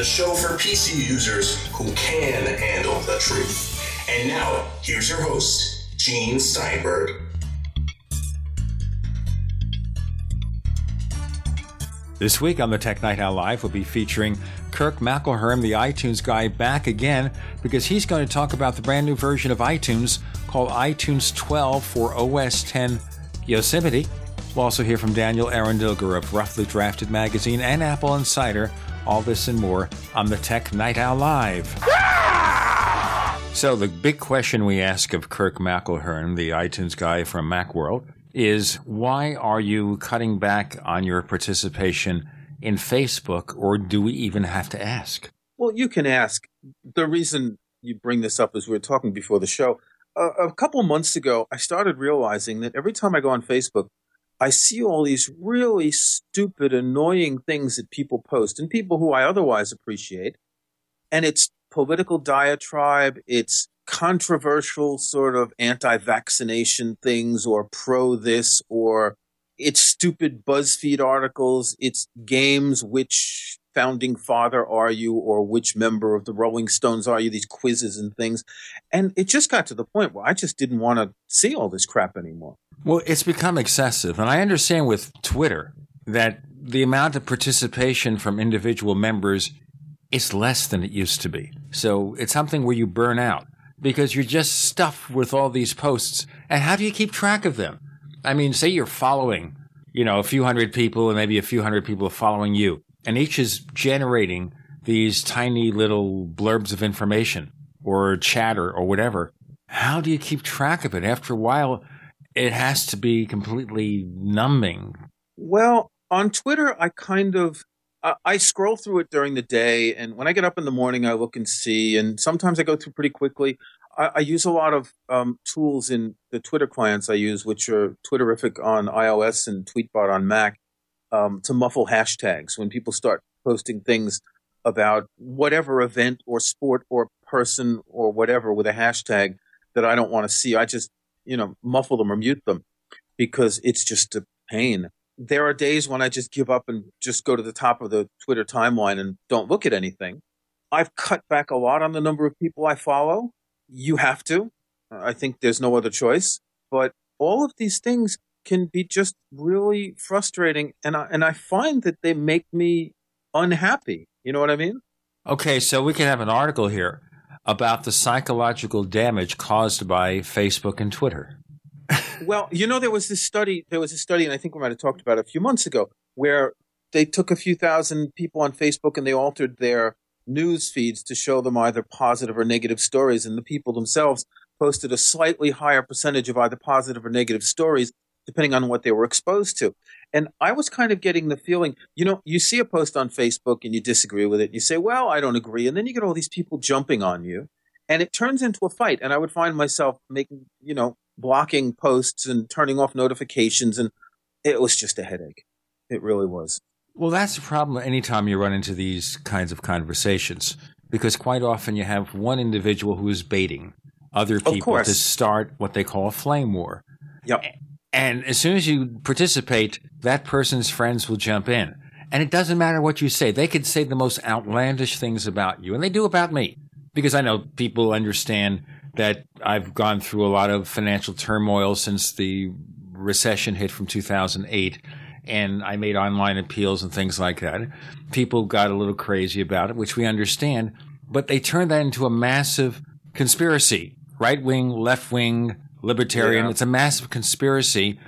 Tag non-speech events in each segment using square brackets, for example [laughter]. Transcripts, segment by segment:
the show for PC users who can handle the truth. And now, here's your host, Gene Steinberg. This week on the Tech Night Owl Live, we'll be featuring Kirk McElhearn, the iTunes guy, back again because he's going to talk about the brand new version of iTunes called iTunes 12 for OS 10 Yosemite. We'll also hear from Daniel Eran Dilger of Roughly Drafted Magazine and Apple Insider. All this and more on the Tech Night Owl Live. So, the big question we ask of Kirk McElhearn, the iTunes guy from Macworld, is why are you cutting back on your participation in Facebook, or do we even have to ask? Well, you can ask. The reason you bring this up is we were talking before the show. Uh, a couple months ago, I started realizing that every time I go on Facebook, I see all these really stupid, annoying things that people post and people who I otherwise appreciate. And it's political diatribe, it's controversial sort of anti vaccination things or pro this or it's stupid BuzzFeed articles, it's games, which founding father are you or which member of the Rolling Stones are you, these quizzes and things. And it just got to the point where I just didn't want to see all this crap anymore. Well, it's become excessive. And I understand with Twitter that the amount of participation from individual members is less than it used to be. So it's something where you burn out because you're just stuffed with all these posts. And how do you keep track of them? I mean, say you're following, you know, a few hundred people and maybe a few hundred people are following you, and each is generating these tiny little blurbs of information or chatter or whatever. How do you keep track of it? After a while, it has to be completely numbing. Well, on Twitter, I kind of I scroll through it during the day, and when I get up in the morning, I look and see. And sometimes I go through pretty quickly. I, I use a lot of um, tools in the Twitter clients I use, which are Twitterrific on iOS and Tweetbot on Mac, um, to muffle hashtags when people start posting things about whatever event or sport or person or whatever with a hashtag that I don't want to see. I just you know muffle them or mute them because it's just a pain there are days when I just give up and just go to the top of the Twitter timeline and don't look at anything. I've cut back a lot on the number of people I follow. You have to. I think there's no other choice. But all of these things can be just really frustrating, and I, and I find that they make me unhappy. You know what I mean? Okay, so we can have an article here about the psychological damage caused by Facebook and Twitter well, you know, there was this study. There was a study, and I think we might have talked about it a few months ago, where they took a few thousand people on Facebook and they altered their news feeds to show them either positive or negative stories, and the people themselves posted a slightly higher percentage of either positive or negative stories depending on what they were exposed to. And I was kind of getting the feeling, you know, you see a post on Facebook and you disagree with it. and You say, well, I don't agree. And then you get all these people jumping on you and it turns into a fight. And I would find myself making, you know, blocking posts and turning off notifications. And it was just a headache. It really was. Well, that's the problem anytime you run into these kinds of conversations, because quite often you have one individual who is baiting other people to start what they call a flame war. Yep. And as soon as you participate, that person's friends will jump in. And it doesn't matter what you say. They could say the most outlandish things about you, and they do about me, because I know people understand that I've gone through a lot of financial turmoil since the recession hit from 2008 and I made online appeals and things like that. People got a little crazy about it, which we understand, but they turned that into a massive conspiracy. Right wing, left wing, libertarian. Yeah. It's a massive conspiracy.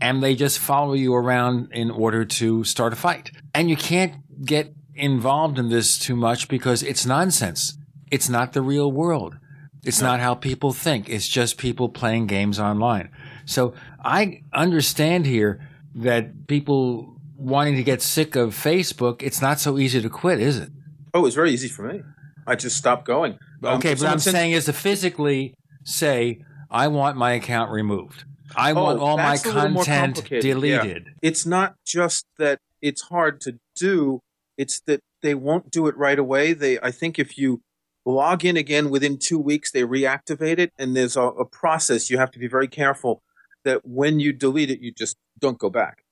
And they just follow you around in order to start a fight. And you can't get involved in this too much because it's nonsense. It's not the real world. It's not how people think. It's just people playing games online. So I understand here that people wanting to get sick of Facebook, it's not so easy to quit, is it? Oh, it's very easy for me. I just stopped going. Um, okay, but I'm saying is to physically say, I want my account removed. I oh, want all my content deleted. Yeah. It's not just that it's hard to do, it's that they won't do it right away. They I think if you log in again within two weeks, they reactivate it. And there's a, a, process. You have to be very careful that when you delete it, you just don't go back.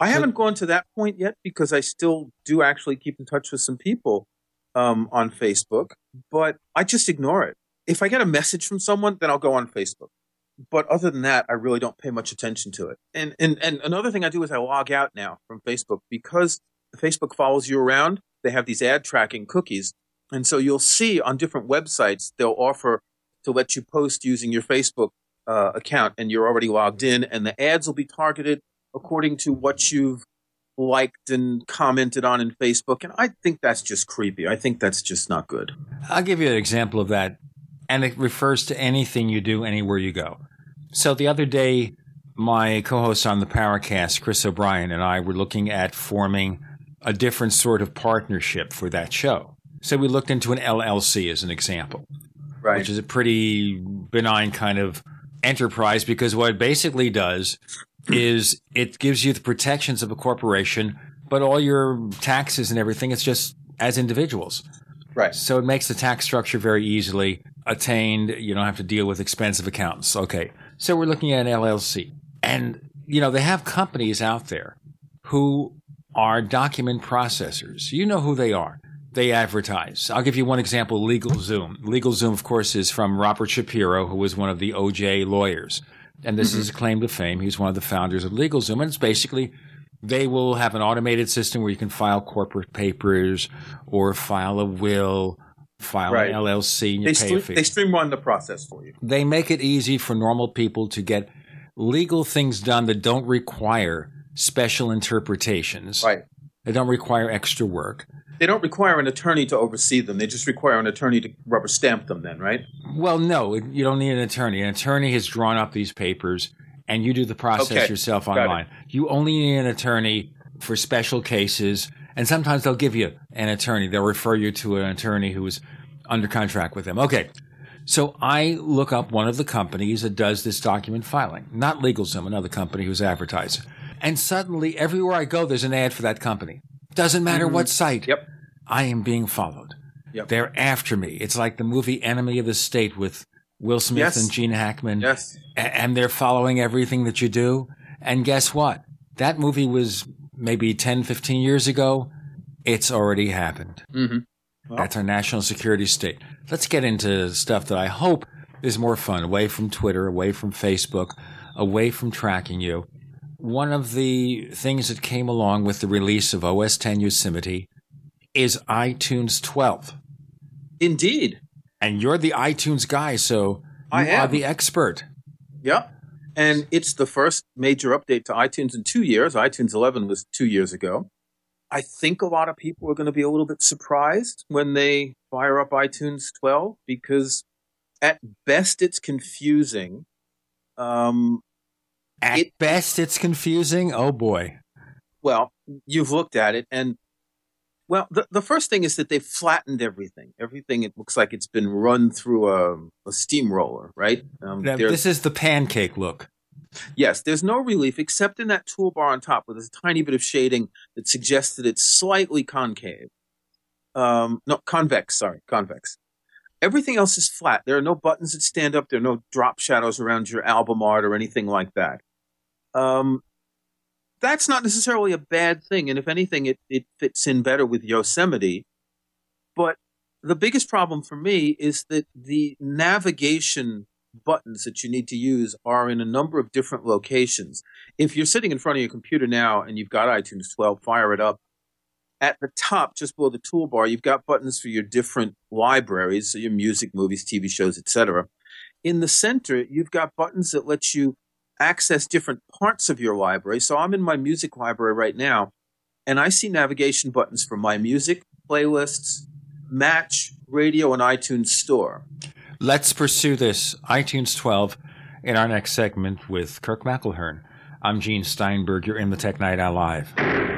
I haven't gone to that point yet because I still do actually keep in touch with some people um, on Facebook, but I just ignore it. If I get a message from someone, then I'll go on Facebook. But other than that, I really don't pay much attention to it. And and and another thing I do is I log out now from Facebook because Facebook follows you around. They have these ad tracking cookies, and so you'll see on different websites they'll offer to let you post using your Facebook uh, account, and you're already logged in, and the ads will be targeted according to what you've liked and commented on in Facebook. And I think that's just creepy. I think that's just not good. I'll give you an example of that. And it refers to anything you do anywhere you go. So the other day, my co-host on the Paracast, Chris O'Brien, and I were looking at forming a different sort of partnership for that show. So we looked into an LLC as an example, Right. which is a pretty benign kind of enterprise because what it basically does is it gives you the protections of a corporation, but all your taxes and everything, it's just as individuals. Right. So it makes the tax structure very easily attained. You don't have to deal with expensive accountants. Okay. So we're looking at an LLC. And, you know, they have companies out there who are document processors. You know who they are. They advertise. I'll give you one example LegalZoom. LegalZoom, of course, is from Robert Shapiro, who was one of the OJ lawyers. And this mm-hmm. is a claim to fame. He's one of the founders of LegalZoom. And it's basically they will have an automated system where you can file corporate papers or file a will, file Right. an LLC, and you They, pay a fee. they streamline the process for you. they make it easy for normal people to get legal things done that don't require special interpretations. Right. They don't require extra work. They don't require an attorney to oversee them. They just require an attorney to rubber stamp them then, right? Well, no, you don't need an attorney. An attorney has drawn up these papers and you do the process Okay. yourself online. You only need an attorney for special cases. And sometimes they'll give you an attorney. They'll refer you to an attorney who is under contract with them. Okay. So I look up one of the companies that does this document filing, not LegalZoom, another company who's advertising. And suddenly everywhere I go, there's an ad for that company. Doesn't matter what site. Mm-hmm. Yep. I am being followed. Yep. They're after me. It's like the movie Enemy of the State with Will Smith Yes. and Gene Hackman. Yes. And they're following everything that you do. And guess what? That movie was maybe 10, 15 years ago. It's already happened. Mm-hmm. That's our national security state. Let's get into stuff that I hope is more fun, away from Twitter, away from Facebook, away from tracking you. One of the things that came along with the release of OS 10 Yosemite is iTunes 12. Indeed. And you're the iTunes guy, so you are the expert. Yep. And it's the first major update to iTunes in two years. iTunes 11 was two years ago. I think a lot of people are going to be a little bit surprised when they fire up iTunes 12 because at best it's confusing. Um, At It- best, it's confusing. Oh boy. well, you've looked at it and well, the, the first thing is that they've flattened everything. Everything, it looks like it's been run through a, a steamroller, right? Um, Now, this is the pancake look. Yes, there's no relief except in that toolbar on top where there's a tiny bit of shading that suggests that it's slightly concave. Um, no, convex, sorry, convex. Everything else is flat. There are no buttons that stand up. There are no drop shadows around your album art or anything like that. Um, that's not necessarily a bad thing. And if anything, it, it fits in better with Yosemite. But the biggest problem for me is that the navigation buttons that you need to use are in a number of different locations. If you're sitting in front of your computer now and you've got iTunes 12, fire it up. At the top, just below the toolbar, you've got buttons for your different libraries, so your music, movies, TV shows, etc. In the center, you've got buttons that let you access different parts of your library. So I'm in my music library right now, and I see navigation buttons for my music, playlists, match, radio, and iTunes Store. Let's pursue this iTunes 12 in our next segment with Kirk McElhearn. I'm Gene Steinberg. You're in the Tech Night Owl Live.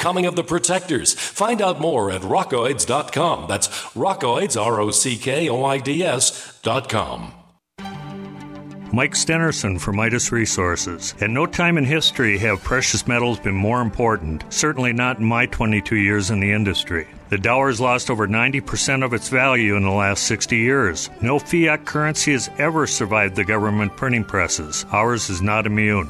Coming of the Protectors. Find out more at rockoids.com. That's rockoids, R O C K O I D S.com. Mike Stenerson for Midas Resources. At no time in history have precious metals been more important, certainly not in my 22 years in the industry. The dollar has lost over 90% of its value in the last 60 years. No fiat currency has ever survived the government printing presses. Ours is not immune.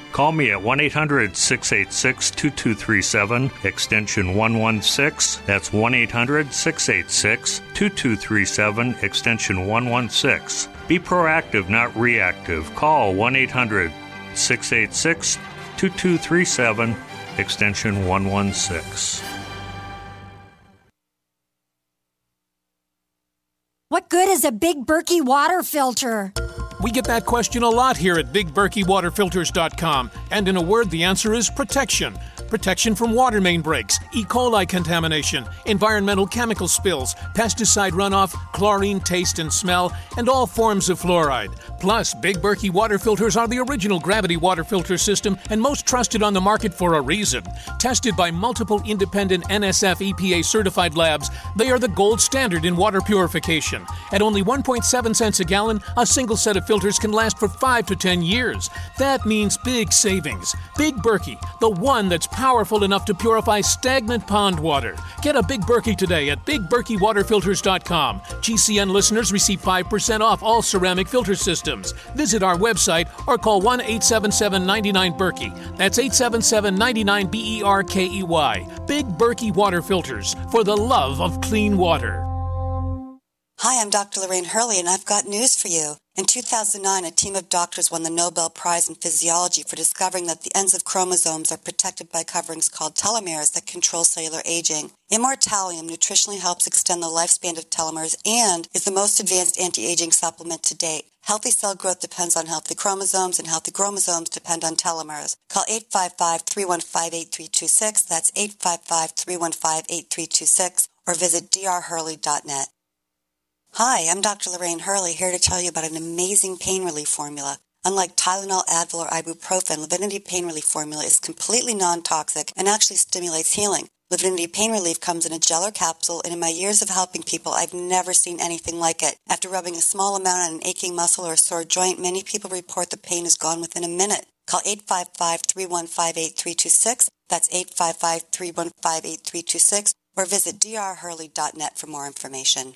Call me at 1 800 686 2237, extension 116. That's 1 800 686 2237, extension 116. Be proactive, not reactive. Call 1 800 686 2237, extension 116. What good is a big Berkey water filter? We get that question a lot here at BigBerkeyWaterFilters.com, and in a word, the answer is protection. Protection from water main breaks, E. coli contamination, environmental chemical spills, pesticide runoff, chlorine taste and smell, and all forms of fluoride. Plus, Big Berkey water filters are the original gravity water filter system and most trusted on the market for a reason. Tested by multiple independent NSF EPA certified labs, they are the gold standard in water purification. At only 1.7 cents a gallon, a single set of filters can last for 5 to 10 years. That means big savings. Big Berkey, the one that's powerful enough to purify stagnant pond water. Get a Big Berkey today at BigBerkeyWaterFilters.com. GCN listeners receive 5% off all ceramic filter systems. Visit our website or call 1 877 99 Berkey. That's 877 99 B E R K E Y. Big Berkey Water Filters for the love of clean water. Hi, I'm Dr. Lorraine Hurley, and I've got news for you. In 2009, a team of doctors won the Nobel Prize in Physiology for discovering that the ends of chromosomes are protected by coverings called telomeres that control cellular aging. Immortalium nutritionally helps extend the lifespan of telomeres and is the most advanced anti-aging supplement to date. Healthy cell growth depends on healthy chromosomes, and healthy chromosomes depend on telomeres. Call 855-315-8326. That's 855-315-8326 or visit drhurley.net. Hi, I'm Dr. Lorraine Hurley here to tell you about an amazing pain relief formula. Unlike Tylenol, Advil, or ibuprofen, Livinity Pain Relief Formula is completely non-toxic and actually stimulates healing. Livinity Pain Relief comes in a gel or capsule, and in my years of helping people, I've never seen anything like it. After rubbing a small amount on an aching muscle or a sore joint, many people report the pain is gone within a minute. Call 855-315-8326. That's 855-315-8326 or visit drhurley.net for more information.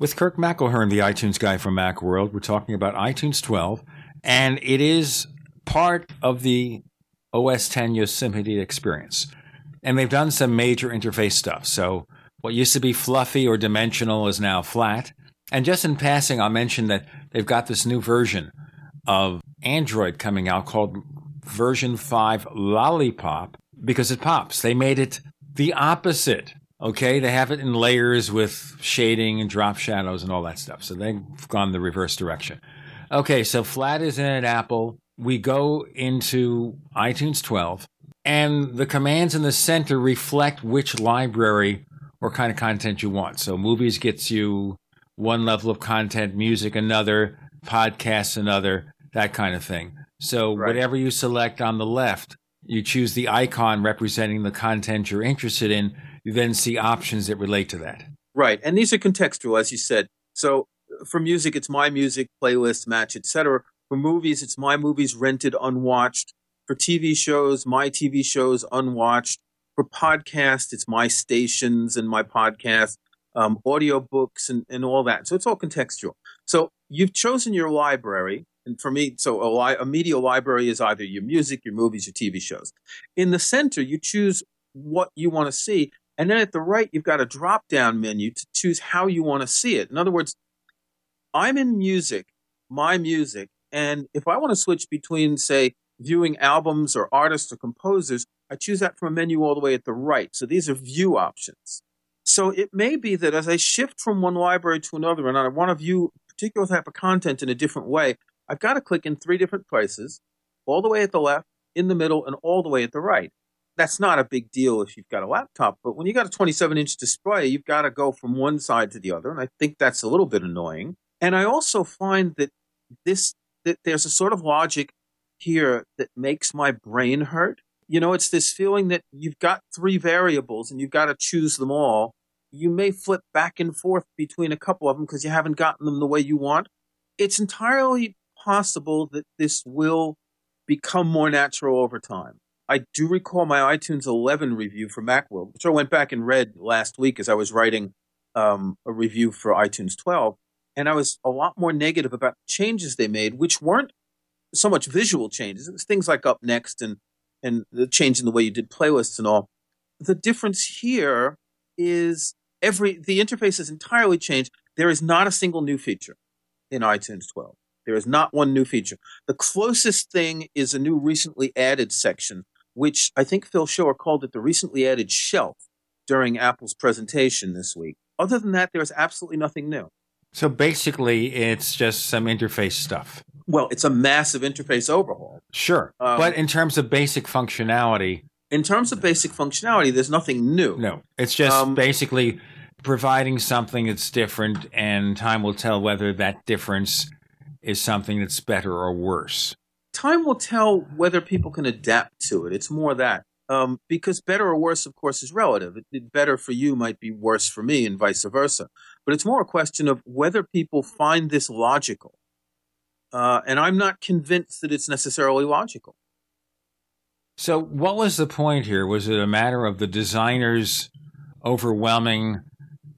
With Kirk McElhearn, the iTunes guy from Macworld, we're talking about iTunes 12, and it is part of the OS 10 Yosemite experience. And they've done some major interface stuff. So what used to be fluffy or dimensional is now flat. And just in passing, I'll mention that they've got this new version of Android coming out called version 5 Lollipop because it pops. They made it the opposite Okay, they have it in layers with shading and drop shadows and all that stuff. So they've gone the reverse direction. Okay, so flat is in at Apple. We go into iTunes 12, and the commands in the center reflect which library or kind of content you want. So movies gets you one level of content, music another, podcasts another, that kind of thing. So Right. whatever you select on the left, you choose the icon representing the content you're interested in. You then see options that relate to that. Right. And these are contextual, as you said. So for music, it's my music, playlist, match, etc. For movies, it's my movies rented, unwatched. For TV shows, my TV shows, unwatched. For podcasts, it's my stations and my podcast, um, audio books and, and all that. So it's all contextual. So you've chosen your library. And for me, so a, li- a media library is either your music, your movies, your TV shows. In the center, you choose what you want to see. And then at the right, you've got a drop down menu to choose how you want to see it. In other words, I'm in music, my music, and if I want to switch between, say, viewing albums or artists or composers, I choose that from a menu all the way at the right. So these are view options. So it may be that as I shift from one library to another and I want to view a particular type of content in a different way, I've got to click in three different places, all the way at the left, in the middle, and all the way at the right that's not a big deal if you've got a laptop. But when you've got a 27 inch display, you've got to go from one side to the other. And I think that's a little bit annoying. And I also find that this, that there's a sort of logic here that makes my brain hurt. You know, it's this feeling that you've got three variables and you've got to choose them all. You may flip back and forth between a couple of them because you haven't gotten them the way you want. It's entirely possible that this will become more natural over time. I do recall my iTunes 11 review for Macworld, which I went back and read last week as I was writing um, a review for iTunes 12. And I was a lot more negative about the changes they made, which weren't so much visual changes. It was things like Up Next and, and the change in the way you did playlists and all. The difference here is every, the interface is entirely changed. There is not a single new feature in iTunes 12. There is not one new feature. The closest thing is a new recently added section which I think Phil Schiller called it the recently added shelf during Apple's presentation this week. Other than that, there's absolutely nothing new. So basically, it's just some interface stuff. Well, it's a massive interface overhaul. Sure. Um, but in terms of basic functionality, In terms of basic functionality, there's nothing new. no. It's just Um, basically providing something that's different, and time will tell whether that difference is something that's better or worse. Time will tell whether people can adapt to it. It's more that. Um, because better or worse, of course, is relative. It, it- better for you might be worse for me, and vice versa. But it's more a question of whether people find this logical. Uh, and I'm not convinced that it's necessarily logical. So, what was the point here? Was it a matter of the designers overwhelming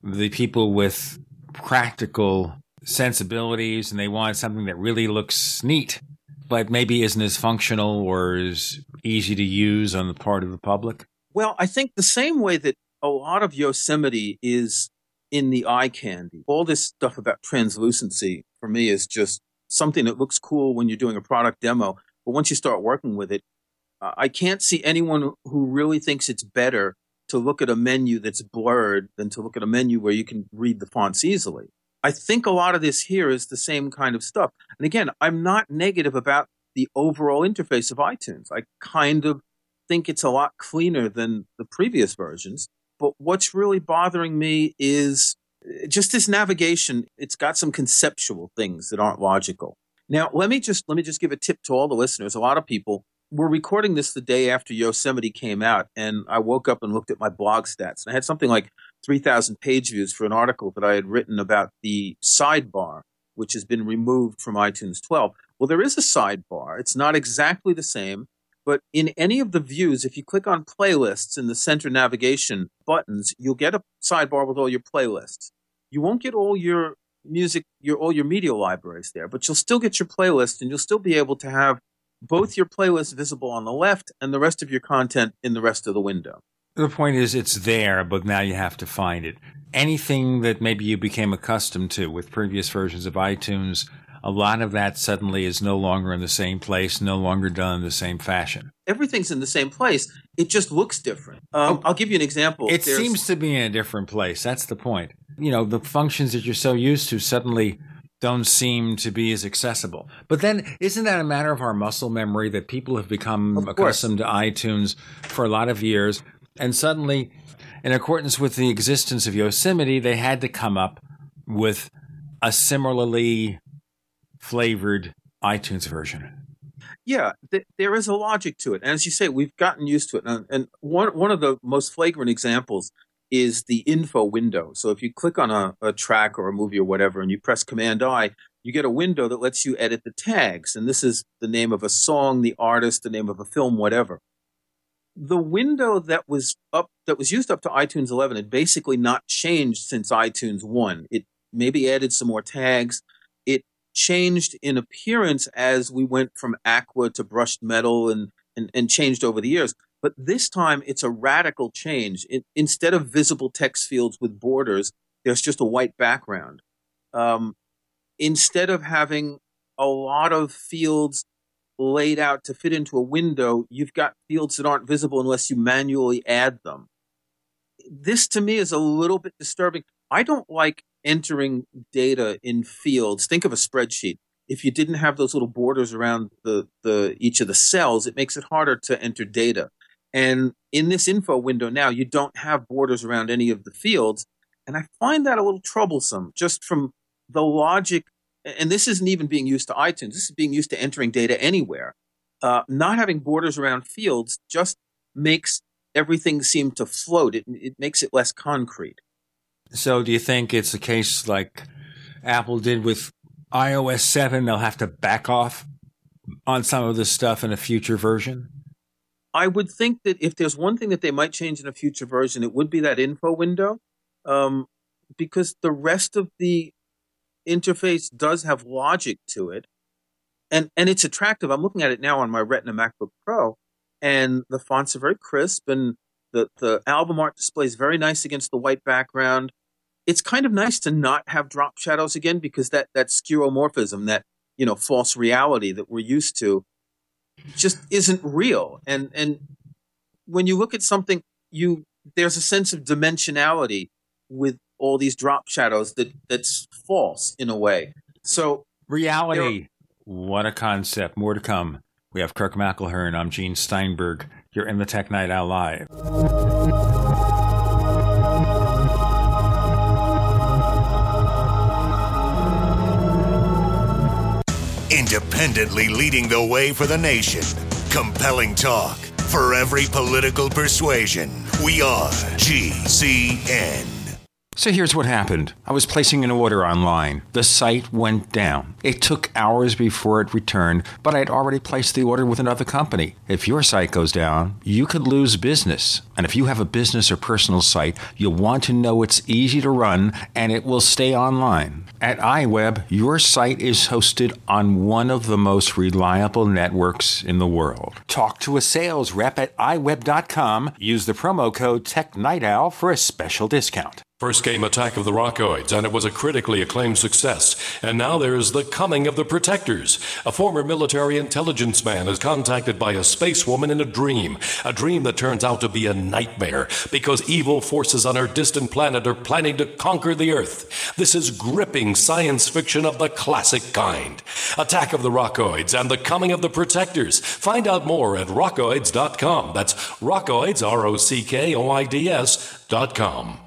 the people with practical sensibilities and they wanted something that really looks neat, but maybe isn't as functional or as easy to use on the part of the public? Well, I think the same way that a lot of Yosemite is in the eye candy, all this stuff about translucency for me is just something that looks cool when you're doing a product demo. But once you start working with it, uh, I can't see anyone who really thinks it's better to look at a menu that's blurred than to look at a menu where you can read the fonts easily. I think a lot of this here is the same kind of stuff. And again, I'm not negative about the overall interface of iTunes. I kind of think it's a lot cleaner than the previous versions. But what's really bothering me is uh, just this navigation. It's got some conceptual things that aren't logical. Now, let me just let me just give a tip to all the listeners. A lot of people we're recording this the day after Yosemite came out, and I woke up and looked at my blog stats, and I had something like 3,000 page views for an article that I had written about the sidebar, which has been removed from iTunes 12. Well, there is a sidebar. It's not exactly the same, but in any of the views, if you click on playlists in the center navigation buttons, you'll get a sidebar with all your playlists. You won't get all your music, your all your media libraries there, but you'll still get your playlist, and you'll still be able to have both your playlist visible on the left and the rest of your content in the rest of the window. The point is, it's there, but now you have to find it. Anything that maybe you became accustomed to with previous versions of iTunes, a lot of that suddenly is no longer in the same place, no longer done in the same fashion. Everything's in the same place. It just looks different. Um, I'll give you an example. It There's- seems to be in a different place. That's the point. You know, the functions that you're so used to suddenly don't seem to be as accessible. But then, isn't that a matter of our muscle memory that people have become accustomed to iTunes for a lot of years? And suddenly, in accordance with the existence of Yosemite, they had to come up with a similarly flavored iTunes version. Yeah, th- there is a logic to it. And as you say, we've gotten used to it. And, and one, one of the most flagrant examples is the info window. So if you click on a, a track or a movie or whatever and you press Command I, you get a window that lets you edit the tags. And this is the name of a song, the artist, the name of a film, whatever. The window that was up, that was used up to iTunes 11 had basically not changed since iTunes 1. It maybe added some more tags. It changed in appearance as we went from aqua to brushed metal and, and, and changed over the years. But this time it's a radical change. It, instead of visible text fields with borders, there's just a white background. Um, instead of having a lot of fields laid out to fit into a window, you've got fields that aren't visible unless you manually add them. This to me is a little bit disturbing. I don't like entering data in fields. Think of a spreadsheet. If you didn't have those little borders around the, the each of the cells, it makes it harder to enter data. And in this info window now, you don't have borders around any of the fields. And I find that a little troublesome just from the logic. And this isn't even being used to iTunes. This is being used to entering data anywhere. Uh, not having borders around fields just makes everything seem to float. It, it makes it less concrete. So do you think it's a case like Apple did with iOS 7? They'll have to back off on some of this stuff in a future version? I would think that if there's one thing that they might change in a future version, it would be that info window, um, because the rest of the interface does have logic to it, and and it's attractive. I'm looking at it now on my Retina MacBook Pro, and the fonts are very crisp, and the the album art displays very nice against the white background. It's kind of nice to not have drop shadows again because that that skeuomorphism, that you know false reality that we're used to, just isn't real. And and when you look at something, you there's a sense of dimensionality with all these drop shadows that that's false in a way. So reality. What a concept. More to come. We have Kirk McElhearn. I'm Gene Steinberg. You're in the Tech Night Owl Live. independently leading the way for the nation. Compelling talk for every political persuasion. We are GCN. So here's what happened. I was placing an order online. The site went down. It took hours before it returned, but I had already placed the order with another company. If your site goes down, you could lose business. And if you have a business or personal site, you'll want to know it's easy to run and it will stay online. At iWeb, your site is hosted on one of the most reliable networks in the world. Talk to a sales rep at iWeb.com. Use the promo code TechNightOwl for a special discount. First came Attack of the Rockoids, and it was a critically acclaimed success. And now there is The Coming of the Protectors. A former military intelligence man is contacted by a space woman in a dream, a dream that turns out to be a nightmare because evil forces on her distant planet are planning to conquer the Earth. This is gripping science fiction of the classic kind. Attack of the Rockoids and The Coming of the Protectors. Find out more at rockoids.com. That's rockoids, R O C K O I D S.com.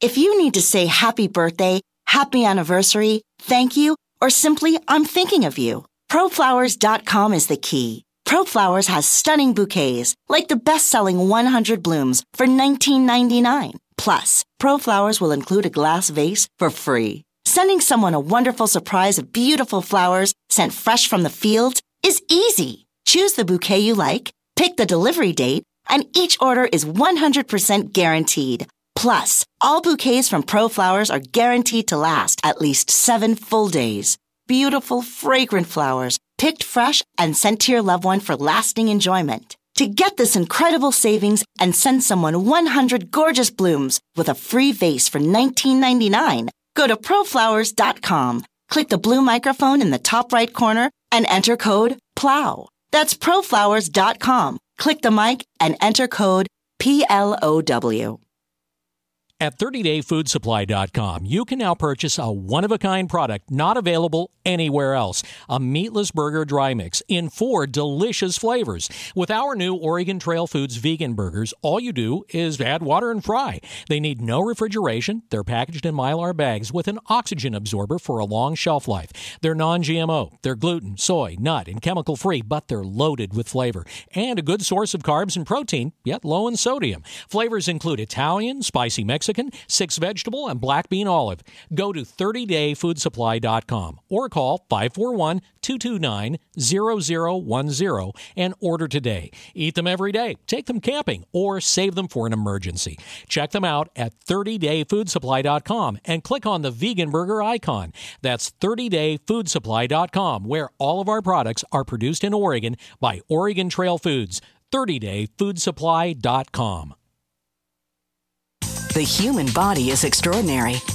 If you need to say happy birthday, happy anniversary, thank you, or simply I'm thinking of you, proflowers.com is the key. ProFlowers has stunning bouquets, like the best-selling 100 blooms for $19.99. Plus, ProFlowers will include a glass vase for free. Sending someone a wonderful surprise of beautiful flowers sent fresh from the fields is easy. Choose the bouquet you like, pick the delivery date, and each order is 100% guaranteed. Plus, all bouquets from ProFlowers are guaranteed to last at least seven full days. Beautiful, fragrant flowers, picked fresh and sent to your loved one for lasting enjoyment. To get this incredible savings and send someone 100 gorgeous blooms with a free vase for $19.99, go to proflowers.com, click the blue microphone in the top right corner, and enter code PLOW. That's proflowers.com. Click the mic and enter code PLOW. At 30dayfoodsupply.com, you can now purchase a one of a kind product not available anywhere else a meatless burger dry mix in four delicious flavors. With our new Oregon Trail Foods vegan burgers, all you do is add water and fry. They need no refrigeration. They're packaged in mylar bags with an oxygen absorber for a long shelf life. They're non GMO. They're gluten, soy, nut, and chemical free, but they're loaded with flavor and a good source of carbs and protein, yet low in sodium. Flavors include Italian, spicy Mexican, six vegetable, and black bean olive. Go to 30dayfoodsupply.com or call 541 229 0010 and order today. Eat them every day, take them camping, or save them for an emergency. Check them out at 30dayfoodsupply.com and click on the vegan burger icon. That's 30dayfoodsupply.com, where all of our products are produced in Oregon by Oregon Trail Foods. 30dayfoodsupply.com. The human body is extraordinary.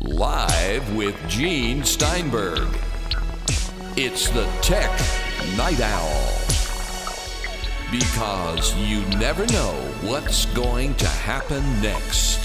Live with Gene Steinberg. It's the Tech Night Owl. Because you never know what's going to happen next.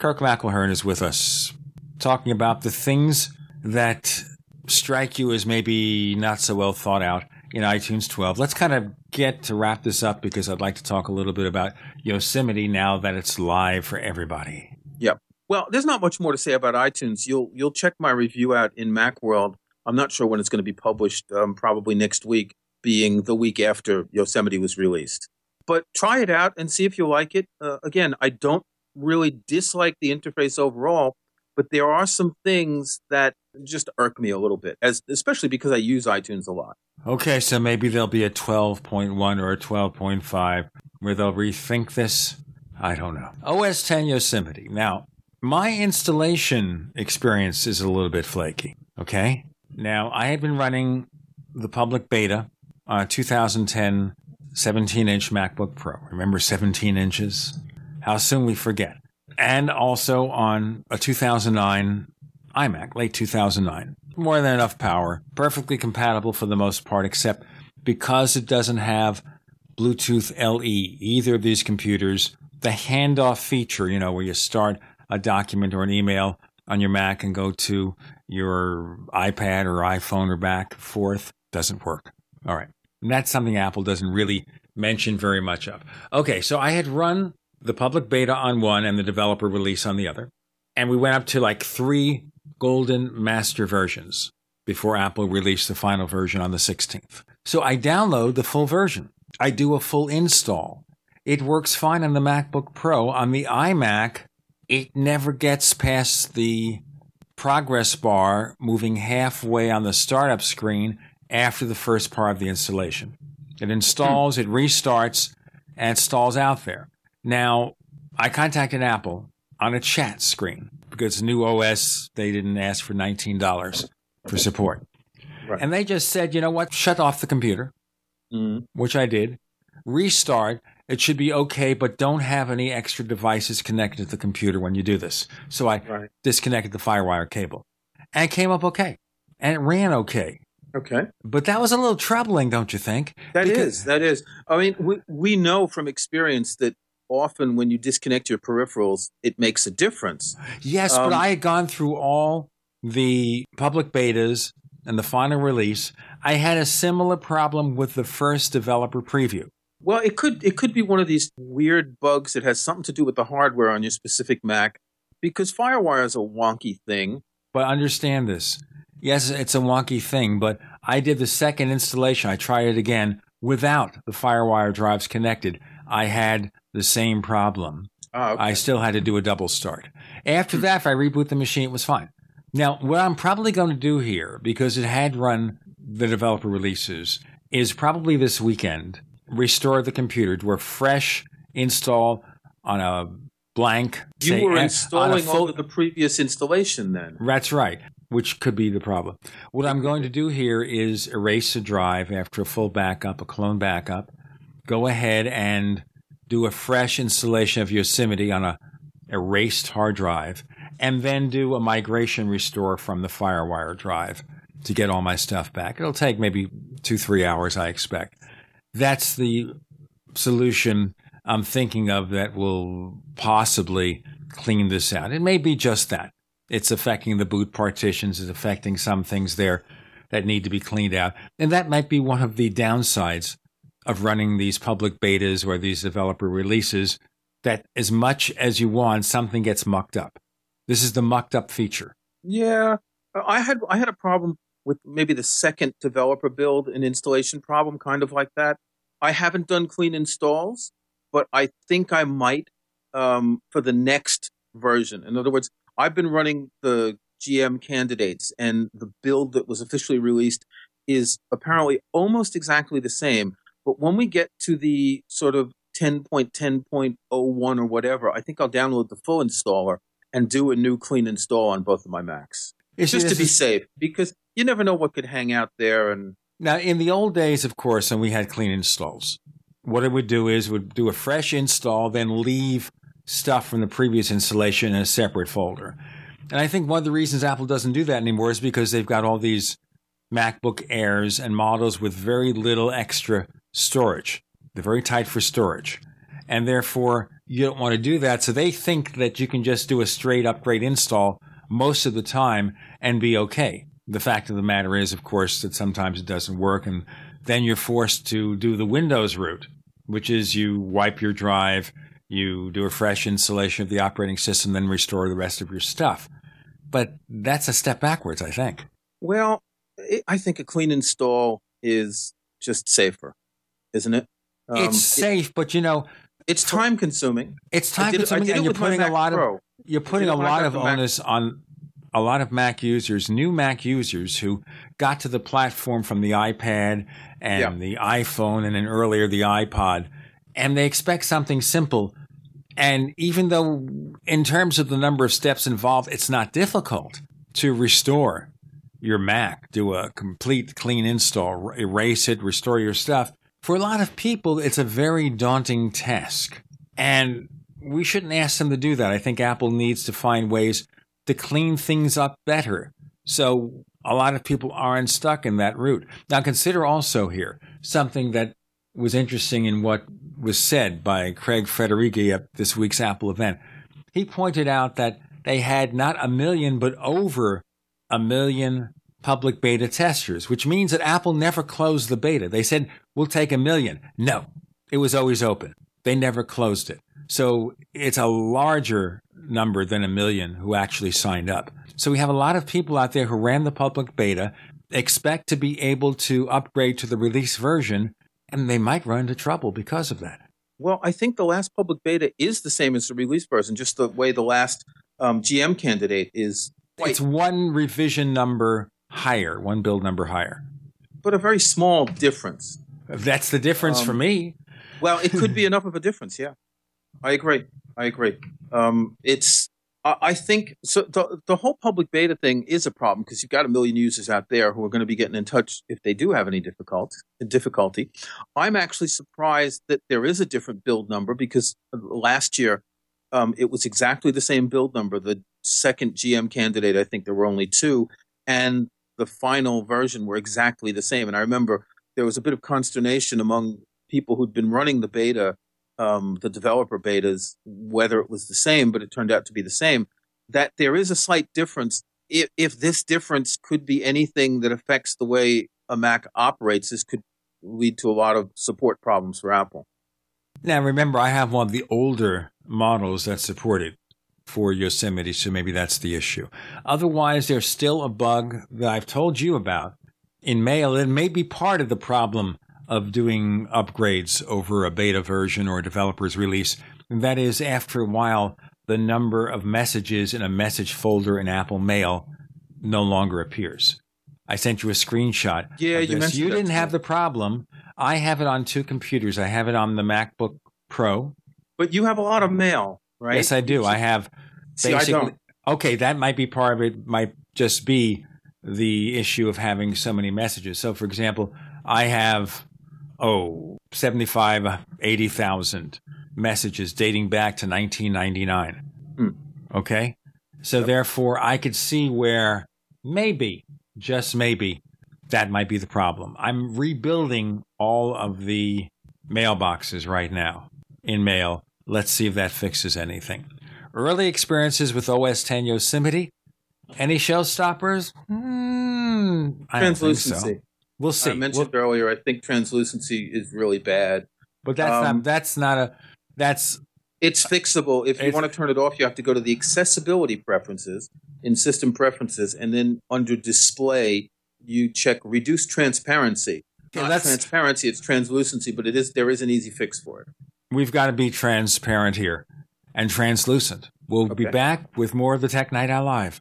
Kirk McElhearn is with us, talking about the things that strike you as maybe not so well thought out in iTunes 12. Let's kind of get to wrap this up because I'd like to talk a little bit about Yosemite now that it's live for everybody. Yep. Well, there's not much more to say about iTunes. You'll you'll check my review out in MacWorld. I'm not sure when it's going to be published. Um, probably next week, being the week after Yosemite was released. But try it out and see if you like it. Uh, again, I don't really dislike the interface overall, but there are some things that just irk me a little bit, as especially because I use iTunes a lot. Okay, so maybe there'll be a 12.1 or a 12.5 where they'll rethink this. I don't know. OS 10 Yosemite. Now, my installation experience is a little bit flaky. Okay. Now, I had been running the public beta uh, on a 2010 17 inch MacBook Pro. Remember 17 inches? How soon we forget. And also on a 2009 iMac, late 2009. More than enough power, perfectly compatible for the most part, except because it doesn't have Bluetooth LE, either of these computers, the handoff feature, you know, where you start a document or an email on your Mac and go to your iPad or iPhone or back forth, doesn't work. All right. And that's something Apple doesn't really mention very much of. Okay, so I had run the public beta on one and the developer release on the other. And we went up to like three golden master versions before Apple released the final version on the 16th. So I download the full version. I do a full install. It works fine on the MacBook Pro. On the iMac, it never gets past the progress bar moving halfway on the startup screen after the first part of the installation. It installs, it restarts, and it stalls out there. Now, I contacted Apple on a chat screen because new OS, they didn't ask for $19 for support. Right. And they just said, you know what, shut off the computer, mm-hmm. which I did, restart. It should be okay, but don't have any extra devices connected to the computer when you do this. So I right. disconnected the Firewire cable and it came up okay. And it ran okay. Okay. But that was a little troubling, don't you think? That because- is. That is. I mean, we, we know from experience that often when you disconnect your peripherals, it makes a difference. Yes, um, but I had gone through all the public betas and the final release. I had a similar problem with the first developer preview. Well, it could it could be one of these weird bugs that has something to do with the hardware on your specific Mac, because FireWire is a wonky thing. But understand this. Yes, it's a wonky thing, but I did the second installation. I tried it again without the FireWire drives connected. I had the same problem. Oh, okay. I still had to do a double start. After that, if I reboot the machine, it was fine. Now, what I'm probably going to do here, because it had run the developer releases, is probably this weekend restore the computer to a fresh install on a blank. You say, were installing over the previous installation then. that's right, which could be the problem. What I'm going to do here is erase the drive after a full backup, a clone backup. Go ahead and do a fresh installation of Yosemite on a erased hard drive, and then do a migration restore from the FireWire drive to get all my stuff back. It'll take maybe two, three hours, I expect. That's the solution I'm thinking of that will possibly clean this out. It may be just that. It's affecting the boot partitions, it's affecting some things there that need to be cleaned out. And that might be one of the downsides of running these public betas or these developer releases that as much as you want, something gets mucked up. This is the mucked up feature. Yeah, I had I had a problem with maybe the second developer build, an installation problem, kind of like that. I haven't done clean installs, but I think I might um, for the next version. In other words, I've been running the GM candidates, and the build that was officially released is apparently almost exactly the same. But when we get to the sort of 10.10.01 or whatever, I think I'll download the full installer and do a new clean install on both of my Macs. It's just to is- be safe, because you never know what could hang out there. And Now, in the old days, of course, when we had clean installs, what it would do is would do a fresh install, then leave stuff from the previous installation in a separate folder. And I think one of the reasons Apple doesn't do that anymore is because they've got all these MacBook Airs and models with very little extra storage. They're very tight for storage. And therefore, you don't want to do that. So they think that you can just do a straight upgrade install most of the time and be okay. The fact of the matter is, of course, that sometimes it doesn't work. And then you're forced to do the Windows route, which is you wipe your drive, you do a fresh installation of the operating system, then restore the rest of your stuff. But that's a step backwards, I think. well, I think a clean install is just safer, isn't it? Um, it's safe, but you know, it's time consuming. It's time did, consuming, and you're putting a lot Pro. of you're putting a it lot of the Mac- onus on a lot of Mac users, new Mac users who got to the platform from the iPad and Yeah. the iPhone, and then earlier the iPod, and they expect something simple. And even though, in terms of the number of steps involved, it's not difficult to restore your Mac, do a complete clean install, erase it, restore your stuff. For a lot of people, it's a very daunting task. And we shouldn't ask them to do that. I think Apple needs to find ways to clean things up better. So a lot of people aren't stuck in that route. Now, consider also here something that was interesting in what was said by Craig Federighi at this week's Apple event. He pointed out that they had not a million, but over a million public beta testers, which means that Apple never closed the beta. They said, we'll take a million. No, it was always open. They never closed it. So it's a larger number than a million who actually signed up. So we have a lot of people out there who ran the public beta, expect to be able to upgrade to the release version, and they might run into trouble because of that. Well, I think the last public beta is the same as the release version, just the way the last um, GM candidate is. It's one revision number higher, one build number higher. But a very small difference. That's the difference for Um, me. Well, it could be [laughs] enough of a difference. Yeah, I agree. I agree. Um, it's. I I think so. The, the whole public beta thing is a problem because you've got a million users out there who are going to be getting in touch if they do have any difficult difficulty. I'm actually surprised that there is a different build number because last year um, it was exactly the same build number. The second GM candidate, I think there were only two, and the final version were exactly the same. And I remember there was a bit of consternation among people who'd been running the beta, um, the developer betas, whether it was the same, but it turned out to be the same. That there is a slight difference. If, if this difference could be anything that affects the way a Mac operates, this could lead to a lot of support problems for Apple. Now, remember, I have one of the older models that support it for Yosemite, so maybe that's the issue. Otherwise, there's still a bug that I've told you about in Mail. It may be part of the problem of doing upgrades over a beta version or a developer's release. That is, after a while, the number of messages in a message folder in Apple Mail no longer appears. I sent you a screenshot. Yeah, you mentioned You didn't have the problem. I have it on two computers. I have it on the MacBook Pro. But you have a lot of mail, right? Yes, I do. I have See, I don't. Okay, that might be part of it. Might just be the issue of having so many messages. So, for example, I have oh 75, 80,000 messages dating back to 1999. Hmm. Okay, so therefore, I could see where maybe, just maybe, that might be the problem. I'm rebuilding all of the mailboxes right now in mail. Let's see if that fixes anything. Early experiences with OS 10 Yosemite. Any showstoppers? Hmm, I don't think so. We'll see. I mentioned earlier, I think translucency is really bad. But that's Um, not. That's not a. That's It's fixable. If you want to turn it off, you have to go to the accessibility preferences in system preferences, and then under display, you check reduce transparency. Yeah, Not that's- transparency, it's translucency, but it is there is an easy fix for it. We've got to be transparent here and translucent. We'll be back with more of the Tech Night Owl Live.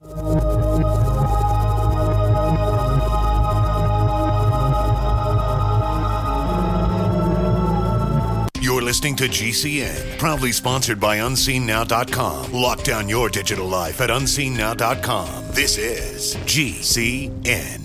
You're listening to GCN, proudly sponsored by UnseenNow.com. Lock down your digital life at UnseenNow.com. This is GCN.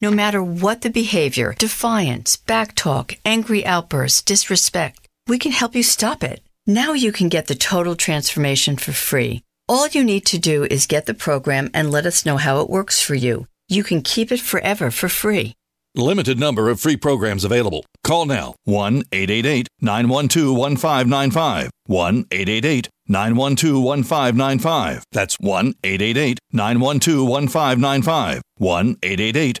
No matter what the behavior defiance, backtalk, angry outbursts, disrespect we can help you stop it. Now you can get the Total Transformation for free. All you need to do is get the program and let us know how it works for you. You can keep it forever for free. Limited number of free programs available. Call now 1 888 912 1595. 1 888 912 1595. That's 1 888 912 1595. 1 888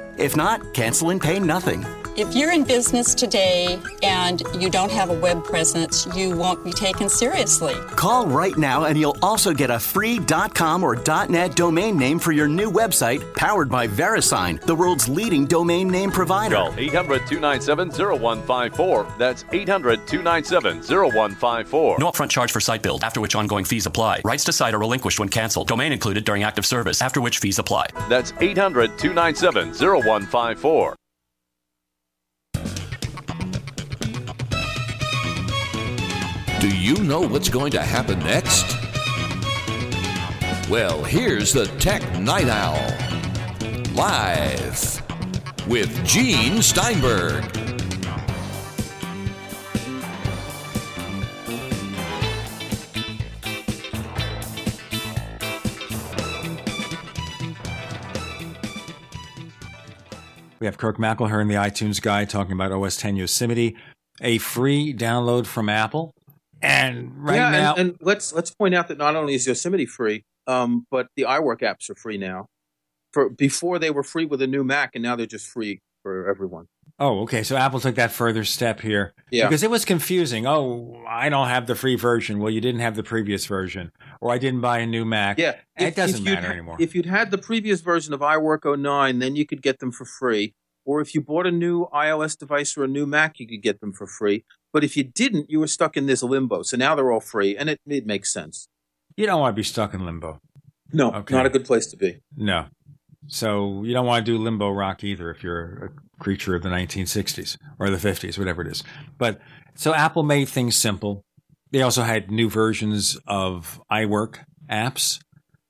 If not, cancel and pay nothing. If you're in business today and you don't have a web presence, you won't be taken seriously. Call right now and you'll also get a free .com or .net domain name for your new website powered by VeriSign, the world's leading domain name provider. Call 800-297-0154. That's 800-297-0154. No upfront charge for site build, after which ongoing fees apply. Rights to site are relinquished when canceled. Domain included during active service, after which fees apply. That's 800-297-0154. Do you know what's going to happen next? Well, here's the Tech Night Owl. Live with Gene Steinberg. We have Kirk McElhearn, the iTunes guy, talking about OS 10 Yosemite, a free download from Apple. And right yeah, now, and, and let's let's point out that not only is Yosemite free, um, but the iWork apps are free now. For before they were free with a new Mac, and now they're just free for everyone. Oh, okay. So Apple took that further step here. Yeah. Because it was confusing. Oh, I don't have the free version. Well, you didn't have the previous version. Or I didn't buy a new Mac. Yeah. It doesn't matter anymore. If you'd had the previous version of iWork 09, then you could get them for free. Or if you bought a new iOS device or a new Mac, you could get them for free. But if you didn't, you were stuck in this limbo. So now they're all free, and it, it makes sense. You don't want to be stuck in limbo. No, Okay. not a good place to be. No. So you don't want to do limbo rock either if you're a creature of the 1960s or the 50s, whatever it is. But so Apple made things simple. They also had new versions of iWork apps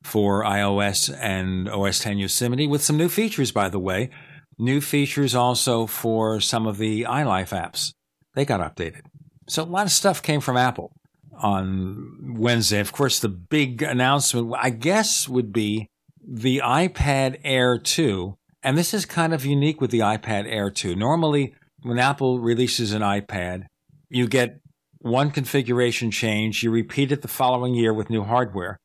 for iOS and OS 10 Yosemite with some new features, by the way. New features also for some of the iLife apps. They got updated. So a lot of stuff came from Apple on Wednesday. Of course, the big announcement, I guess, would be the iPad Air 2. And this is kind of unique with the iPad Air 2. Normally, when Apple releases an iPad, you get one configuration change, you repeat it the following year with new hardware.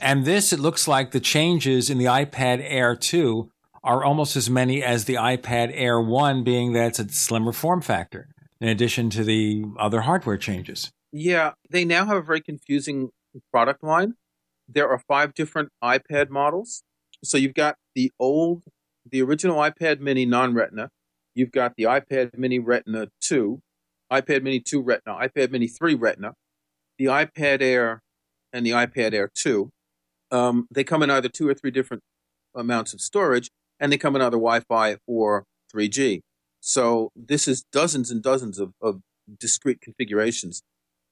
And this, it looks like the changes in the iPad Air 2 are almost as many as the iPad Air 1, being that it's a slimmer form factor, in addition to the other hardware changes. Yeah, they now have a very confusing product line. There are five different iPad models. So you've got the old, the original iPad Mini non Retina. You've got the iPad Mini Retina 2, iPad Mini 2 Retina, iPad Mini 3 Retina, the iPad Air, and the iPad Air 2. Um, they come in either two or three different amounts of storage, and they come in either Wi Fi or 3G. So this is dozens and dozens of, of discrete configurations.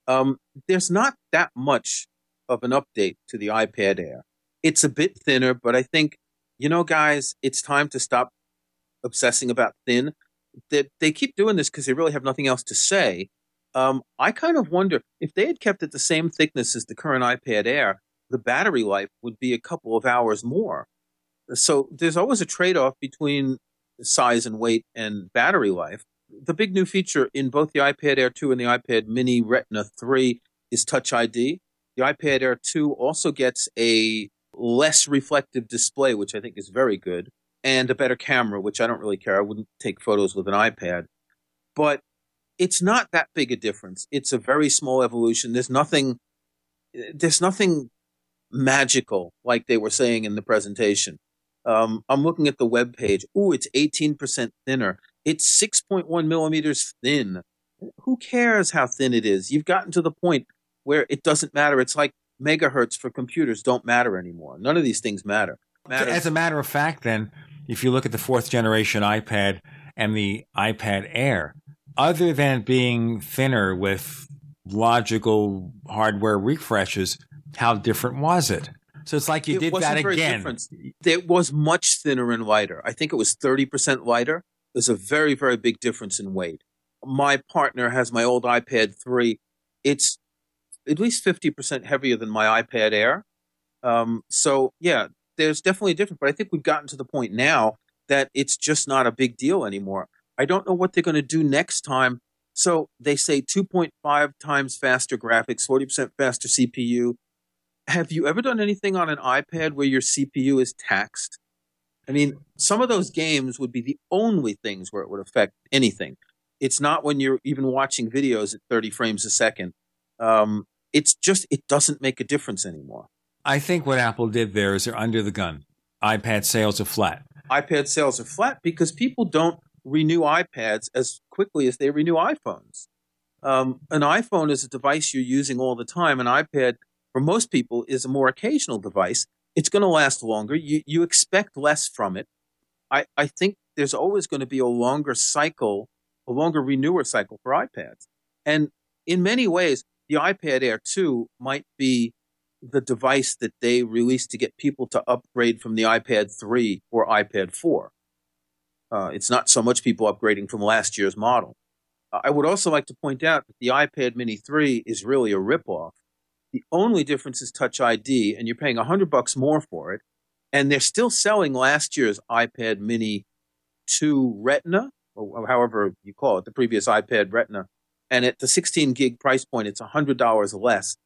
Um, there's not that much of an update to the iPad Air. It's a bit thinner, but I think, you know, guys, it's time to stop obsessing about thin. That they keep doing this because they really have nothing else to say. Um, I kind of wonder if they had kept it the same thickness as the current iPad Air, the battery life would be a couple of hours more. So there's always a trade off between size and weight and battery life. The big new feature in both the iPad Air 2 and the iPad Mini Retina 3 is Touch ID. The iPad Air 2 also gets a less reflective display, which I think is very good, and a better camera, which I don't really care. I wouldn't take photos with an iPad. But it's not that big a difference. It's a very small evolution. There's nothing there's nothing magical like they were saying in the presentation. Um, I'm looking at the web page. Ooh, it's 18% thinner. It's 6.1 millimeters thin. Who cares how thin it is? You've gotten to the point where it doesn't matter. It's like megahertz for computers don't matter anymore. None of these things matter. Matters. As a matter of fact, then, if you look at the fourth generation iPad and the iPad Air, other than being thinner with logical hardware refreshes, how different was it? So it's like you it did that again. different. It was much thinner and lighter. I think it was 30% lighter. There's a very, very big difference in weight. My partner has my old iPad 3. It's at least 50% heavier than my iPad Air. Um, so, yeah, there's definitely a difference. But I think we've gotten to the point now that it's just not a big deal anymore. I don't know what they're going to do next time. So they say 2.5 times faster graphics, 40% faster CPU. Have you ever done anything on an iPad where your CPU is taxed? I mean, some of those games would be the only things where it would affect anything. It's not when you're even watching videos at 30 frames a second. Um, it's just, it doesn't make a difference anymore. I think what Apple did there is they're under the gun. iPad sales are flat. iPad sales are flat because people don't renew iPads as quickly as they renew iPhones. Um, an iPhone is a device you're using all the time. An iPad, for most people, is a more occasional device. It's going to last longer. You, you expect less from it. I, I think there's always going to be a longer cycle, a longer renewer cycle for iPads. And in many ways, the iPad Air 2 might be the device that they released to get people to upgrade from the iPad 3 or iPad 4. Uh, it's not so much people upgrading from last year's model. I would also like to point out that the iPad Mini 3 is really a ripoff. The only difference is Touch ID, and you're paying 100 bucks more for it. And they're still selling last year's iPad Mini 2 Retina, or however you call it, the previous iPad Retina. And at the 16 gig price point, it's $100 less.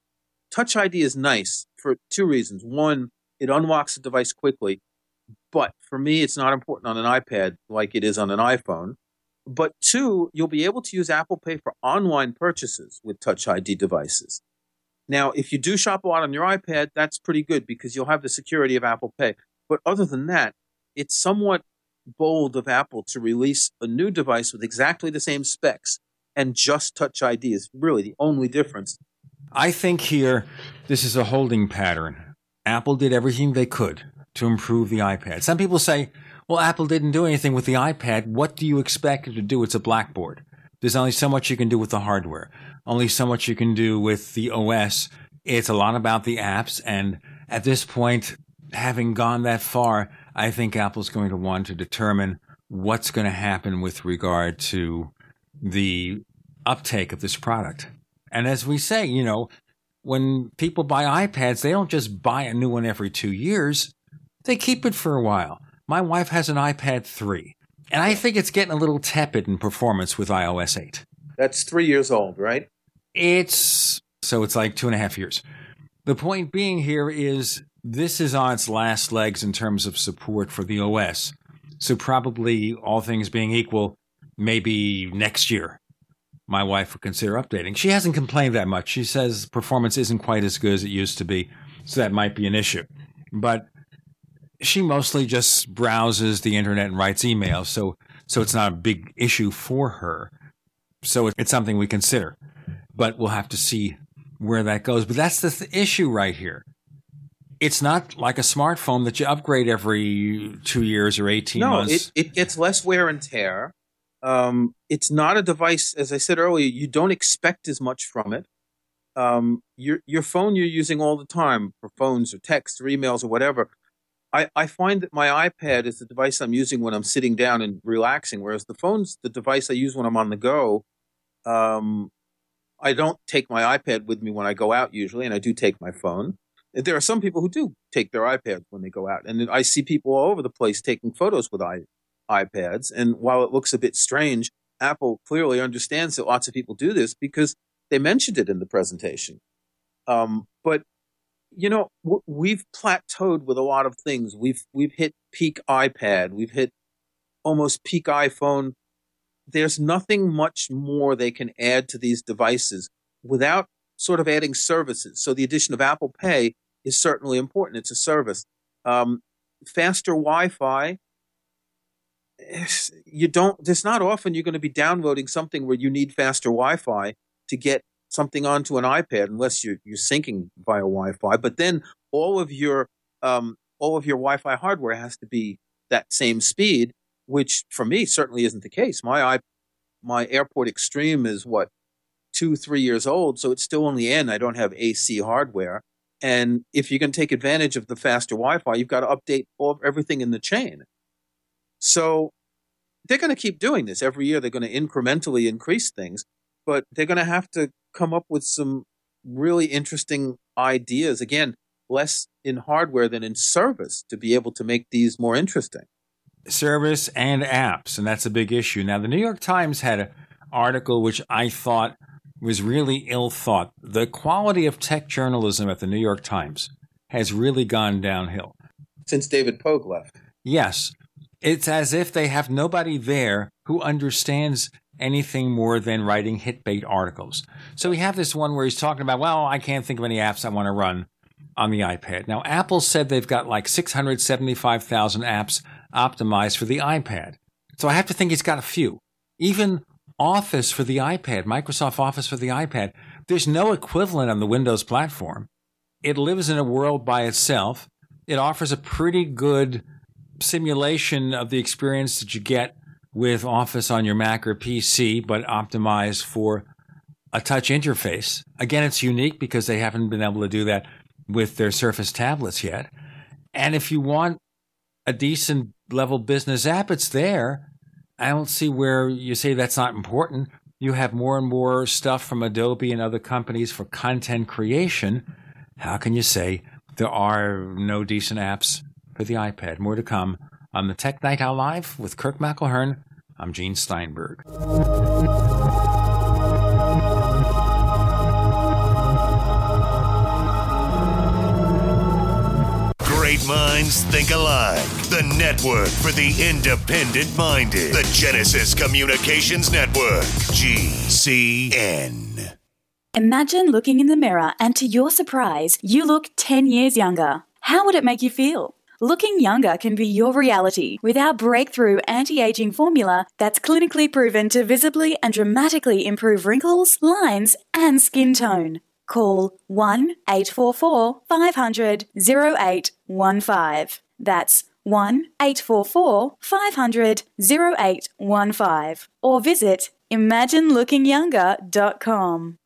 Touch ID is nice for two reasons. One, it unlocks the device quickly. But for me, it's not important on an iPad like it is on an iPhone. But two, you'll be able to use Apple Pay for online purchases with Touch ID devices. Now, if you do shop a lot on your iPad, that's pretty good because you'll have the security of Apple Pay. But other than that, it's somewhat bold of Apple to release a new device with exactly the same specs and just Touch ID is really the only difference. I think here this is a holding pattern. Apple did everything they could to improve the iPad. Some people say, well, Apple didn't do anything with the iPad. What do you expect it to do? It's a blackboard. There's only so much you can do with the hardware, only so much you can do with the OS. It's a lot about the apps. And at this point, having gone that far, I think Apple's going to want to determine what's going to happen with regard to the uptake of this product. And as we say, you know, when people buy iPads, they don't just buy a new one every two years. They keep it for a while. My wife has an iPad 3, and I think it's getting a little tepid in performance with iOS 8. That's three years old, right? It's so it's like two and a half years. The point being here is this is on its last legs in terms of support for the OS. So probably all things being equal, maybe next year, my wife would consider updating. She hasn't complained that much. She says performance isn't quite as good as it used to be, so that might be an issue. But she mostly just browses the internet and writes emails, so so it's not a big issue for her. So it's something we consider, but we'll have to see where that goes. But that's the th- issue right here. It's not like a smartphone that you upgrade every two years or eighteen no, months. it, it gets less wear and tear. Um, it's not a device, as I said earlier, you don't expect as much from it. Um, your your phone you're using all the time for phones or texts or emails or whatever. I, I find that my iPad is the device I'm using when I'm sitting down and relaxing, whereas the phone's the device I use when I'm on the go. Um, I don't take my iPad with me when I go out usually, and I do take my phone. There are some people who do take their iPads when they go out, and I see people all over the place taking photos with i iPads. And while it looks a bit strange, Apple clearly understands that lots of people do this because they mentioned it in the presentation. Um, but you know, we've plateaued with a lot of things. We've we've hit peak iPad. We've hit almost peak iPhone. There's nothing much more they can add to these devices without sort of adding services. So the addition of Apple Pay is certainly important. It's a service. Um, faster Wi-Fi you don't there's not often you're going to be downloading something where you need faster wi-fi to get something onto an ipad unless you're, you're syncing via wi-fi but then all of your um, all of your wi-fi hardware has to be that same speed which for me certainly isn't the case my i my airport extreme is what two three years old so it's still only in i don't have ac hardware And if you can take advantage of the faster Wi-Fi, you've got to update all everything in the chain. So they're going to keep doing this every year. They're going to incrementally increase things, but they're going to have to come up with some really interesting ideas. Again, less in hardware than in service to be able to make these more interesting. Service and apps, and that's a big issue. Now, the New York Times had an article which I thought was really ill thought. The quality of tech journalism at the New York Times has really gone downhill. Since David Pogue left. Yes. It's as if they have nobody there who understands anything more than writing hit bait articles. So we have this one where he's talking about, well, I can't think of any apps I want to run on the iPad. Now, Apple said they've got like 675,000 apps optimized for the iPad. So I have to think he's got a few. Even Office for the iPad, Microsoft Office for the iPad, there's no equivalent on the Windows platform. It lives in a world by itself. It offers a pretty good simulation of the experience that you get with Office on your Mac or PC, but optimized for a touch interface. Again, it's unique because they haven't been able to do that with their Surface tablets yet. And if you want a decent level business app, it's there. I don't see where you say that's not important. You have more and more stuff from Adobe and other companies for content creation. How can you say there are no decent apps for the iPad? More to come on the Tech Night Owl Live with Kirk McElhearn. I'm Gene Steinberg. Great minds think alike. The network for the independent minded. The Genesis Communications Network. GCN. Imagine looking in the mirror and to your surprise, you look 10 years younger. How would it make you feel? Looking younger can be your reality with our breakthrough anti aging formula that's clinically proven to visibly and dramatically improve wrinkles, lines, and skin tone. Call 1 844 500 0815. That's 1 844 500 0815. Or visit ImagineLookingYounger.com.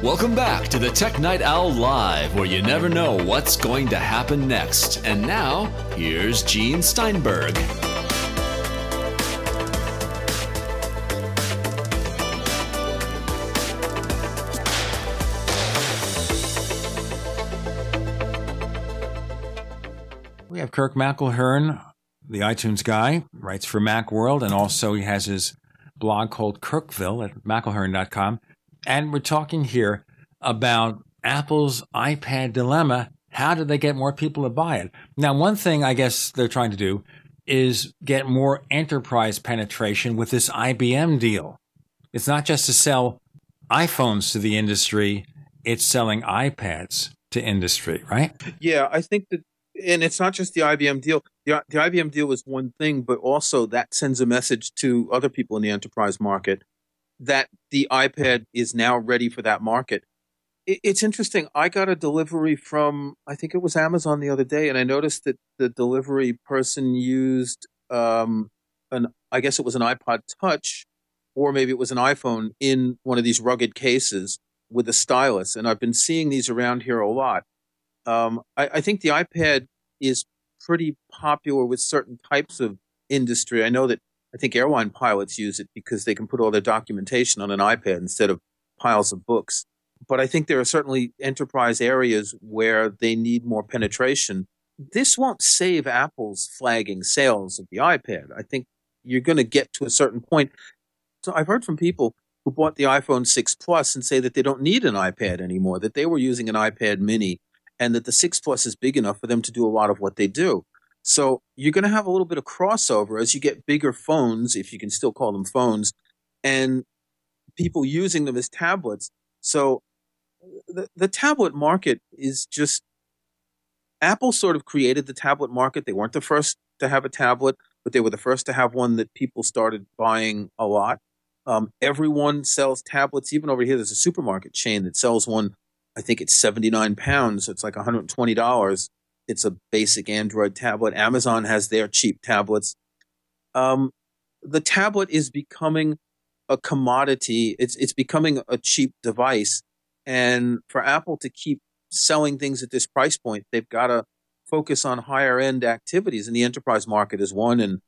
Welcome back to the Tech Night Owl Live, where you never know what's going to happen next. And now, here's Gene Steinberg. We have Kirk McElhearn, the iTunes guy, writes for Macworld, and also he has his blog called Kirkville at McElhearn.com. And we're talking here about Apple's iPad dilemma. How do they get more people to buy it? Now, one thing I guess they're trying to do is get more enterprise penetration with this IBM deal. It's not just to sell iPhones to the industry, it's selling iPads to industry, right? Yeah, I think that, and it's not just the IBM deal. The, the IBM deal is one thing, but also that sends a message to other people in the enterprise market that the iPad is now ready for that market. it's interesting. I got a delivery from, I think it was Amazon the other day, and I noticed that the delivery person used um, an, I guess it was an iPod Touch, or maybe it was an iPhone in one of these rugged cases with a stylus. And I've been seeing these around here a lot. Um, I, I think the iPad is pretty popular with certain types of industry. I know that I think airline pilots use it because they can put all their documentation on an iPad instead of piles of books but I think there are certainly enterprise areas where they need more penetration. This won't save Apple's flagging sales of the iPad. I think you're going to get to a certain point. So I've heard from people who bought the iPhone 6 Plus and say that they don't need an iPad anymore, that they were using an iPad mini and that the 6 Plus is big enough for them to do a lot of what they do. So you're going to have a little bit of crossover as you get bigger phones, if you can still call them phones, and people using them as tablets. So the, the tablet market is just Apple sort of created the tablet market. They weren't the first to have a tablet, but they were the first to have one that people started buying a lot. Um, everyone sells tablets. Even over here, there's a supermarket chain that sells one. I think it's 79 pounds. It's like $120. It's a basic Android tablet. Amazon has their cheap tablets. Um, the tablet is becoming a commodity. It's it's becoming a cheap device and for Apple to keep selling things at this price point, they've got to focus on higher end activities. And the enterprise market is one, and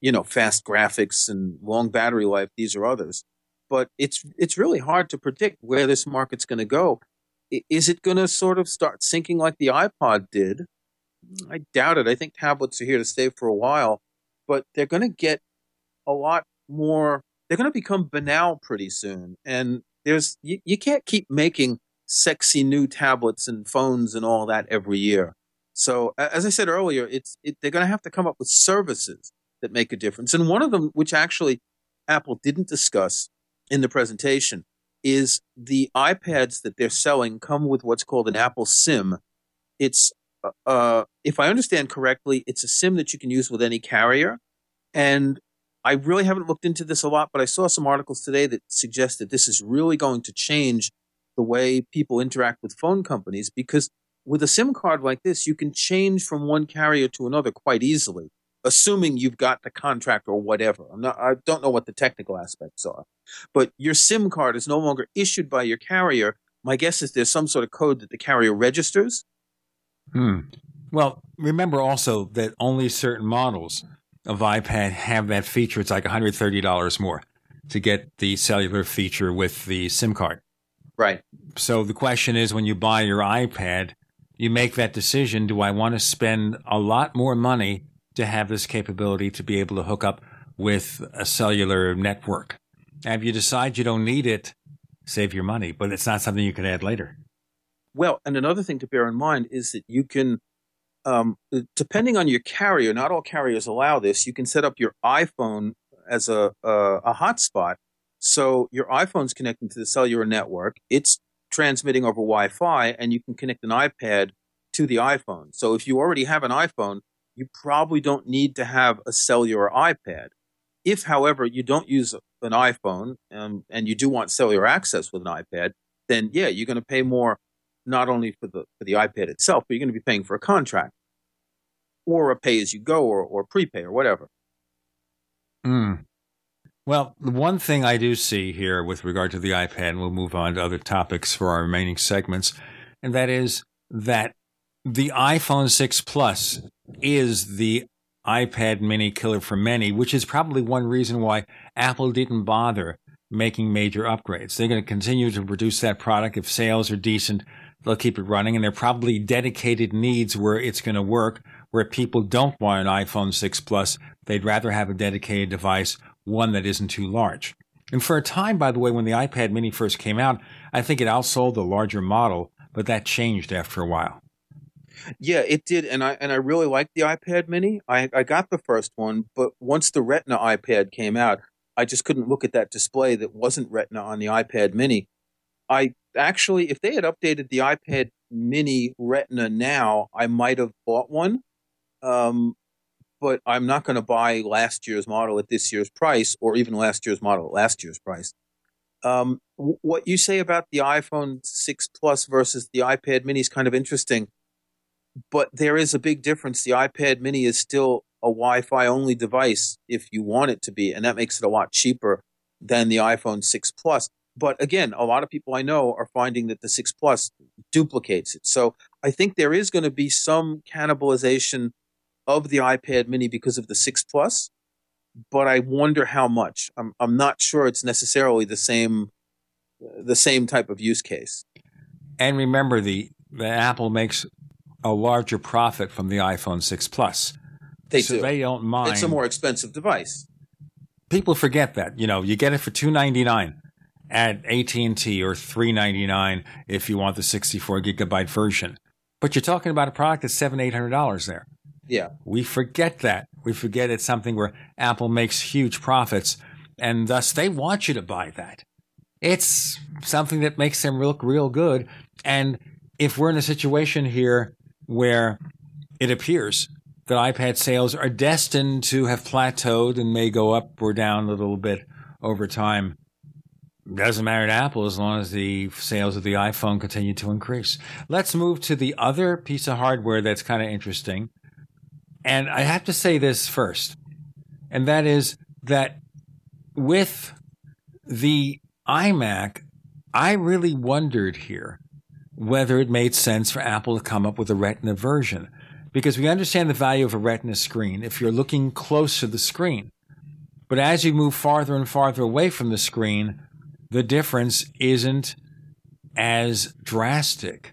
you know, fast graphics and long battery life. These are others. But it's it's really hard to predict where this market's going to go. Is it going to sort of start sinking like the iPod did? I doubt it. I think tablets are here to stay for a while, but they're going to get a lot more. They're going to become banal pretty soon, and there's you, you can't keep making sexy new tablets and phones and all that every year. So as I said earlier, it's it, they're going to have to come up with services that make a difference. And one of them, which actually Apple didn't discuss in the presentation, is the iPads that they're selling come with what's called an Apple SIM. It's uh, uh if I understand correctly, it's a SIM that you can use with any carrier, and I really haven't looked into this a lot, but I saw some articles today that suggest that this is really going to change the way people interact with phone companies because with a SIM card like this, you can change from one carrier to another quite easily, assuming you've got the contract or whatever. Not, I don't know what the technical aspects are, but your SIM card is no longer issued by your carrier. My guess is there's some sort of code that the carrier registers. Hmm. Well, remember also that only certain models of iPad have that feature. It's like $130 more to get the cellular feature with the SIM card. Right. So the question is when you buy your iPad, you make that decision do I want to spend a lot more money to have this capability to be able to hook up with a cellular network? And if you decide you don't need it, save your money, but it's not something you can add later. Well, and another thing to bear in mind is that you can um, depending on your carrier, not all carriers allow this. You can set up your iPhone as a, a, a hotspot. So your iPhone's connecting to the cellular network. It's transmitting over Wi-Fi, and you can connect an iPad to the iPhone. So if you already have an iPhone, you probably don't need to have a cellular iPad. If, however, you don't use an iPhone um, and you do want cellular access with an iPad, then yeah, you're going to pay more not only for the for the iPad itself, but you're going to be paying for a contract or a pay as you go or, or prepay or whatever. Mm. Well, the one thing I do see here with regard to the iPad, and we'll move on to other topics for our remaining segments, and that is that the iPhone 6 Plus is the iPad mini killer for many, which is probably one reason why Apple didn't bother making major upgrades. They're going to continue to produce that product. If sales are decent, they'll keep it running. And there are probably dedicated needs where it's going to work, where people don't want an iPhone 6 Plus. They'd rather have a dedicated device, one that isn't too large. And for a time, by the way, when the iPad mini first came out, I think it outsold the larger model, but that changed after a while. Yeah, it did, and I and I really liked the iPad Mini. I, I got the first one, but once the Retina iPad came out, I just couldn't look at that display that wasn't Retina on the iPad Mini. I actually, if they had updated the iPad Mini Retina now, I might have bought one. Um, but I'm not going to buy last year's model at this year's price, or even last year's model at last year's price. Um, w- what you say about the iPhone 6 Plus versus the iPad Mini is kind of interesting, but there is a big difference. The iPad Mini is still a Wi-Fi only device if you want it to be, and that makes it a lot cheaper than the iPhone 6 Plus. But again, a lot of people I know are finding that the 6 Plus duplicates it. So I think there is going to be some cannibalization of the iPad Mini because of the 6 Plus, but I wonder how much. I'm I'm not sure it's necessarily the same the same type of use case. And remember, the, the Apple makes a larger profit from the iPhone 6 Plus. They so do. they don't mind. It's a more expensive device. People forget that. You know, you get it for two ninety nine at AT and T or three ninety nine if you want the sixty four gigabyte version. But you're talking about a product that's seven eight hundred dollars there. Yeah. We forget that. We forget it's something where Apple makes huge profits, and thus they want you to buy that. It's something that makes them look real good. And if we're in a situation here where it appears that iPad sales are destined to have plateaued and may go up or down a little bit over time, doesn't matter to Apple as long as the sales of the iPhone continue to increase. Let's move to the other piece of hardware that's kind of interesting. And I have to say this first, and that is that with the iMac, I really wondered here whether it made sense for Apple to come up with a Retina version. Because we understand the value of a Retina screen if you're looking close to the screen. But as you move farther and farther away from the screen, the difference isn't as drastic.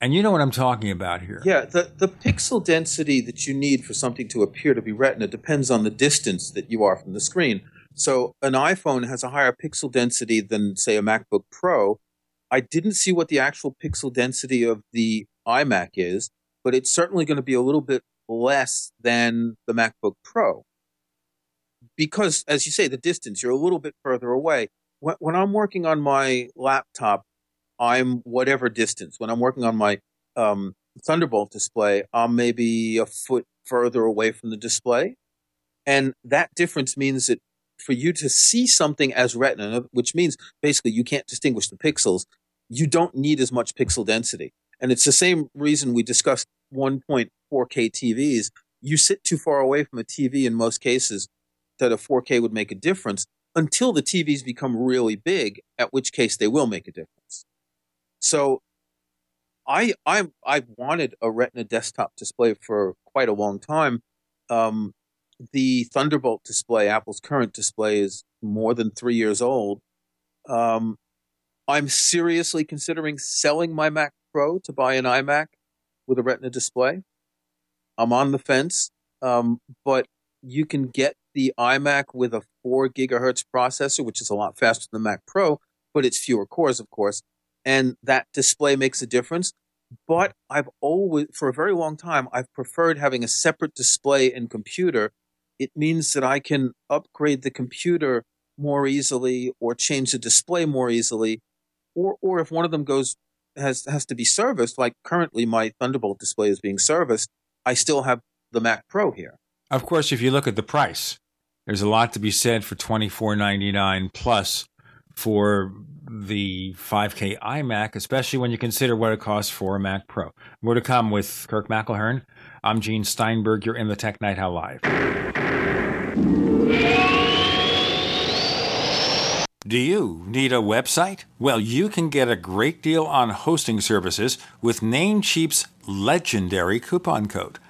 And you know what I'm talking about here. Yeah, the, the pixel density that you need for something to appear to be retina depends on the distance that you are from the screen. So an iPhone has a higher pixel density than, say, a MacBook Pro. I didn't see what the actual pixel density of the iMac is, but it's certainly going to be a little bit less than the MacBook Pro. Because, as you say, the distance, you're a little bit further away. When, I'm working on my laptop, I'm whatever distance. When I'm working on my um, Thunderbolt display, I'm maybe a foot further away from the display. And that difference means that for you to see something as retina, which means basically you can't distinguish the pixels, you don't need as much pixel density. And it's the same reason we discussed 1.4K TVs. You sit too far away from a TV in most cases that a 4K would make a difference until the TVs become really big, at which case they will make a difference. So I I I wanted a Retina desktop display for quite a long time. Um, the Thunderbolt display, Apple's current display, is more than three years old. Um, I'm seriously considering selling my Mac Pro to buy an iMac with a Retina display. I'm on the fence, um, but you can get the iMac with a four gigahertz processor, which is a lot faster than the Mac Pro, but it's fewer cores, of course, and that display makes a difference. But I've always, for a very long time, I've preferred having a separate display and computer. It means that I can upgrade the computer more easily or change the display more easily. Or, or if one of them goes, has, has to be serviced, like currently my Thunderbolt display is being serviced, I still have the Mac Pro here. Of course, if you look at the price, there's a lot to be said for twenty four ninety nine plus for the 5K iMac, especially when you consider what it costs for a Mac Pro. More to come with Kirk McElhearn. I'm Gene Steinberg. You're in the Tech Night Owl Live. Do you need a website? Well, you can get a great deal on hosting services with Namecheap's legendary coupon code.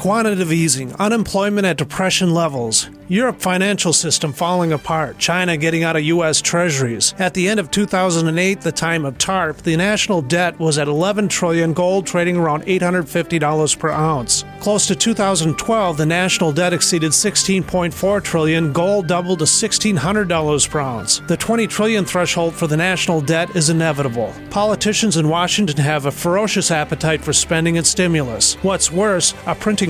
Quantitative easing, unemployment at depression levels, Europe financial system falling apart, China getting out of U.S. treasuries. At the end of 2008, the time of TARP, the national debt was at 11 trillion, gold trading around $850 per ounce. Close to 2012, the national debt exceeded 16.4 trillion, gold doubled to $1600 per ounce. The 20 trillion threshold for the national debt is inevitable. Politicians in Washington have a ferocious appetite for spending and stimulus. What's worse, a printing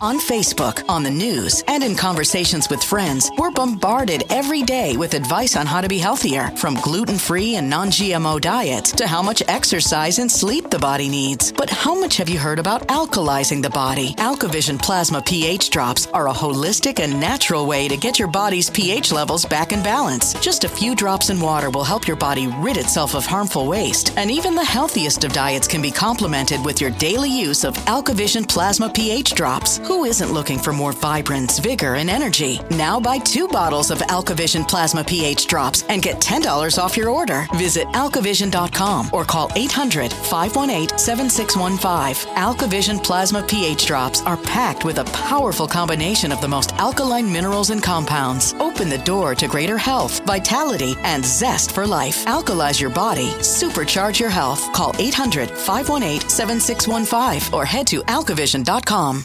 On Facebook, on the news, and in conversations with friends, we're bombarded every day with advice on how to be healthier, from gluten free and non GMO diets to how much exercise and sleep the body needs. But how much have you heard about alkalizing the body? AlkaVision Plasma pH drops are a holistic and natural way to get your body's pH levels back in balance. Just a few drops in water will help your body rid itself of harmful waste, and even the healthiest of diets can be complemented with your daily use of AlkaVision Plasma pH drops. Who isn't looking for more vibrance, vigor, and energy? Now buy two bottles of AlkaVision Plasma pH drops and get $10 off your order. Visit alkavision.com or call 800 518 7615. AlkaVision Plasma pH drops are packed with a powerful combination of the most alkaline minerals and compounds. Open the door to greater health, vitality, and zest for life. Alkalize your body, supercharge your health. Call 800 518 7615 or head to alkavision.com.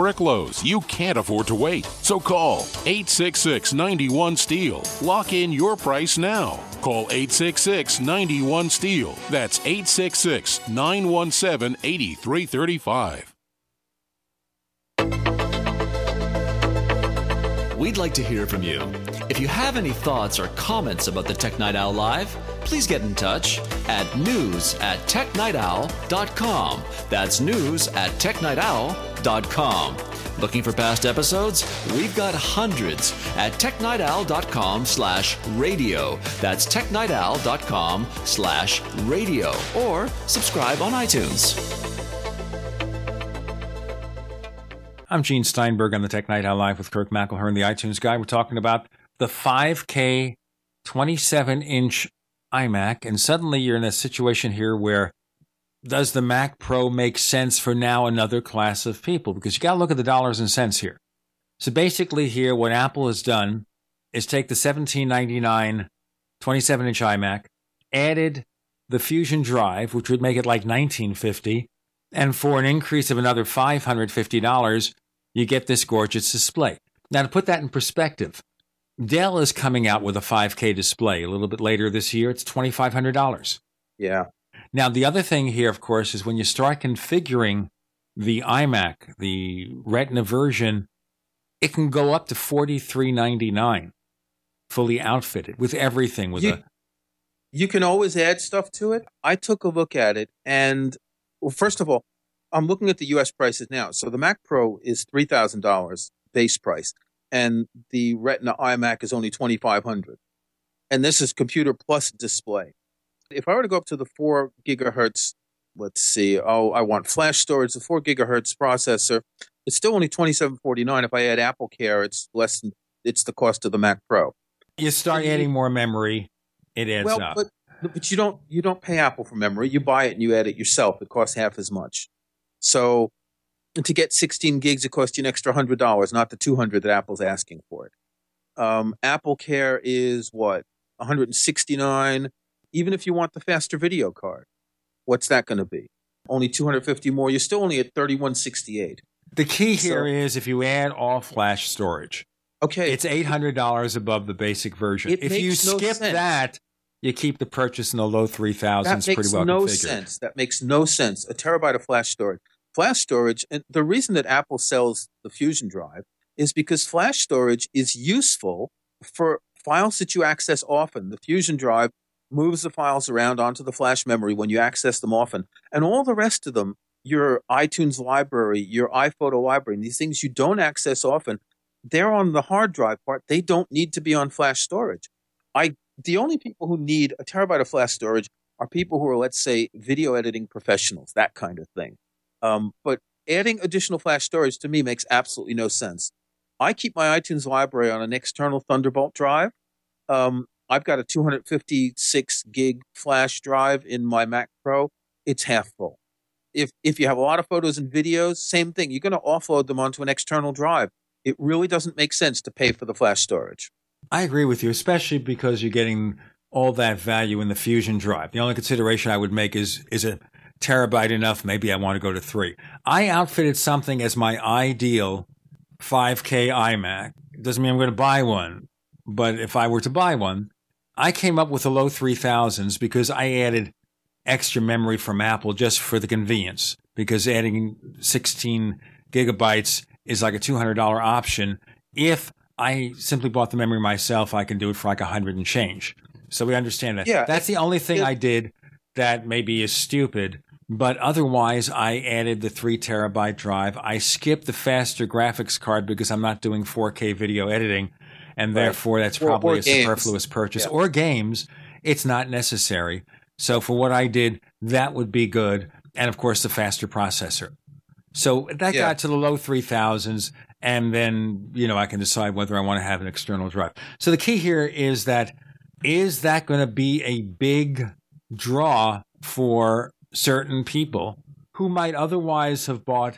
lows, you can't afford to wait. So call 866 91 Steel. Lock in your price now. Call 866 91 Steel. That's 866 917 8335. We'd like to hear from you. If you have any thoughts or comments about the Tech Night Owl Live, please get in touch at news at technightowl.com. That's news at technightowl.com. Looking for past episodes? We've got hundreds at technightowl.com slash radio. That's technightowl.com slash radio. Or subscribe on iTunes. I'm Gene Steinberg on the Tech Night Owl Live with Kirk McElhearn, the iTunes guy. We're talking about the 5K 27 inch iMac. And suddenly you're in a situation here where does the Mac Pro make sense for now another class of people? Because you got to look at the dollars and cents here. So basically, here, what Apple has done is take the 1799 27 inch iMac, added the Fusion Drive, which would make it like 1950, and for an increase of another $550, you get this gorgeous display. Now, to put that in perspective, Dell is coming out with a 5K display a little bit later this year. It's $2,500. Yeah. Now, the other thing here, of course, is when you start configuring the iMac, the Retina version, it can go up to $43.99 fully outfitted with everything with You- a You can always add stuff to it. I took a look at it, and well, first of all, I'm looking at the U.S. prices now. So the Mac Pro is three thousand dollars base price, and the Retina iMac is only twenty five hundred. And this is computer plus display. If I were to go up to the four gigahertz, let's see. Oh, I want flash storage. The four gigahertz processor. It's still only twenty seven forty nine. If I add Apple Care, it's less than it's the cost of the Mac Pro. you start adding more memory, it adds well, up. but but you don't you don't pay Apple for memory. You buy it and you add it yourself. It costs half as much. So to get 16 gigs, it costs you an extra hundred dollars, not the 200 that Apple's asking for it. Um, Apple Care is what 169. Even if you want the faster video card, what's that going to be? Only 250 more. You're still only at 3168. The key here So- is if you add all flash storage. Okay. It's eight hundred dollars above the basic version. If you no skip sense. that, you keep the purchase in the low three That thousands makes pretty well no configured. sense. That makes no sense. A terabyte of flash storage. Flash storage, and the reason that Apple sells the Fusion drive is because flash storage is useful for files that you access often. The Fusion drive moves the files around onto the flash memory when you access them often. And all the rest of them, your iTunes library, your iPhoto library, and these things you don't access often, they're on the hard drive part. They don't need to be on flash storage. I the only people who need a terabyte of flash storage are people who are, let's say, video editing professionals, that kind of thing. Um, but adding additional flash storage to me makes absolutely no sense. I keep my iTunes library on an external Thunderbolt drive. Um, I've got a 256 gig flash drive in my Mac Pro. It's half full. If if you have a lot of photos and videos, same thing. You're going to offload them onto an external drive. It really doesn't make sense to pay for the flash storage. I agree with you, especially because you're getting all that value in the Fusion drive. The only consideration I would make is is a terabyte enough? Maybe I want to go to three. I outfitted something as my ideal 5K iMac. Doesn't mean I'm going to buy one, but if I were to buy one, I came up with the low 3000s because I added extra memory from Apple just for the convenience. Because adding 16 gigabytes is like a $200 option. If I simply bought the memory myself, I can do it for like a hundred and change. So we understand that. Yeah, That's the only thing I did that maybe is stupid. But otherwise, I added the three terabyte drive. I skipped the faster graphics card because I'm not doing 4K video editing. And Right. therefore, that's Or- probably or a games. superfluous purchase. Yeah. Or games. It's not necessary. So for what I did, that would be good. And of course, the faster processor. So that Yeah. got to the low 3000s. And then, you know, I can decide whether I want to have an external drive. So the key here is that is that going to be a big draw for certain people who might otherwise have bought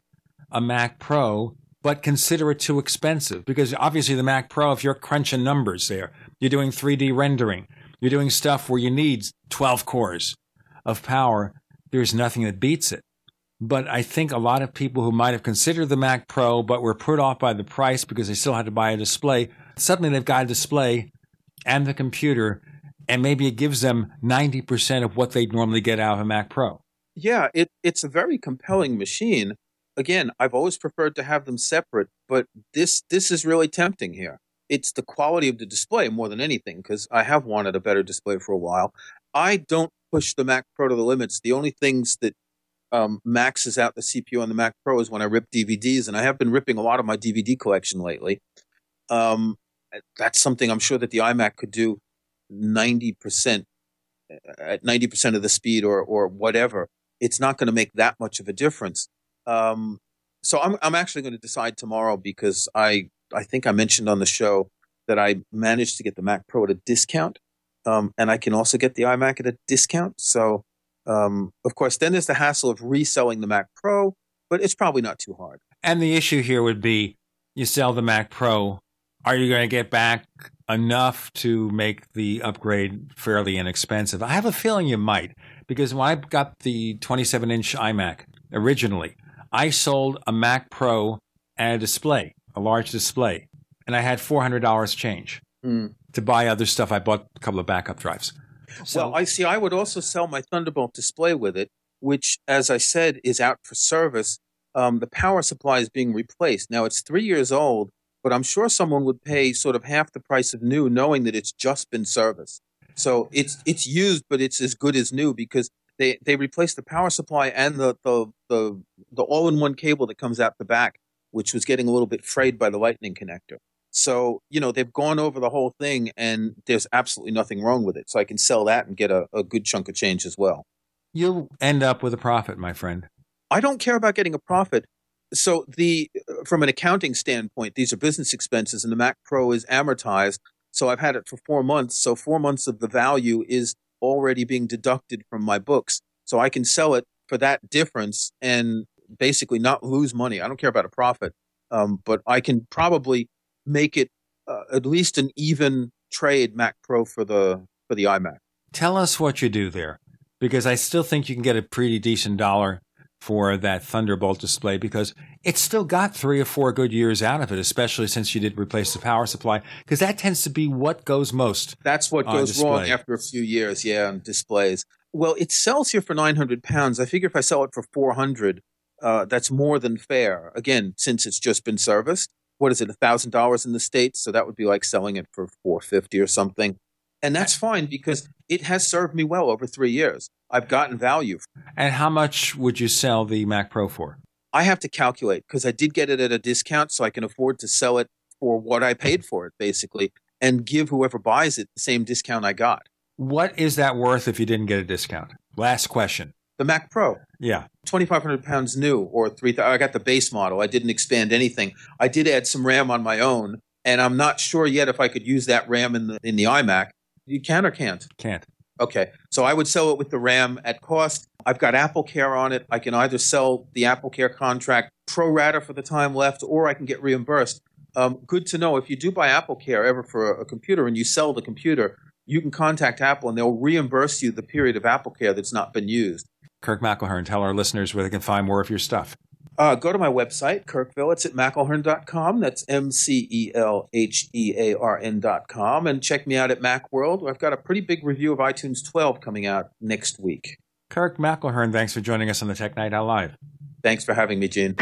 a Mac Pro but consider it too expensive? Because obviously, the Mac Pro, if you're crunching numbers there, you're doing 3D rendering, you're doing stuff where you need 12 cores of power, there's nothing that beats it. But I think a lot of people who might have considered the Mac Pro but were put off by the price because they still had to buy a display, suddenly they've got a display and the computer, and maybe it gives them 90% of what they'd normally get out of a Mac Pro. Yeah, it, it's a very compelling machine. Again, I've always preferred to have them separate, but this this is really tempting here. It's the quality of the display more than anything, because I have wanted a better display for a while. I don't push the Mac Pro to the limits. The only things that um, maxes out the CPU on the Mac Pro is when I rip DVDs, and I have been ripping a lot of my DVD collection lately. Um, that's something I'm sure that the iMac could do 90% at 90% of the speed or, or whatever. It's not going to make that much of a difference. Um, so I'm, I'm actually going to decide tomorrow because I, I think I mentioned on the show that I managed to get the Mac Pro at a discount. Um, and I can also get the iMac at a discount. So, um, of course, then there's the hassle of reselling the Mac Pro, but it's probably not too hard. And the issue here would be you sell the Mac Pro, are you going to get back enough to make the upgrade fairly inexpensive? I have a feeling you might, because when I got the 27 inch iMac originally, I sold a Mac Pro and a display, a large display, and I had $400 change Hmm. to buy other stuff. I bought a couple of backup drives. well, I see. I would also sell my Thunderbolt display with it, which, as I said, is out for service. Um, the power supply is being replaced. Now it's three years old, but I'm sure someone would pay sort of half the price of new, knowing that it's just been serviced. So it's it's used, but it's as good as new because they they replaced the power supply and the the the, the all in one cable that comes out the back, which was getting a little bit frayed by the lightning connector. So, you know, they've gone over the whole thing and there's absolutely nothing wrong with it. So I can sell that and get a, a good chunk of change as well. You'll end up with a profit, my friend. I don't care about getting a profit. So the from an accounting standpoint, these are business expenses and the Mac Pro is amortized. So I've had it for four months. So four months of the value is already being deducted from my books. So I can sell it for that difference and basically not lose money. I don't care about a profit, um, but I can probably make it uh, at least an even trade Mac Pro for the for the iMac. Tell us what you do there, because I still think you can get a pretty decent dollar for that Thunderbolt display because it's still got three or four good years out of it, especially since you did replace the power supply, because that tends to be what goes most. That's what goes wrong after a few years, yeah, on displays. Well, it sells here for 900 pounds. I figure if I sell it for 400, uh, that's more than fair. Again, since it's just been serviced, what is it, $1,000 in the States? So that would be like selling it for 450 or something. And that's fine because it has served me well over three years. I've gotten value. And how much would you sell the Mac Pro for? I have to calculate because I did get it at a discount, so I can afford to sell it for what I paid for it, basically, and give whoever buys it the same discount I got. What is that worth if you didn't get a discount? Last question. The Mac Pro. Yeah. 2,500 pounds new or 3,000. I got the base model. I didn't expand anything. I did add some RAM on my own, and I'm not sure yet if I could use that RAM in the, in the iMac. You can or can't? Can't. Okay. So I would sell it with the RAM at cost. I've got Apple Care on it. I can either sell the Apple Care contract pro rata for the time left, or I can get reimbursed. Um, good to know if you do buy Apple Care ever for a, a computer and you sell the computer, you can contact Apple and they'll reimburse you the period of Apple Care that's not been used. Kirk McElhearn, tell our listeners where they can find more of your stuff. Uh, go to my website, Kirkville. It's at McElhearn.com. That's M C E L H E A R N.com. And check me out at Macworld. I've got a pretty big review of iTunes 12 coming out next week. Kirk McElhearn, thanks for joining us on the Tech Night Owl Live. Thanks for having me, Gene.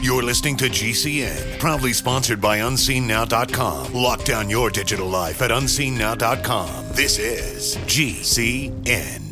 You're listening to GCN, proudly sponsored by UnseenNow.com. Lock down your digital life at UnseenNow.com. This is GCN.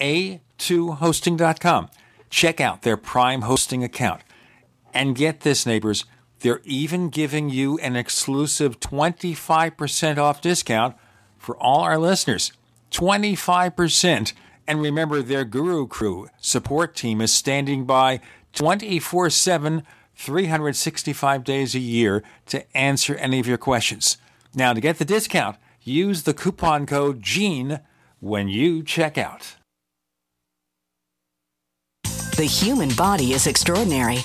a2hosting.com. Check out their Prime hosting account. And get this, neighbors, they're even giving you an exclusive 25% off discount for all our listeners. 25%. And remember, their Guru Crew support team is standing by 24 7, 365 days a year to answer any of your questions. Now, to get the discount, use the coupon code GENE when you check out. The human body is extraordinary.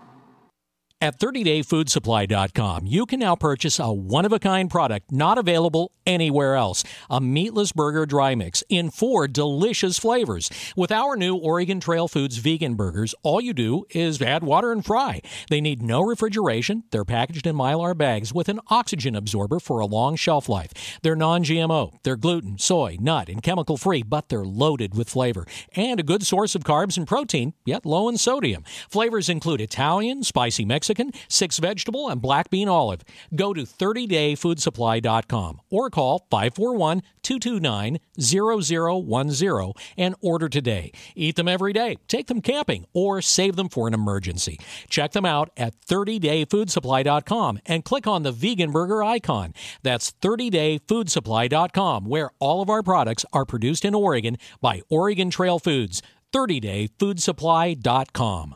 At 30dayfoodsupply.com, you can now purchase a one of a kind product not available anywhere else a meatless burger dry mix in four delicious flavors. With our new Oregon Trail Foods vegan burgers, all you do is add water and fry. They need no refrigeration. They're packaged in mylar bags with an oxygen absorber for a long shelf life. They're non GMO. They're gluten, soy, nut, and chemical free, but they're loaded with flavor and a good source of carbs and protein, yet low in sodium. Flavors include Italian, spicy Mexican, six vegetable, and black bean olive. Go to 30dayfoodsupply.com or call 541 229 0010 and order today. Eat them every day, take them camping, or save them for an emergency. Check them out at 30dayfoodsupply.com and click on the vegan burger icon. That's 30dayfoodsupply.com, where all of our products are produced in Oregon by Oregon Trail Foods. 30dayfoodsupply.com.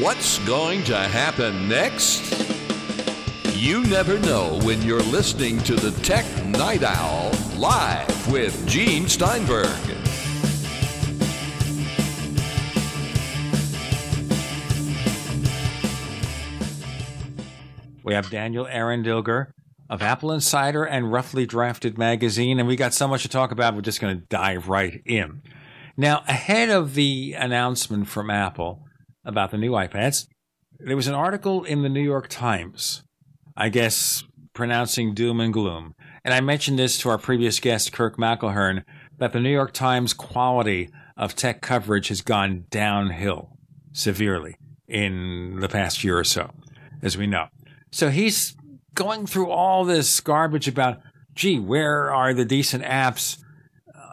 What's going to happen next? You never know when you're listening to the Tech Night Owl live with Gene Steinberg. We have Daniel Eran Dilger of Apple Insider and Roughly Drafted magazine, and we got so much to talk about. We're just going to dive right in. Now, ahead of the announcement from Apple about the new iPads, there was an article in the New York Times, I guess pronouncing doom and gloom. And I mentioned this to our previous guest, Kirk McElhearn, that the New York Times quality of tech coverage has gone downhill severely in the past year or so, as we know. So he's going through all this garbage about, gee, where are the decent apps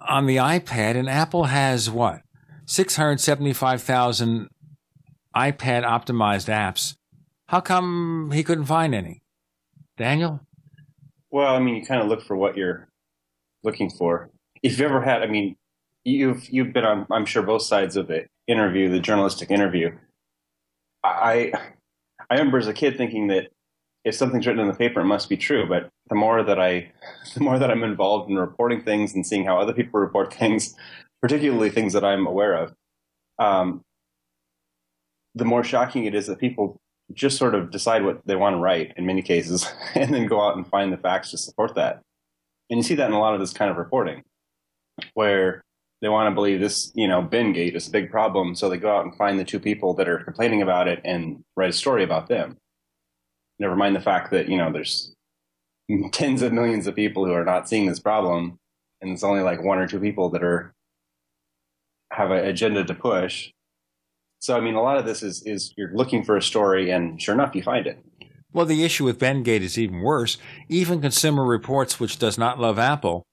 on the iPad? And Apple has what? 675,000 iPad optimized apps. How come he couldn't find any? Daniel? Well, I mean, you kind of look for what you're looking for. If you've ever had, I mean, you've you've been on, I'm sure, both sides of the interview, the journalistic interview. I I remember as a kid thinking that if something's written in the paper, it must be true. But the more that I, [laughs] the more that I'm involved in reporting things and seeing how other people report things, particularly things that I'm aware of, um, the more shocking it is that people just sort of decide what they want to write in many cases [laughs] and then go out and find the facts to support that. And you see that in a lot of this kind of reporting where they want to believe this, you know, Bendgate is a big problem. So they go out and find the two people that are complaining about it and write a story about them. Never mind the fact that, you know, there's [laughs] tens of millions of people who are not seeing this problem. And it's only like one or two people that are have an agenda to push so, I mean, a lot of this is, is you're looking for a story, and sure enough, you find it. Well, the issue with Bendgate is even worse. Even Consumer Reports, which does not love Apple,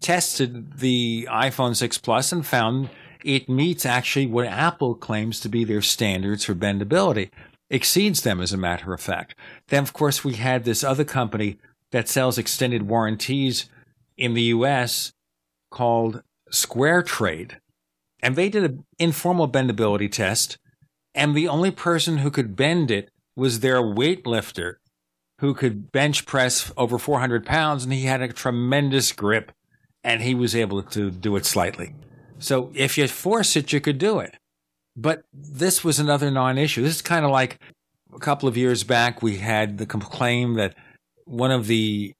tested the iPhone 6 Plus and found it meets actually what Apple claims to be their standards for bendability, exceeds them, as a matter of fact. Then, of course, we had this other company that sells extended warranties in the US called Square Trade and they did an informal bendability test, and the only person who could bend it was their weightlifter, who could bench press over 400 pounds, and he had a tremendous grip, and he was able to do it slightly. So if you force it, you could do it. But this was another non-issue. This is kind of like a couple of years back, we had the claim that one of the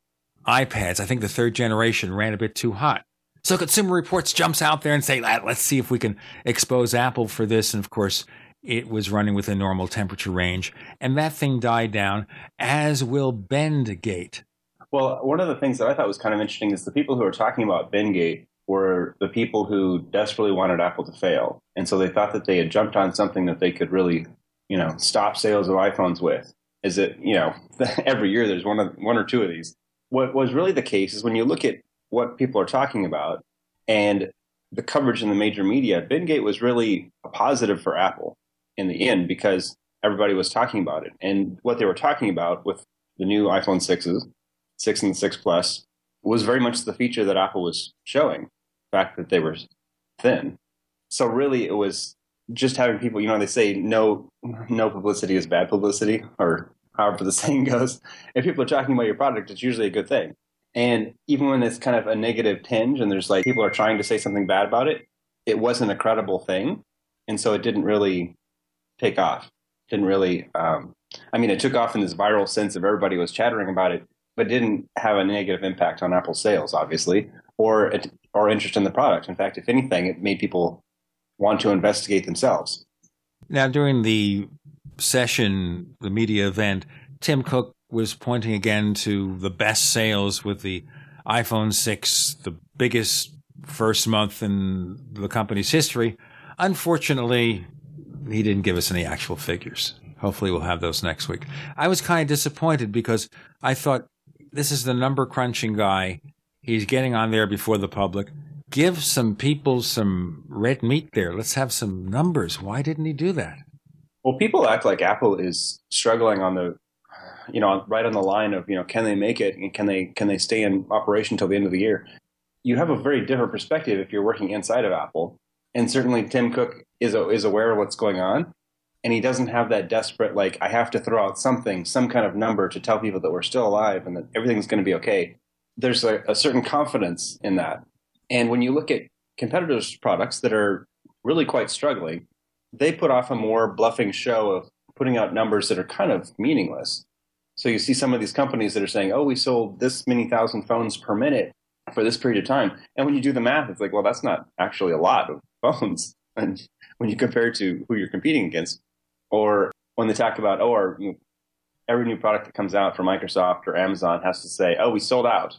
iPads, I think the third generation, ran a bit too hot. So Consumer Reports jumps out there and say, ah, let's see if we can expose Apple for this. And of course, it was running within normal temperature range. And that thing died down, as will Bendgate. Well, one of the things that I thought was kind of interesting is the people who are talking about Bendgate were the people who desperately wanted Apple to fail. And so they thought that they had jumped on something that they could really, you know, stop sales of iPhones with. Is it, you know, [laughs] every year there's one, of, one or two of these. What was really the case is when you look at what people are talking about and the coverage in the major media, Bendgate was really a positive for Apple in the end because everybody was talking about it. And what they were talking about with the new iPhone 6s, 6 and 6 Plus, was very much the feature that Apple was showing, the fact that they were thin. So really it was just having people, you know, they say no no publicity is bad publicity, or however the [laughs] saying goes. If people are talking about your product, it's usually a good thing. And even when it's kind of a negative tinge and there's like people are trying to say something bad about it, it wasn't a credible thing, and so it didn't really take off. Didn't really. Um, I mean, it took off in this viral sense of everybody was chattering about it, but didn't have a negative impact on Apple sales, obviously, or or interest in the product. In fact, if anything, it made people want to investigate themselves. Now, during the session, the media event, Tim Cook was pointing again to the best sales with the iPhone 6, the biggest first month in the company's history. Unfortunately, he didn't give us any actual figures. Hopefully, we'll have those next week. I was kind of disappointed because I thought this is the number crunching guy. He's getting on there before the public. Give some people some red meat there. Let's have some numbers. Why didn't he do that? Well, people act like Apple is struggling on the, you know, right on the line of, you know, can they make it and can they can they stay in operation till the end of the year? You have a very different perspective if you're working inside of Apple, and certainly Tim Cook is is aware of what's going on, and he doesn't have that desperate like I have to throw out something, some kind of number to tell people that we're still alive and that everything's going to be okay. There's a, a certain confidence in that, and when you look at competitors' products that are really quite struggling, they put off a more bluffing show of putting out numbers that are kind of meaningless. So you see some of these companies that are saying, "Oh, we sold this many thousand phones per minute for this period of time," and when you do the math, it's like, well, that's not actually a lot of [laughs] phones. And when you compare it to who you're competing against, or when they talk about, oh, our, you know, every new product that comes out from Microsoft or Amazon has to say, "Oh, we sold out."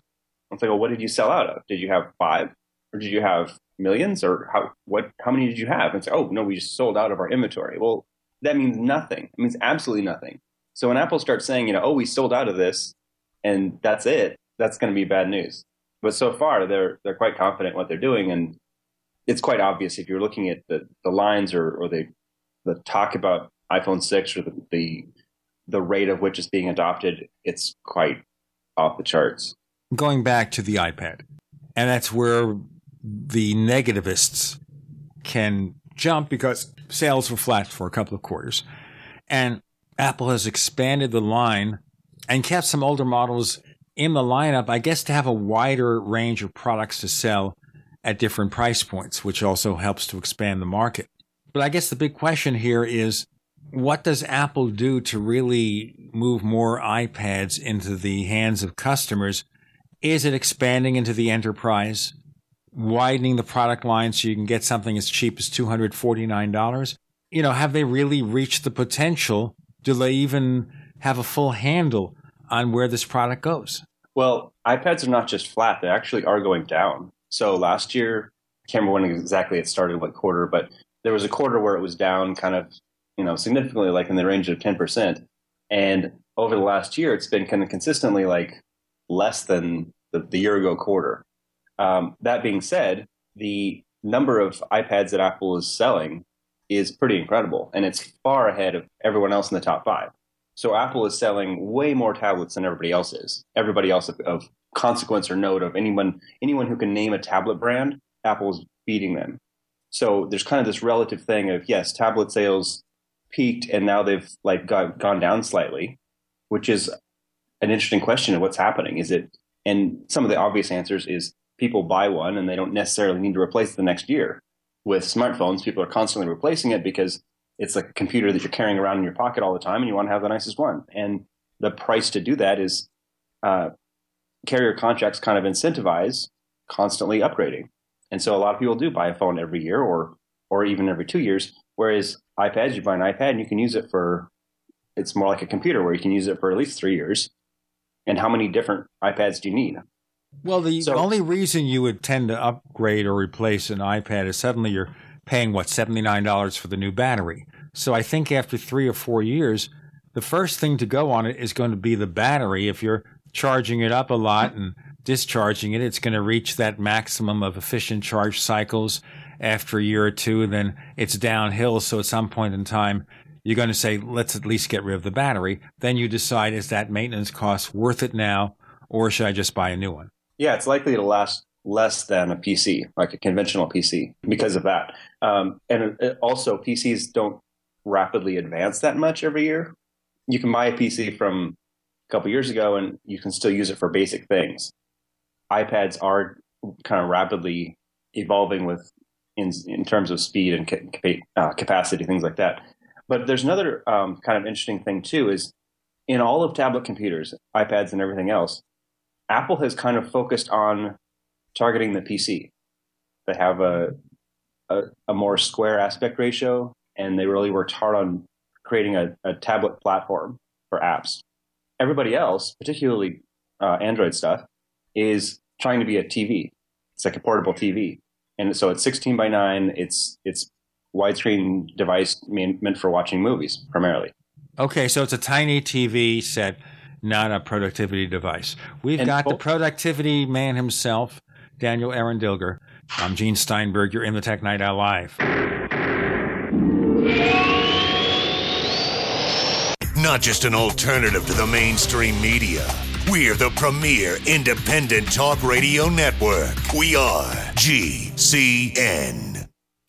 It's like, well, what did you sell out of? Did you have five, or did you have millions? Or how what how many did you have? And say oh no we just sold out of our inventory. Well that means nothing. It means absolutely nothing so when apple starts saying you know oh we sold out of this and that's it that's going to be bad news but so far they're they're quite confident what they're doing and it's quite obvious if you're looking at the the lines or or the the talk about iphone 6 or the the the rate of which is being adopted it's quite off the charts going back to the ipad and that's where the negativists can jump because sales were flat for a couple of quarters. And Apple has expanded the line and kept some older models in the lineup, I guess, to have a wider range of products to sell at different price points, which also helps to expand the market. But I guess the big question here is what does Apple do to really move more iPads into the hands of customers? Is it expanding into the enterprise? widening the product line so you can get something as cheap as $249? You know, have they really reached the potential? Do they even have a full handle on where this product goes? Well, iPads are not just flat, they actually are going down. So last year, I can't remember when exactly it started, what quarter, but there was a quarter where it was down kind of, you know, significantly, like in the range of 10%. And over the last year, it's been kind of consistently like less than the, the year ago quarter. Um, that being said, the number of iPads that Apple is selling is pretty incredible, and it's far ahead of everyone else in the top five. So Apple is selling way more tablets than everybody else is. Everybody else of, of consequence or note of anyone anyone who can name a tablet brand, Apple's beating them. So there's kind of this relative thing of yes, tablet sales peaked and now they've like got, gone down slightly, which is an interesting question of what's happening. Is it and some of the obvious answers is people buy one and they don't necessarily need to replace it the next year. With smartphones, people are constantly replacing it because it's like a computer that you're carrying around in your pocket all the time and you want to have the nicest one. And the price to do that is uh, carrier contracts kind of incentivize constantly upgrading. And so a lot of people do buy a phone every year or or even every two years. Whereas iPads, you buy an iPad and you can use it for it's more like a computer where you can use it for at least three years. And how many different iPads do you need? Well, the so, only reason you would tend to upgrade or replace an iPad is suddenly you're paying what seventy nine dollars for the new battery. So I think after three or four years, the first thing to go on it is going to be the battery. If you're charging it up a lot and discharging it, it's going to reach that maximum of efficient charge cycles after a year or two. Then it's downhill. So at some point in time, you're going to say, let's at least get rid of the battery. Then you decide, is that maintenance cost worth it now, or should I just buy a new one? Yeah, it's likely to last less than a PC, like a conventional PC, because of that. Um, and it, also, PCs don't rapidly advance that much every year. You can buy a PC from a couple years ago, and you can still use it for basic things. iPads are kind of rapidly evolving with in in terms of speed and ca- uh, capacity, things like that. But there's another um, kind of interesting thing too is in all of tablet computers, iPads, and everything else, Apple has kind of focused on targeting the PC. They have a, a, a more square aspect ratio, and they really worked hard on creating a, a tablet platform for apps. Everybody else, particularly uh, Android stuff, is trying to be a TV. It's like a portable TV, and so it's 16 by 9. It's it's widescreen device meant for watching movies primarily. Okay, so it's a tiny TV set, not a productivity device. We've and got the productivity man himself, Daniel Eran Dilger. I'm Gene Steinberg. You're in the Tech Night Owl Live. Not just an alternative to the mainstream media. We're the premier independent talk radio network. We are GCN.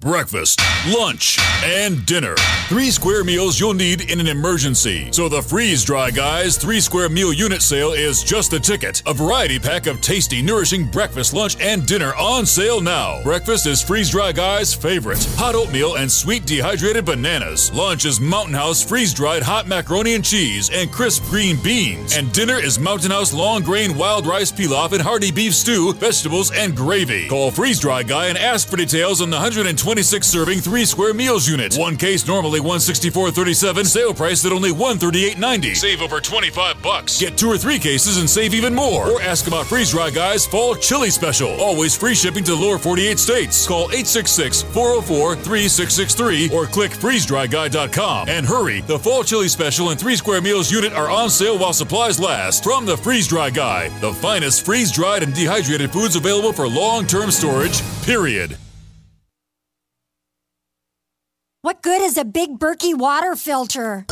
Breakfast, lunch, and dinner. Three square meals you'll need in an emergency. So the Freeze Dry Guys three square meal unit sale is just the ticket. A variety pack of tasty, nourishing breakfast, lunch, and dinner on sale now. Breakfast is Freeze Dry Guys' favorite hot oatmeal and sweet dehydrated bananas. Lunch is Mountain House freeze dried hot macaroni and cheese and crisp green beans. And dinner is Mountain House long grain wild rice pilaf and hearty beef stew, vegetables, and gravy. Call Freeze Dry Guy and ask for details on the 120 26 serving 3 square meals unit. One case normally 164.37, sale price at only 138.90. Save over 25 bucks. Get two or three cases and save even more. Or ask about Freeze Dry Guys Fall Chili Special. Always free shipping to lower 48 states. Call 866-404-3663 or click freezedryguy.com. And hurry, the Fall Chili Special and 3 square meals unit are on sale while supplies last. From the Freeze Dry Guy, the finest freeze-dried and dehydrated foods available for long-term storage, period. What good is a Big Berkey water filter?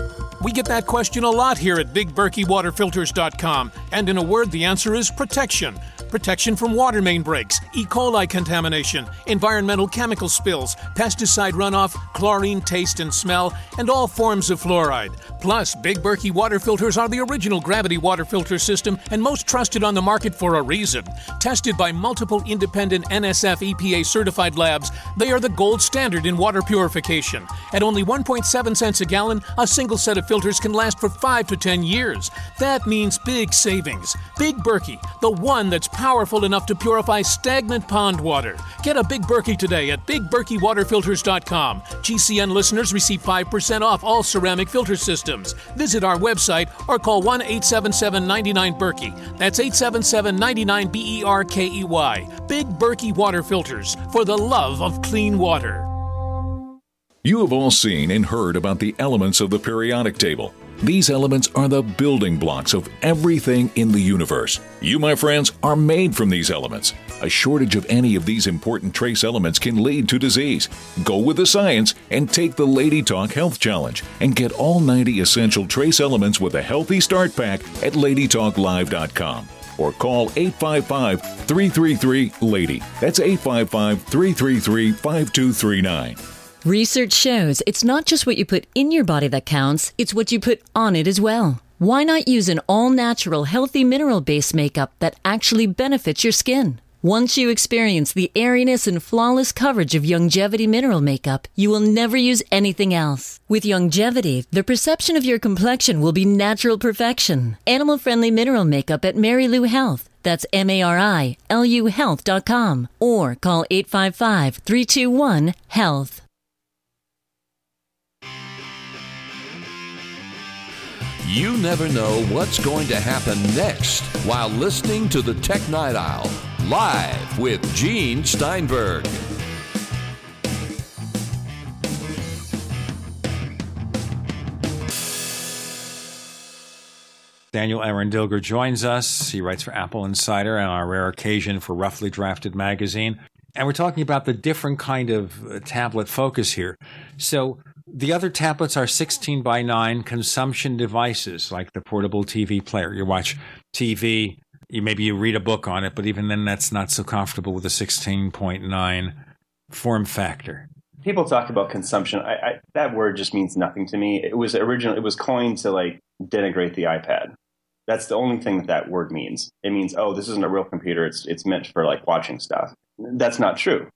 We get that question a lot here at BigBerkeyWaterFilters.com, and in a word, the answer is protection protection from water main breaks, E. coli contamination, environmental chemical spills, pesticide runoff, chlorine taste and smell, and all forms of fluoride. Plus, Big Berkey water filters are the original gravity water filter system and most trusted on the market for a reason. Tested by multiple independent NSF EPA certified labs, they are the gold standard in water purification. At only 1.7 cents a gallon, a single set of filters can last for 5 to 10 years. That means big savings. Big Berkey, the one that's powerful enough to purify stagnant pond water. Get a Big Berkey today at BigBerkeyWaterFilters.com. GCN listeners receive 5% off all ceramic filter systems. Visit our website or call 1 877 99 Berkey. That's 877 99 B E R K E Y. Big Berkey Water Filters for the love of clean water. You have all seen and heard about the elements of the periodic table. These elements are the building blocks of everything in the universe. You, my friends, are made from these elements. A shortage of any of these important trace elements can lead to disease. Go with the science and take the Lady Talk Health Challenge and get all 90 essential trace elements with a healthy start pack at ladytalklive.com or call 855 333 LADY. That's 855 333 5239. Research shows it's not just what you put in your body that counts, it's what you put on it as well. Why not use an all natural, healthy mineral based makeup that actually benefits your skin? Once you experience the airiness and flawless coverage of Longevity mineral makeup, you will never use anything else. With Longevity, the perception of your complexion will be natural perfection. Animal friendly mineral makeup at Marilu Health. That's M A R I L U health.com or call 855 321 HEALTH. You never know what's going to happen next while listening to the Tech Night Owl live with Gene Steinberg. Daniel Eran Dilger joins us. He writes for Apple Insider and on our rare occasion for Roughly Drafted magazine. And we're talking about the different kind of tablet focus here. So the other tablets are 16 by 9 consumption devices, like the portable TV player. You watch TV, you maybe you read a book on it, but even then that's not so comfortable with a 16.9 form factor. People talk about consumption. I, I, that word just means nothing to me. It was original. It was coined to like denigrate the iPad. That's the only thing that that word means. It means, oh, this isn't a real computer. It's it's meant for like watching stuff. That's not true.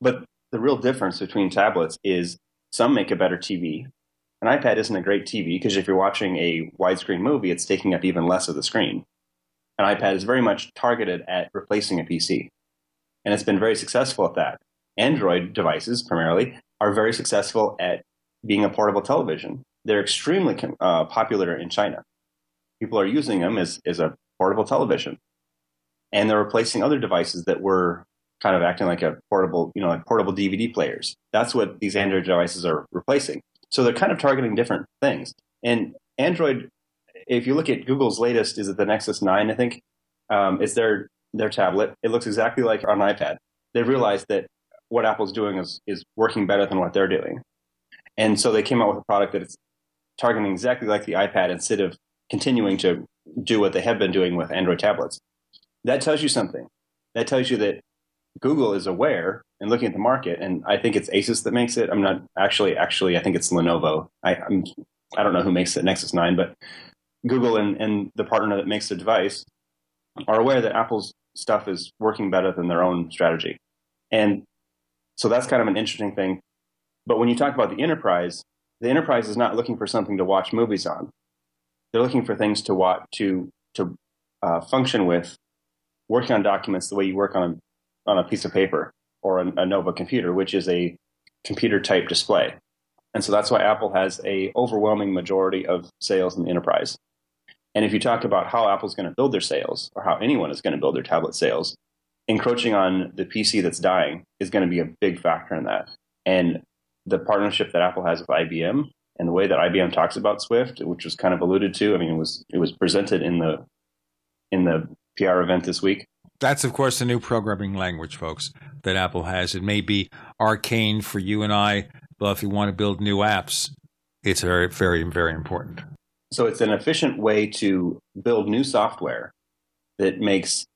But the real difference between tablets is some make a better TV. An iPad isn't a great TV because if you're watching a widescreen movie, it's taking up even less of the screen. An iPad is very much targeted at replacing a PC, and it's been very successful at that. Android devices, primarily, are very successful at being a portable television. They're extremely uh, popular in China. People are using them as, as a portable television. And they're replacing other devices that were kind of acting like a portable, you know, like portable DVD players. That's what these Android devices are replacing. So they're kind of targeting different things. And Android, if you look at Google's latest, is it the Nexus 9, I think? Um, it's their, their tablet. It looks exactly like an iPad. They realized that what Apple's doing is, is working better than what they're doing. And so they came out with a product that is targeting exactly like the iPad instead of continuing to do what they have been doing with Android tablets. That tells you something. That tells you that Google is aware and looking at the market, and I think it's Asus that makes it. I'm not actually, actually, I think it's Lenovo. I, I'm, I don't know who makes the Nexus 9, but Google and, and the partner that makes the device are aware that Apple's stuff is working better than their own strategy. And so that's kind of an interesting thing. But when you talk about the enterprise, the enterprise is not looking for something to watch movies on. They're looking for things to watch to to uh, function with, working on documents the way you work on on a piece of paper or a, a Nova computer, which is a computer type display. And so that's why Apple has a overwhelming majority of sales in the enterprise. And if you talk about how Apple's going to build their sales or how anyone is going to build their tablet sales, encroaching on the PC that's dying is going to be a big factor in that. And the partnership that Apple has with IBM and the way that IBM talks about Swift, which was kind of alluded to, I mean, it was it was presented in the in the PR event this week. That's of course the new programming language, folks, that Apple has. It may be arcane for you and I, but if you want to build new apps, it's very, very, very important. So it's an efficient way to build new software that makes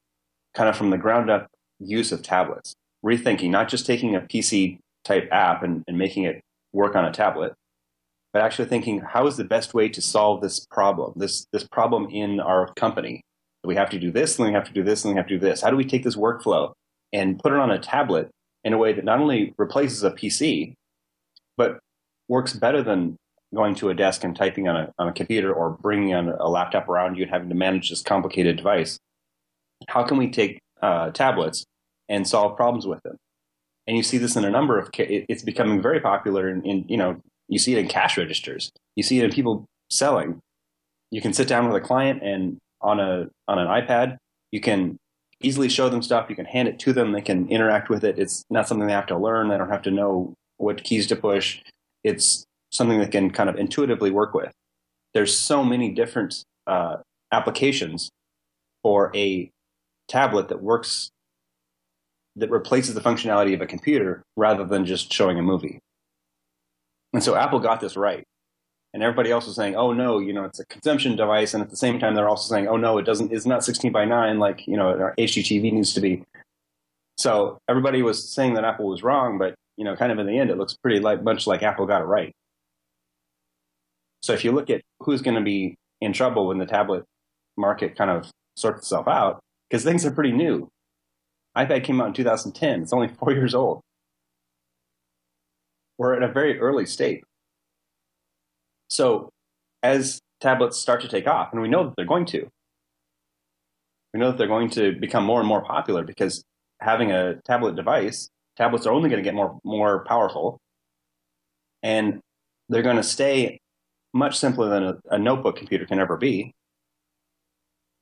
kind of from the ground up use of tablets, rethinking, not just taking a PC type app and, and making it work on a tablet, but actually thinking how is the best way to solve this problem, this this problem in our company. We have to do this, and we have to do this, and we have to do this. How do we take this workflow and put it on a tablet in a way that not only replaces a PC, but works better than going to a desk and typing on a, on a computer or bringing on a laptop around you and having to manage this complicated device? How can we take uh, tablets and solve problems with them? And you see this in a number of. It's becoming very popular in you know you see it in cash registers. You see it in people selling. You can sit down with a client and on a on an iPad, you can easily show them stuff. You can hand it to them. They can interact with it. It's not something they have to learn. They don't have to know what keys to push. It's something that can kind of intuitively work with. There's so many different uh, applications for a tablet that works that replaces the functionality of a computer rather than just showing a movie. And so Apple got this right. And everybody else was saying, oh no, you know, it's a consumption device. And at the same time, they're also saying, oh no, it doesn't, it's not 16 by 9 like, you know, our HDTV needs to be. So everybody was saying that Apple was wrong, but, you know, kind of in the end, it looks pretty like, much like Apple got it right. So if you look at who's going to be in trouble when the tablet market kind of sorts itself out, because things are pretty new. iPad came out in 2010. It's only four years old. We're at a very early state. So as tablets start to take off, and we know that they're going to, We know that they're going to become more and more popular because having a tablet device, tablets are only going to get more more powerful, and they're going to stay much simpler than a, a notebook computer can ever be.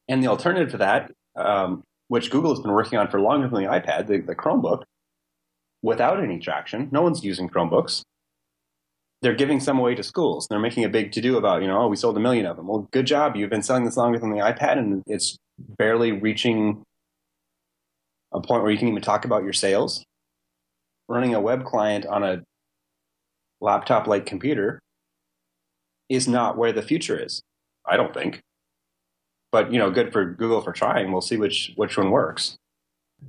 And the alternative to that, um, which Google has been working on for longer than the iPad, the, the Chromebook, without any traction, no one's using Chromebooks. They're giving some away to schools. They're making a big to do about, you know, oh, we sold a million of them. Well, good job. You've been selling this longer than the iPad, and it's barely reaching a point where you can even talk about your sales. Running a web client on a laptop like computer is not where the future is. I don't think. But you know, good for Google for trying. We'll see which which one works.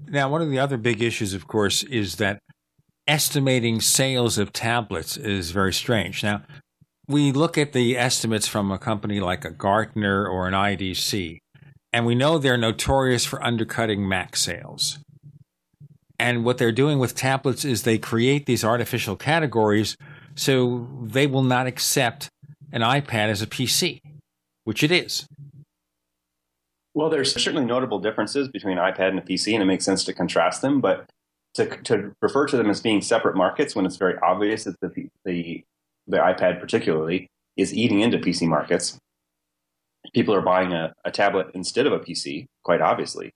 Now, one of the other big issues, of course, is that estimating sales of tablets is very strange. Now, we look at the estimates from a company like a Gartner or an IDC, and we know they're notorious for undercutting Mac sales. And what they're doing with tablets is they create these artificial categories so they will not accept an iPad as a PC, which it is. Well, there's certainly notable differences between iPad and a PC, and it makes sense to contrast them. But to, to refer to them as being separate markets when it's very obvious that the, the, the iPad, particularly, is eating into PC markets, people are buying a, a tablet instead of a PC, quite obviously.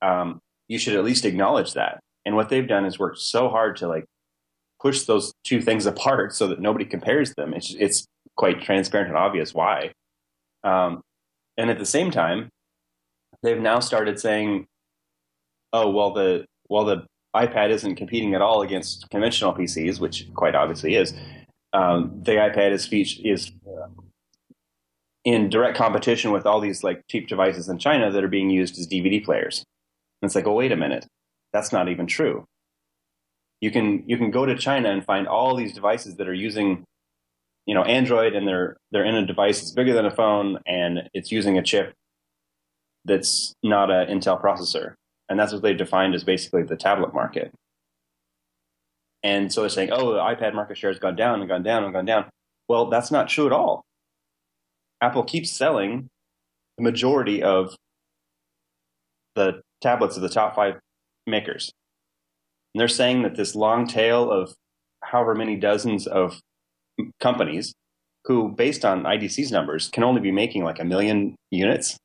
Um, you should at least acknowledge that. And what they've done is worked so hard to like push those two things [laughs] apart so that nobody compares them. It's it's quite transparent and obvious why. Um, and at the same time, they've now started saying, "Oh, well, the well the iPad isn't competing at all against conventional PCs, which quite obviously is. Um, the iPad is is uh, in direct competition with all these like cheap devices in China that are being used as DVD players. And it's like, oh, wait a minute, that's not even true. You can you can go to China and find all these devices that are using you know Android and they're they're in a device that's bigger than a phone and it's using a chip that's not an Intel processor. And that's what they've defined as basically the tablet market. And so they're saying, oh, the iPad market share has gone down and gone down and gone down. Well, that's not true at all. Apple keeps selling the majority of the tablets of the top five makers. And they're saying that this long tail of however many dozens of companies who, based on IDC's numbers, can only be making like a million units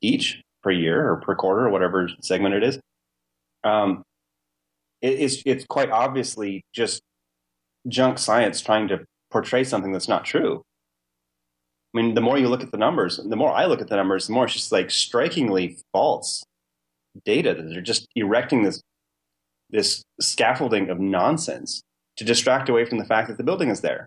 each per year or per quarter or whatever segment it is. Um, it, it's it's quite obviously just junk science trying to portray something that's not true. I mean, the more you look at the numbers, the more I look at the numbers, the more it's just like strikingly false data that they're just erecting this this scaffolding of nonsense to distract away from the fact that the building is there.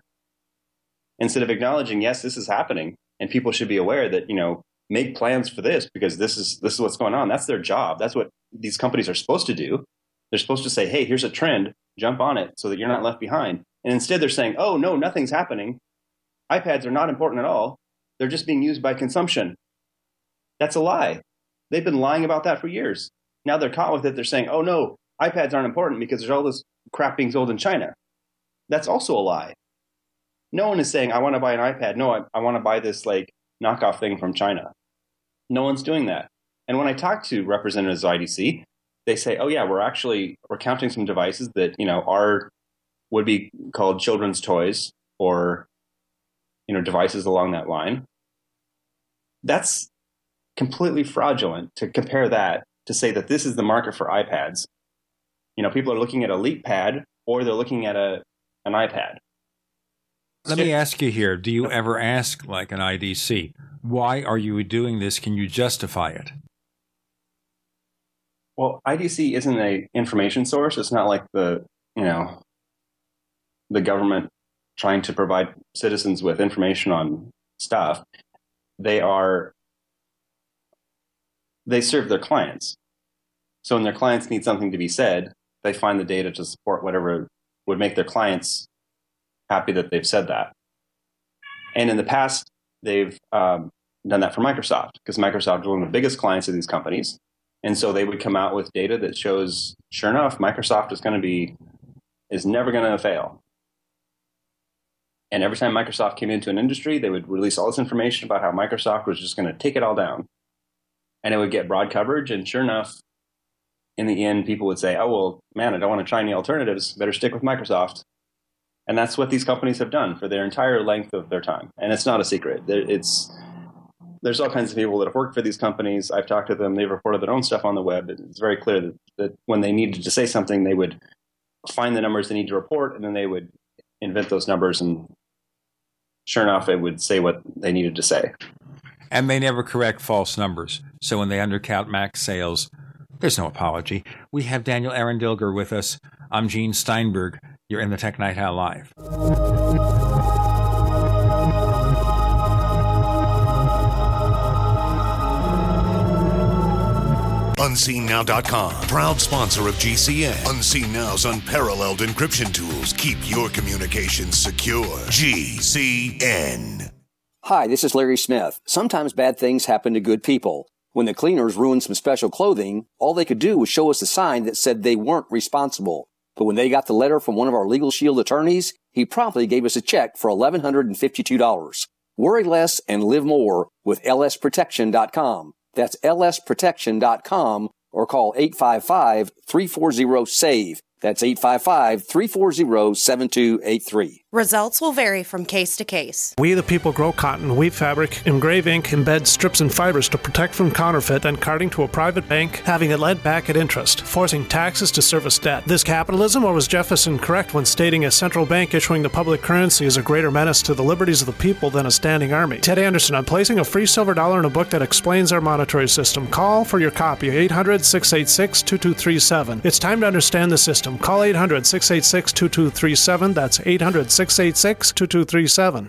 Instead of acknowledging, yes, this is happening, and people should be aware that, you know, make plans for this because this is this is what's going on. That's their job. That's what these companies are supposed to do. They're supposed to say, hey, here's a trend, jump on it so that you're not left behind. And instead they're saying, oh no, nothing's happening. iPads are not important at all. They're just being used by consumption. That's a lie. They've been lying about that for years. Now they're caught with it. They're saying, oh no, iPads aren't important because there's all this crap being sold in China. That's also a lie. No one is saying, I want to buy an iPad. No, I, I want to buy this like knockoff thing from China. No one's doing that. And when I talk to representatives of IDC, they say, oh yeah, we're actually, we're counting some devices that, you know, are, would be called children's toys or, you know, devices along that line. That's completely fraudulent to compare that to say that this is the market for iPads you know, people are looking at a Leap Pad or they're looking at a an iPad. Let me ask you here: Do you ever ask, like an IDC, why are you doing this? Can you justify it? Well, IDC isn't a information source. It's not like the you know the government trying to provide citizens with information on stuff. They are they serve their clients. So when their clients need something to be said, they find the data to support whatever would make their clients happy that they've said that. And in the past, they've um, done that for Microsoft because Microsoft is one of the biggest clients of these companies. And so they would come out with data that shows, sure enough, Microsoft is going to be, is never going to fail. And every time Microsoft came into an industry, they would release all this information about how Microsoft was just going to take it all down. and it would get broad coverage. And sure enough, in the end, people would say, "Oh well, man, I don't want to try any alternatives. Better stick with Microsoft." And that's what these companies have done for their entire length of their time. And it's not a secret. It's there's all kinds of people that have worked for these companies. I've talked to them. They've reported their own stuff on the web. It's very clear that, that when they needed to say something, they would find the numbers they need to report, and then they would invent those numbers. And sure enough, it would say what they needed to say. And they never correct false numbers. So when they undercount Mac sales, there's no apology. We have Daniel Eran Dilger with us. I'm Gene Steinberg. You're in the Tech Night Owl Live. UnseenNow.com, proud sponsor of GCN. Unseen Now's unparalleled encryption tools keep your communications secure. GCN. Hi, this is Larry Smith. Sometimes bad things happen to good people. When the cleaners ruined some special clothing, all they could do was show us a sign that said they weren't responsible. But when they got the letter from one of our Legal Shield attorneys, he promptly gave us a check for $1,152. Worry less and live more with lsprotection.com. That's lsprotection.com or call 855 340 SAVE. That's 855 340 7283. Results will vary from case to case. We the people grow cotton, weave fabric, engrave ink, embed strips and fibers to protect from counterfeit and carting to a private bank, having it led back at interest, forcing taxes to service debt. This capitalism, or was Jefferson correct when stating a central bank issuing the public currency is a greater menace to the liberties of the people than a standing army? Ted Anderson, I'm placing a free silver dollar in a book that explains our monetary system. Call for your copy, 800 686 2237. It's time to understand the system. Call 800 686 2237. That's 800 686 2237.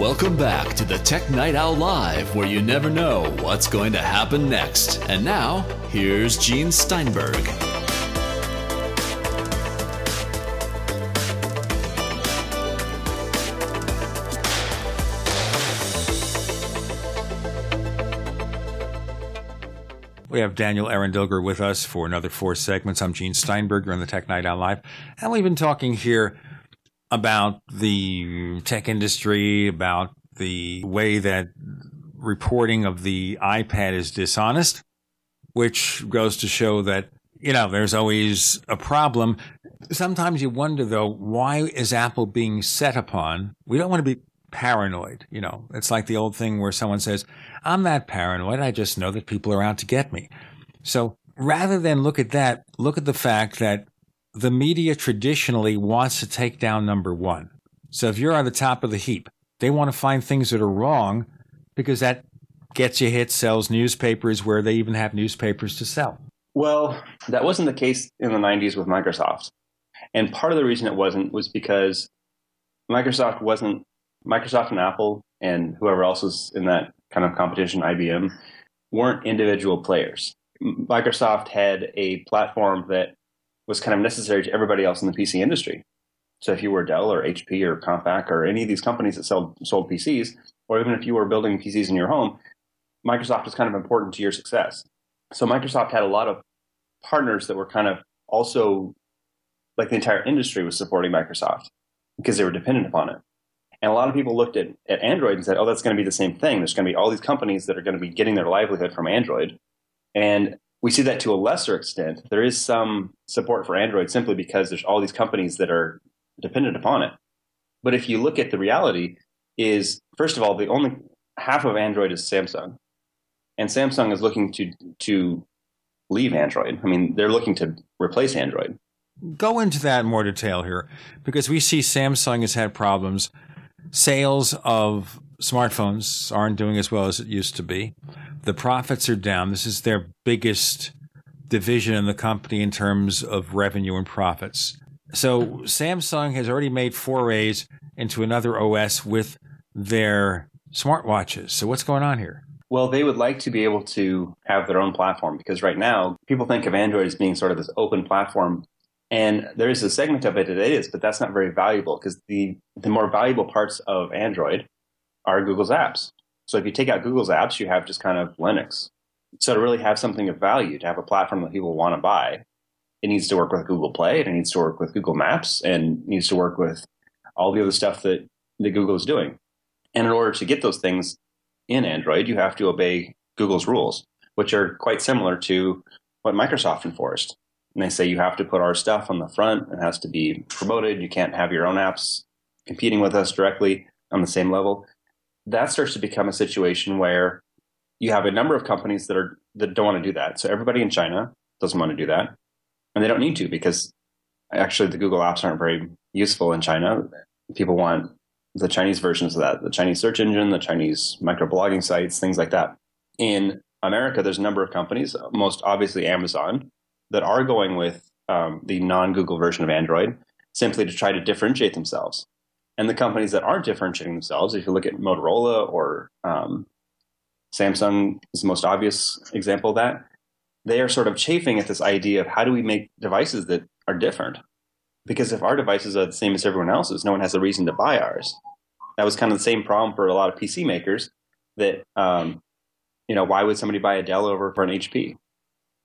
Welcome back to the Tech Night Owl Live, where you never know what's going to happen next. And now, here's Gene Steinberg. We have Daniel Dilger with us for another four segments. I'm Gene Steinberg. You're on the Tech Night Owl Live. And we've been talking here about the tech industry, about the way that reporting of the iPad is dishonest, which goes to show that, you know, there's always a problem. Sometimes you wonder, though, why is Apple being set upon? We don't want to be paranoid. You know, it's like the old thing where someone says, I'm not paranoid. I just know that people are out to get me. So rather than look at that, look at the fact that the media traditionally wants to take down number one. So if you're on the top of the heap, they want to find things that are wrong because that gets you hits, sells newspapers where they even have newspapers to sell. Well, that wasn't the case in the 90s with Microsoft. And part of the reason it wasn't was because Microsoft wasn't Microsoft and Apple and whoever else was in that kind of competition, IBM, weren't individual players. Microsoft had a platform that was kind of necessary to everybody else in the PC industry. So if you were Dell or HP or Compaq or any of these companies that sell, sold PCs, or even if you were building PCs in your home, Microsoft was kind of important to your success. So Microsoft had a lot of partners that were kind of also like the entire industry was supporting Microsoft because they were dependent upon it. And a lot of people looked at, at Android and said, oh, that's going to be the same thing. There's going to be all these companies that are going to be getting their livelihood from Android. And we see that to a lesser extent. There is some support for Android simply because there's all these companies that are dependent upon it. But if you look at the reality, is first of all, the only half of Android is Samsung, and Samsung is looking to to leave Android. I mean, they're looking to replace Android. Go into that in more detail here, because we see Samsung has had problems. Sales of smartphones aren't doing as well as it used to be. The profits are down. This is their biggest division in the company in terms of revenue and profits. So Samsung has already made forays into another OS with their smartwatches. So what's going on here? Well, they would like to be able to have their own platform because right now people think of Android as being sort of this open platform. And there is a segment of it that is, but that's not very valuable because the, the more valuable parts of Android are Google's apps. So if you take out Google's apps, you have just kind of Linux. So to really have something of value, to have a platform that people want to buy, it needs to work with Google Play, it needs to work with Google Maps, and needs to work with all the other stuff that, that Google is doing. And in order to get those things in Android, you have to obey Google's rules, which are quite similar to what Microsoft enforced. And they say you have to put our stuff on the front. It has to be promoted. You can't have your own apps competing with us directly on the same level. That starts to become a situation where you have a number of companies that are that don't want to do that. So everybody in China doesn't want to do that, and they don't need to because actually the Google apps aren't very useful in China. People want the Chinese versions of that, the Chinese search engine, the Chinese microblogging sites, things like that. In America, there's a number of companies, most obviously Amazon, that are going with um, the non-Google version of Android simply to try to differentiate themselves. And the companies that aren't differentiating themselves, if you look at Motorola or um, Samsung is the most obvious example of that. They are sort of chafing at this idea of how do we make devices that are different? Because if our devices are the same as everyone else's, no one has a reason to buy ours. That was kind of the same problem for a lot of PC makers. That um, you know, why would somebody buy a Dell over for an HP?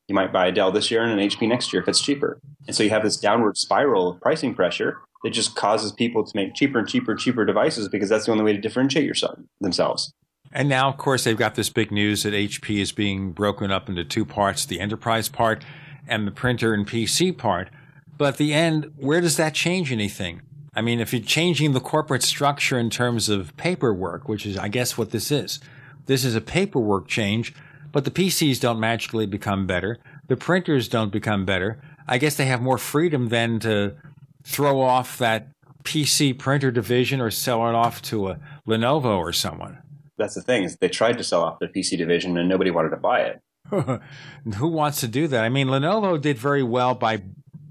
You might buy a Dell this year and an HP next year if it's cheaper. And so you have this downward spiral of pricing pressure that just causes people to make cheaper and cheaper and cheaper devices because that's the only way to differentiate yourself themselves. And now, of course, they've got this big news that HP is being broken up into two parts the enterprise part and the printer and PC part. But at the end, where does that change anything? I mean, if you're changing the corporate structure in terms of paperwork, which is, I guess, what this is, this is a paperwork change, but the PCs don't magically become better. The printers don't become better. I guess they have more freedom then to throw off that PC printer division or sell it off to a Lenovo or someone that's the thing is they tried to sell off the PC division and nobody wanted to buy it. [laughs] Who wants to do that? I mean, Lenovo did very well by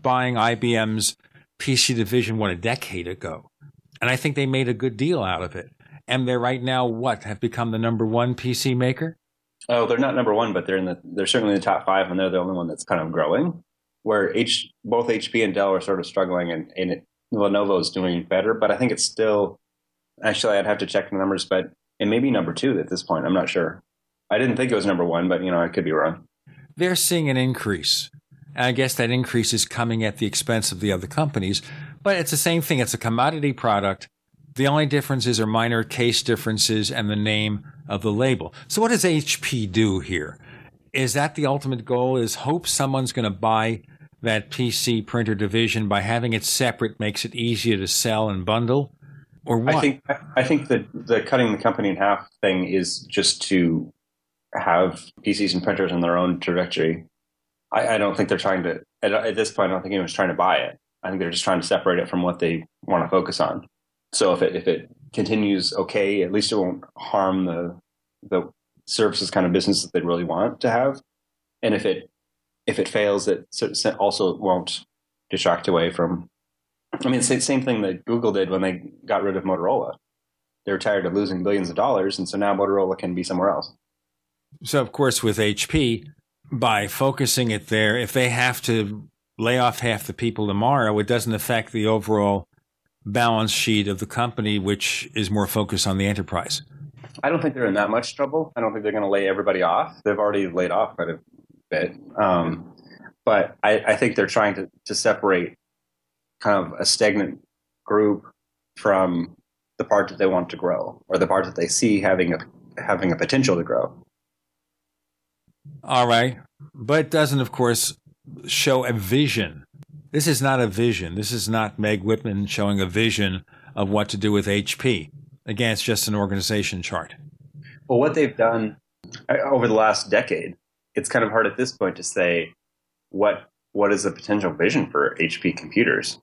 buying IBM's PC division what a decade ago, and I think they made a good deal out of it. And they're right now what have become the number one PC maker. Oh, they're not number one, but they're in the they're certainly in the top five, and they're the only one that's kind of growing. Where H both HP and Dell are sort of struggling, and, and it, Lenovo is doing better, but I think it's still. Actually, I'd have to check the numbers, but it may be number two at this point. I'm not sure. I didn't think it was number one, but you know, I could be wrong. They're seeing an increase. And I guess that increase is coming at the expense of the other companies, but it's the same thing. It's a commodity product. The only differences are minor case differences and the name of the label. So what does HP do here? Is that the ultimate goal? Is hope someone's going to buy that PC printer division by having it separate makes it easier to sell and bundle? or what? I think I think that the cutting the company in half thing is just to have PCs and printers in their own directory. I, I don't think they're trying to at, at, this point. I don't think anyone's trying to buy it. I think they're just trying to separate it from what they want to focus on. So if it if it continues okay, at least it won't harm the the services kind of business that they really want to have. And if it if it fails, it also won't distract away from I mean, same, same thing that Google did when they got rid of Motorola. They were tired of losing billions of dollars, and so now Motorola can be somewhere else. So, of course, with HP, by focusing it there, if they have to lay off half the people tomorrow, it doesn't affect the overall balance sheet of the company, which is more focused on the enterprise. I don't think they're in that much trouble. I don't think they're going to lay everybody off. They've already laid off quite a bit. Um, but I, I, think they're trying to, to separate kind of a stagnant group from the part that they want to grow or the part that they see having a having a potential to grow. All right. But it doesn't, of course, show a vision. This is not a vision. This is not Meg Whitman showing a vision of what to do with HP. Again, it's just an organization chart. Well, what they've done uh, over the last decade, it's kind of hard at this point to say what what is the potential vision for HP computers.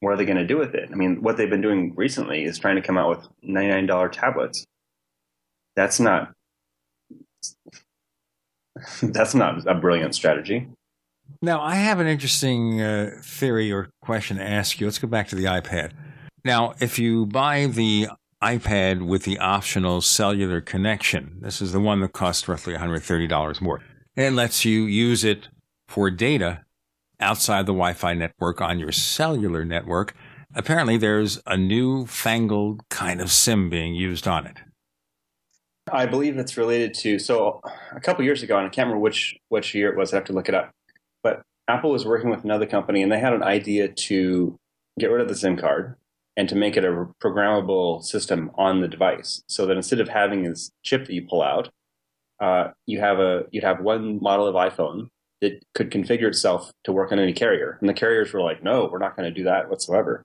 What are they going to do with it? I mean, what they've been doing recently is trying to come out with $99 tablets. That's not that's not a brilliant strategy. Now, I have an interesting uh, theory or question to ask you. Let's go back to the iPad. Now, if you buy the iPad with the optional cellular connection, this is the one that costs roughly $130 more. And it lets you use it for data outside the Wi Fi network on your cellular network. Apparently, there's a new fangled kind of SIM being used on it. I believe it's related to so a couple years ago, and I can't remember which which year it was. I have to look it up. But Apple was working with another company, and they had an idea to get rid of the SIM card and to make it a programmable system on the device, so that instead of having this chip that you pull out, uh, you have a you'd have one model of iPhone that could configure itself to work on any carrier. And the carriers were like, "No, we're not going to do that whatsoever.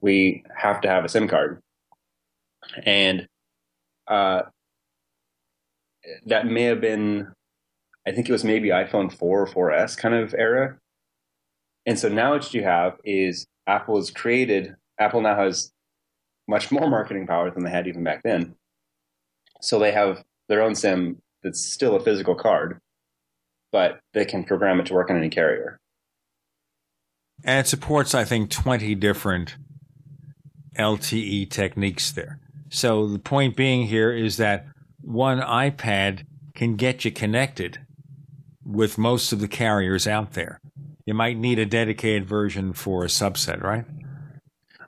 We have to have a SIM card." And uh, that may have been, I think it was maybe iPhone 4 or 4S kind of era. And so now what you have is Apple has created, Apple now has much more marketing power than they had even back then. So they have their own SIM that's still a physical card, but they can program it to work on any carrier. And it supports, I think, 20 different LTE techniques there. So the point being here is that one iPad can get you connected with most of the carriers out there. You might need a dedicated version for a subset, right?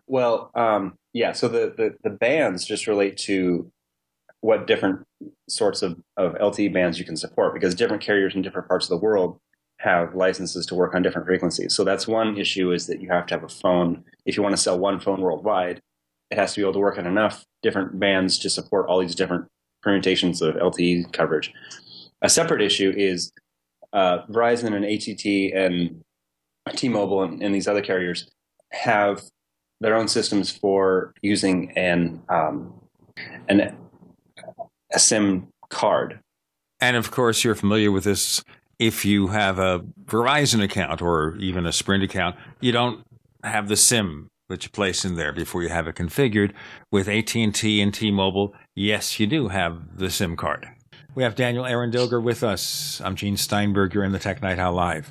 Well, um, yeah. So the, the, the bands just relate to what different sorts of, of LTE bands you can support because different carriers in different parts of the world have licenses to work on different frequencies. So that's one issue is that you have to have a phone. If you want to sell one phone worldwide, it has to be able to work on enough different bands to support all these different permutations of LTE coverage. A separate issue is uh, Verizon and ATT and T-Mobile and, and, these other carriers have their own systems for using an um, an a SIM card. And of course, you're familiar with this. If you have a Verizon account or even a Sprint account, you don't have the SIM that you place in there before you have it configured. With AT&T and T-Mobile, yes, you do have the SIM card. We have Daniel Eran Dilger with us. I'm Gene Steinberg. You're in the Tech Night Owl Live.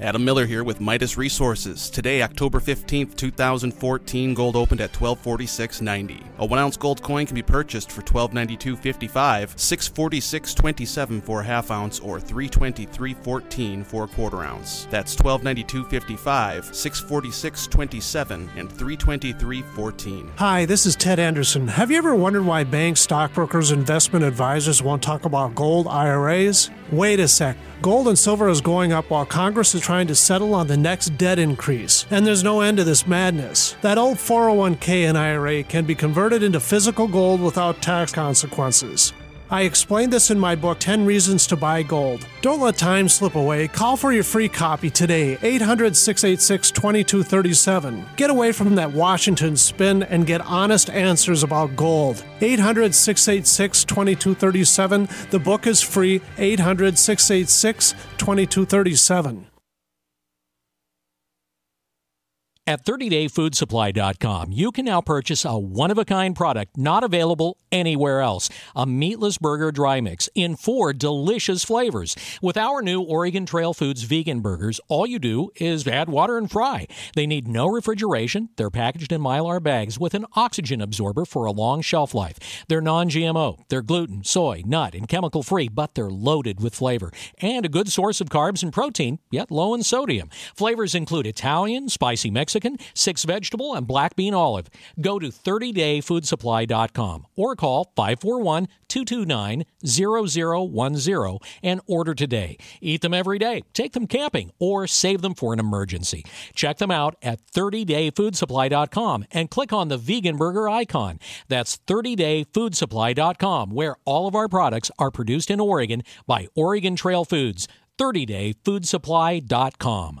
Adam Miller here with Midas Resources. Today, October 15th, 2014, gold opened at 1246.90. A 1 ounce gold coin can be purchased for 1292.55, 646.27 for a half ounce, or 323.14 for a quarter ounce. That's 1292.55, 646.27, and 323.14. Hi, this is Ted Anderson. Have you ever wondered why banks, stockbrokers, investment advisors won't talk about gold IRAs? Wait a sec. Gold and silver is going up while Congress is trying to settle on the next debt increase. And there's no end to this madness. That old 401k and IRA can be converted into physical gold without tax consequences. I explained this in my book, 10 Reasons to Buy Gold. Don't let time slip away. Call for your free copy today, 800 686 2237. Get away from that Washington spin and get honest answers about gold. 800 686 2237. The book is free, 800 686 2237. At 30dayfoodsupply.com, you can now purchase a one of a kind product not available anywhere else a meatless burger dry mix in four delicious flavors. With our new Oregon Trail Foods vegan burgers, all you do is add water and fry. They need no refrigeration. They're packaged in mylar bags with an oxygen absorber for a long shelf life. They're non GMO. They're gluten, soy, nut, and chemical free, but they're loaded with flavor and a good source of carbs and protein, yet low in sodium. Flavors include Italian, spicy Mexican, six vegetable, and black bean olive. Go to 30dayfoodsupply.com or call 541 229 0010 and order today. Eat them every day, take them camping, or save them for an emergency. Check them out at 30dayfoodsupply.com and click on the vegan burger icon. That's 30dayfoodsupply.com, where all of our products are produced in Oregon by Oregon Trail Foods. 30dayfoodsupply.com.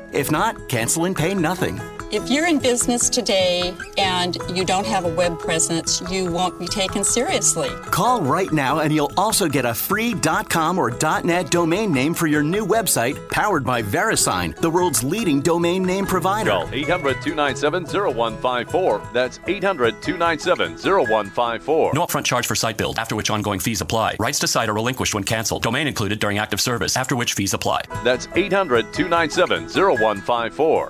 If not, cancel and pay nothing. If you're in business today and you don't have a web presence, you won't be taken seriously. Call right now and you'll also get a free .com or .net domain name for your new website powered by VeriSign, the world's leading domain name provider. Call 800-297-0154. That's 800-297-0154. No upfront charge for site build, after which ongoing fees apply. Rights to site are relinquished when canceled. Domain included during active service, after which fees apply. That's 800-297-0154.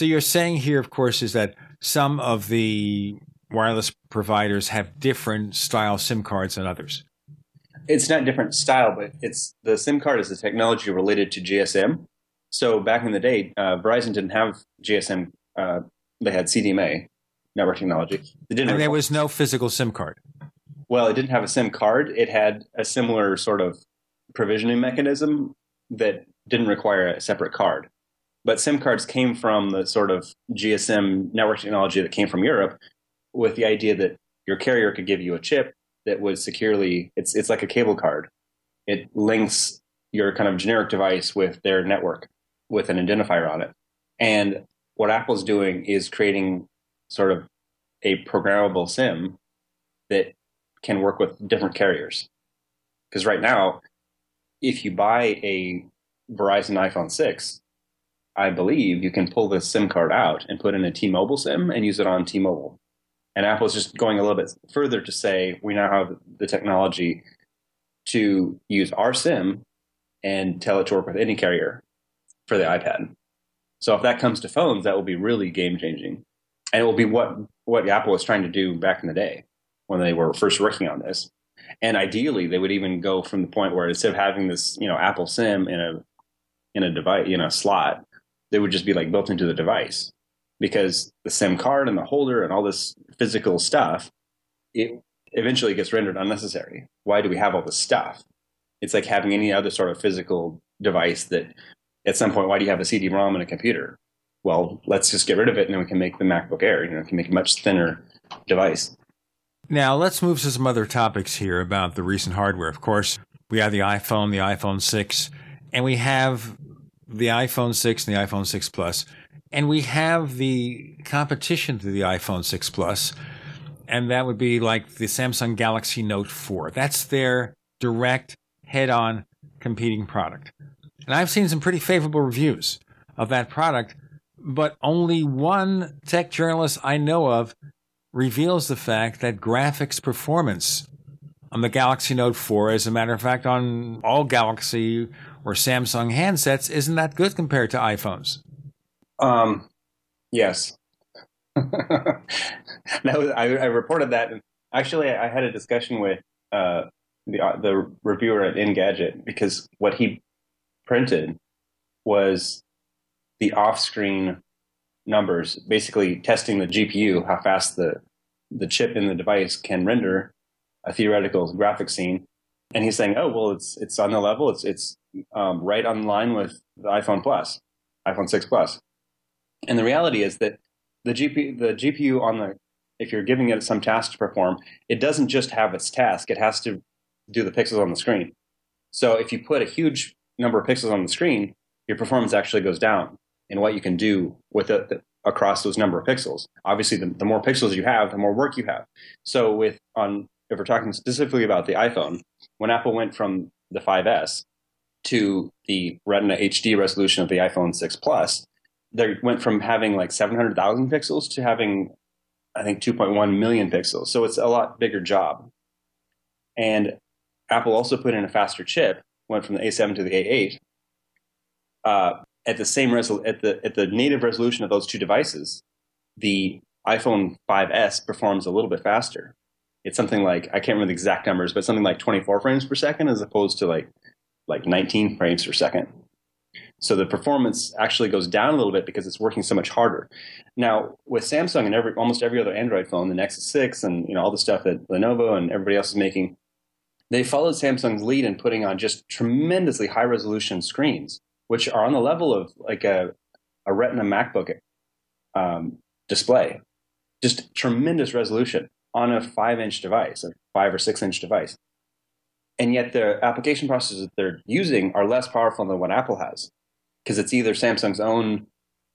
So you're saying here, of course, is that some of the wireless providers have different style SIM cards than others. It's not different style, but it's the SIM card is a technology related to GSM. So back in the day, uh, Verizon didn't have GSM; uh, they had CDMA network technology. They didn't. And there was no physical SIM card. Well, it didn't have a SIM card. It had a similar sort of provisioning mechanism that didn't require a separate card. But SIM cards came from the sort of GSM network technology that came from Europe with the idea that your carrier could give you a chip that was securely, it's, it's like a cable card. It links your kind of generic device with their network with an identifier on it. And what Apple's doing is creating sort of a programmable SIM that can work with different carriers. Because right now, if you buy a Verizon iPhone 6, I believe you can pull the SIM card out and put in a T-Mobile SIM and use it on T-Mobile. And Apple's just going a little bit further to say we now have the technology to use our SIM and tell it to work with any carrier for the iPad. So if that comes to phones, that will be really game changing. And it will be what, what Apple was trying to do back in the day when they were first working on this. And ideally, they would even go from the point where instead of having this, you know, Apple SIM in a in a device, you know, slot, they would just be like built into the device because the SIM card and the holder and all this physical stuff, it eventually gets rendered unnecessary. Why do we have all this stuff? It's like having any other sort of physical device that at some point, why do you have a CD-ROM in a computer? Well, let's just get rid of it and then we can make the MacBook Air, you know, can make a much thinner device. Now, let's move to some other topics here about the recent hardware. Of course, we have the iPhone, the iPhone 6, and we have the iPhone 6 and the iPhone 6 Plus, and we have the competition to the iPhone 6 Plus, and that would be like the Samsung Galaxy Note 4. That's their direct head on competing product. And I've seen some pretty favorable reviews of that product, but only one tech journalist I know of reveals the fact that graphics performance on the Galaxy Note 4, as a matter of fact, on all Galaxy or Samsung handsets, isn't that good compared to iPhones. Um, yes. [laughs] that was, I, I reported that. Actually, I had a discussion with uh, the uh, the reviewer at Engadget because what he printed was the off-screen numbers, basically testing the GPU, how fast the the chip in the device can render a theoretical graphic scene. And he's saying, "Oh, well, it's it's on the level. It's it's um, right on line with the iPhone Plus, iPhone 6 Plus." And the reality is that the GPU the GPU on the if you're giving it some task to perform, it doesn't just have its task; it has to do the pixels on the screen. So if you put a huge number of pixels on the screen, your performance actually goes down in what you can do with it across those number of pixels. Obviously, the, the more pixels you have, the more work you have. So with on if we're talking specifically about the iPhone, when Apple went from the 5S to the Retina HD resolution of the iPhone 6 Plus, they went from having like 700,000 pixels to having, I think, 2.1 million pixels. So it's a lot bigger job. And Apple also put in a faster chip, went from the A7 to the A8. Uh, at the same resol- at the at the native resolution of those two devices, the iPhone 5S performs a little bit faster. It's something like I can't remember the exact numbers, but something like 24 frames per second as opposed to like like 19 frames per second. So the performance actually goes down a little bit because it's working so much harder. Now with Samsung and every almost every other Android phone, the Nexus 6 and you know all the stuff that Lenovo and everybody else is making, they followed Samsung's lead in putting on just tremendously high resolution screens, which are on the level of like a, a Retina MacBook um, display. Just tremendous resolution on a five inch device, a five or six inch device. And yet the application processors that they're using are less powerful than what Apple has. Because it's either Samsung's own,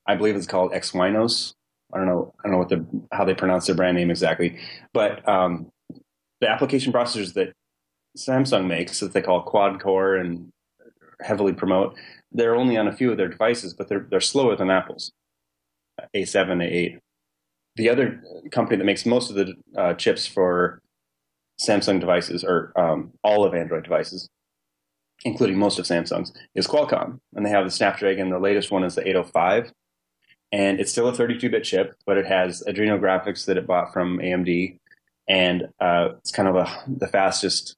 I believe it's called Exynos. I don't know, I don't know what the how they pronounce their brand name exactly, but um, the application processors that Samsung makes that they call quad core and heavily promote, they're only on a few of their devices, but they're they're slower than Apple's A7, A8 the other company that makes most of the uh, chips for Samsung devices or um, all of Android devices, including most of Samsung's, is Qualcomm. And they have the Snapdragon. The latest one is the 805. And it's still a 32 bit chip, but it has Adreno graphics that it bought from AMD. And uh, it's kind of a, the fastest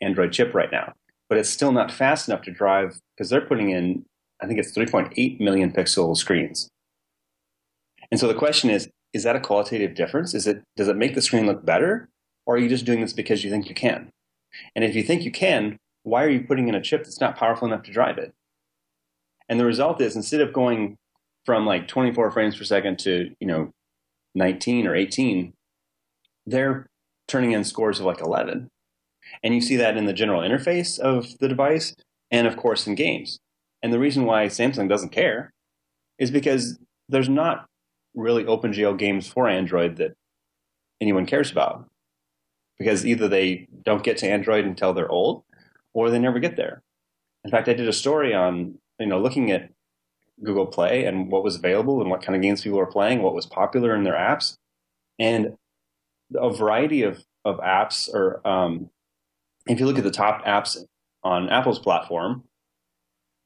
Android chip right now. But it's still not fast enough to drive because they're putting in, I think it's 3.8 million pixel screens. And so the question is, is that a qualitative difference? Is it does it make the screen look better, or are you just doing this because you think you can? And if you think you can, why are you putting in a chip that's not powerful enough to drive it? And the result is instead of going from like 24 frames per second to you know 19 or 18, they're turning in scores of like 11. And you see that in the general interface of the device, and of course in games. And the reason why Samsung doesn't care is because there's not really OpenGL games for Android that anyone cares about. Because either they don't get to Android until they're old, or they never get there. In fact, I did a story on you know looking at Google Play and what was available and what kind of games people were playing, what was popular in their apps, and a variety of of apps. Or um, if you look at the top apps on Apple's platform,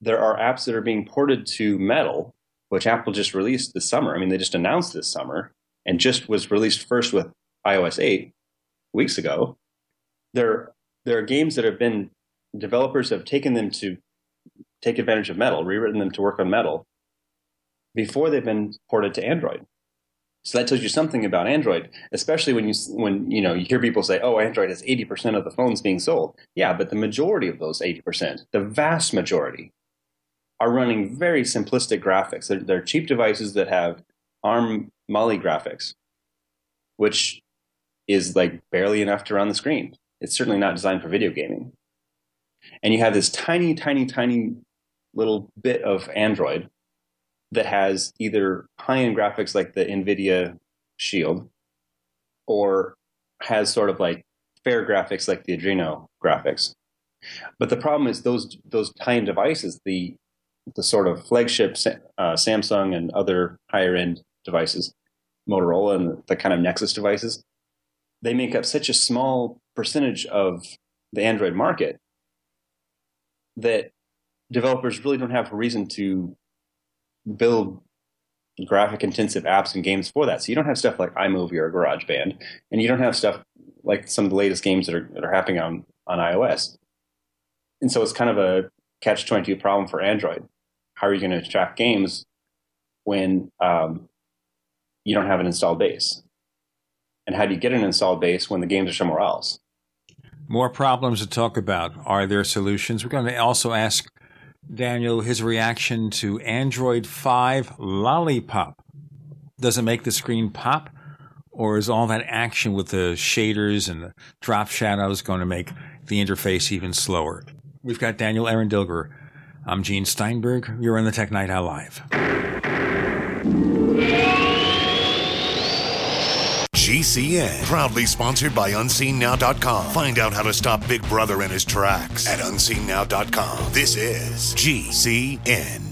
there are apps that are being ported to Metal which Apple just released this summer. I mean, they just announced this summer and just was released first with iOS 8 weeks ago. There, there are games that have been developers have taken them to take advantage of Metal, rewritten them to work on Metal before they've been ported to Android. So that tells you something about Android, especially when you when you know you hear people say, "Oh, Android has 80% of the phones being sold." Yeah, but the majority of those 80%, the vast majority, are running very simplistic graphics. They're, they're cheap devices that have ARM Mali graphics, which is like barely enough to run the screen. It's certainly not designed for video gaming. And you have this tiny, tiny, tiny little bit of Android that has either high end graphics like the NVIDIA Shield or has sort of like fair graphics like the Adreno graphics. But the problem is those those high end devices, the the sort of flagship uh, Samsung and other higher end devices, Motorola and the kind of Nexus devices, they make up such a small percentage of the Android market that developers really don't have a reason to build graphic intensive apps and games for that. So you don't have stuff like iMovie or GarageBand, and you don't have stuff like some of the latest games that are that are happening on on iOS. And so it's kind of a catch twenty two problem for Android. How are you going to track games when um, you don't have an installed base? And how do you get an installed base when the games are somewhere else? More problems to talk about. Are there solutions? We're going to also ask Daniel his reaction to Android 5 Lollipop. Does it make the screen pop? Or is all that action with the shaders and the drop shadows going to make the interface even slower? We've got Daniel Eran Dilger. I'm Gene Steinberg. You're in the Tech Night Owl Live. GCN, proudly sponsored by UnseenNow.com. Find out how to stop Big Brother in his tracks at UnseenNow.com. This is GCN.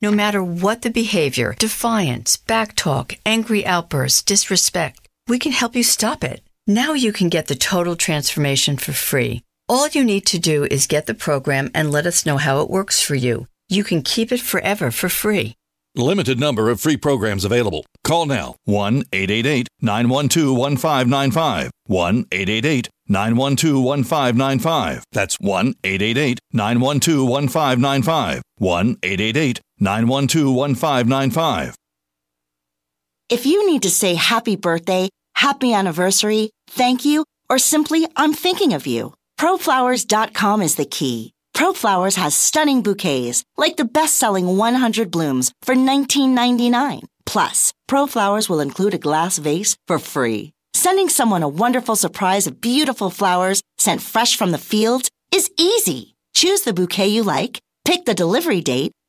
No matter what the behavior defiance, backtalk, angry outbursts, disrespect we can help you stop it. Now you can get the total transformation for free. All you need to do is get the program and let us know how it works for you. You can keep it forever for free. Limited number of free programs available. Call now 1 888 912 1595. 1 888 912 1595. That's 1 888 912 1595. 1 888 912 1595. If you need to say happy birthday, happy anniversary, thank you, or simply I'm thinking of you, proflowers.com is the key. ProFlowers has stunning bouquets, like the best-selling 100 blooms for $19.99. Plus, ProFlowers will include a glass vase for free. Sending someone a wonderful surprise of beautiful flowers sent fresh from the field is easy. Choose the bouquet you like, pick the delivery date,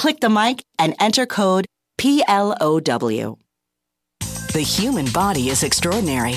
Click the mic and enter code PLOW. The human body is extraordinary.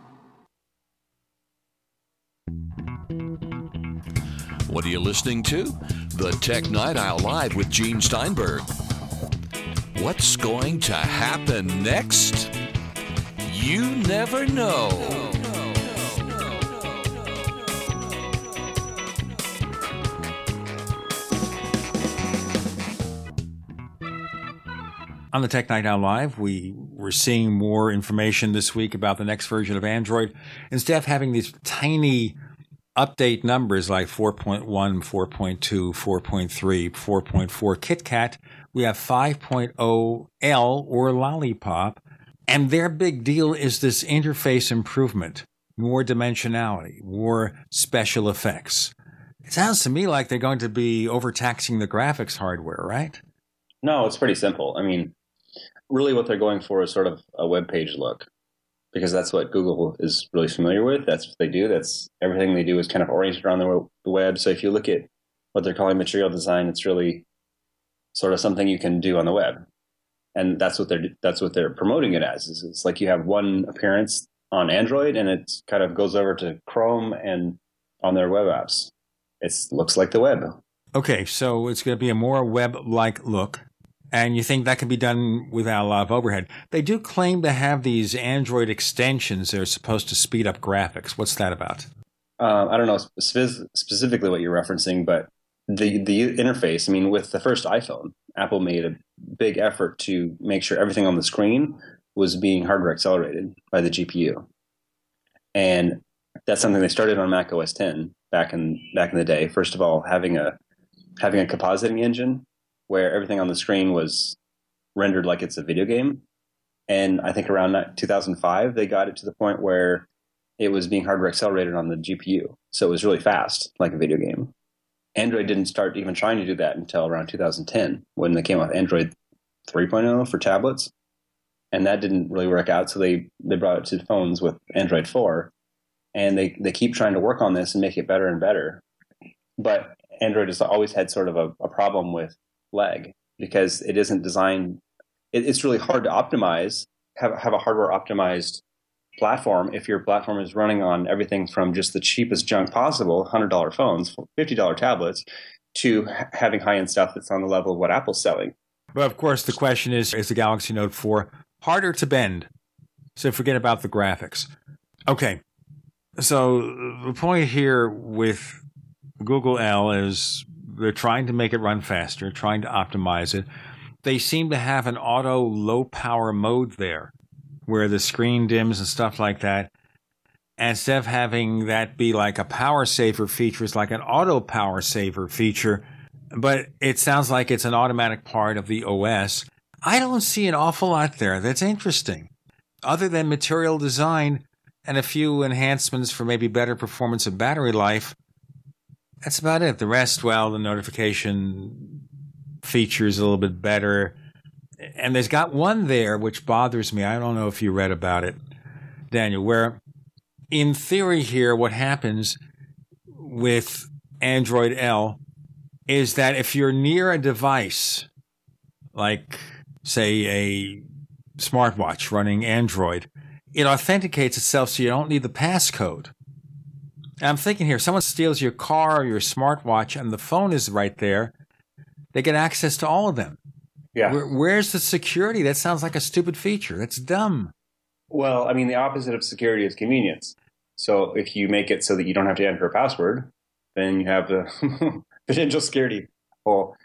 What are you listening to? The Tech Night Owl Live with Gene Steinberg. What's going to happen next? You never know. On the Tech Night Owl Live, we were seeing more information this week about the next version of Android. Instead of having these tiny update numbers like 4.1, 4.2, 4.3, 4.4 KitKat, we have 5.0 L or Lollipop. And their big deal is this interface improvement, more dimensionality, more special effects. It sounds to me like they're going to be overtaxing the graphics hardware, right? No, it's pretty simple. I mean, really what they're going for is sort of a web page look because that's what Google is really familiar with. That's what they do. That's everything they do is kind of oriented around the web. So if you look at what they're calling material design, it's really sort of something you can do on the web. And that's what they're that's what they're promoting it as. It's like you have one appearance on Android and it kind of goes over to Chrome and on their web apps. It looks like the web. Okay, so it's going to be a more web-like look and you think that can be done without a lot of overhead. They do claim to have these Android extensions that are supposed to speed up graphics. What's that about? Uh, I don't know spe- specifically what you're referencing, but the the interface. I mean, with the first iPhone, Apple made a big effort to make sure everything on the screen was being hardware accelerated by the GPU, and that's something they started on Mac OS 10 back in back in the day. First of all, having a having a compositing engine where everything on the screen was rendered like it's a video game. And I think around 2005, they got it to the point where it was being hardware accelerated on the GPU. So it was really fast, like a video game. Android didn't start even trying to do that until around 2010 when they came out with Android 3.0 for tablets. And that didn't really work out. So they, they brought it to phones with Android 4. And they, they keep trying to work on this and make it better and better. But Android has always had sort of a, a problem with leg because it isn't designed. It, it's really hard to optimize have have a hardware optimized platform if your platform is running on everything from just the cheapest junk possible, hundred dollar phones, fifty dollar tablets, to having high end stuff that's on the level of what Apple's selling. But of course, the question is: Is the Galaxy Note four harder to bend? So forget about the graphics. Okay, so the point here with Google L is they're trying to make it run faster, trying to optimize it. They seem to have an auto low power mode there where the screen dims and stuff like that. And instead of having that be like a power saver feature, it's like an auto power saver feature, but it sounds like it's an automatic part of the OS. I don't see an awful lot there that's interesting. Other than material design and a few enhancements for maybe better performance of battery life, that's about it. The rest, well, the notification features a little bit better. And there's got one there which bothers me. I don't know if you read about it, Daniel, where in theory here, what happens with Android L is that if you're near a device, like say a smartwatch running Android, it authenticates itself so you don't need the passcode. And I'm thinking here, if someone steals your car or your smartwatch and the phone is right there, they get access to all of them. Yeah. Where, where's the security? That sounds like a stupid feature. That's dumb. Well, I mean, the opposite of security is convenience. So if you make it so that you don't have to enter a password, then you have the [laughs] potential security. Well,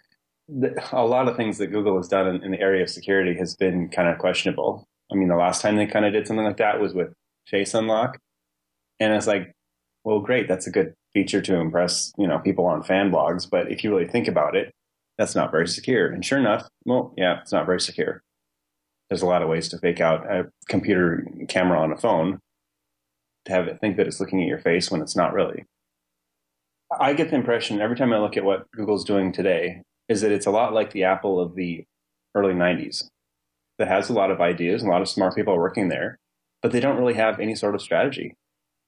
a lot of things that Google has done in, in the area of security has been kind of questionable. I mean, the last time they kind of did something like that was with Face Unlock. And it's like, well, great, that's a good feature to impress, you know, people on fan blogs. But if you really think about it, that's not very secure. And sure enough, well, yeah, it's not very secure. There's a lot of ways to fake out a computer camera on a phone to have it think that it's looking at your face when it's not really. I get the impression every time I look at what Google's doing today is that it's a lot like the Apple of the early 90s that has a lot of ideas, and a lot of smart people working there, but they don't really have any sort of strategy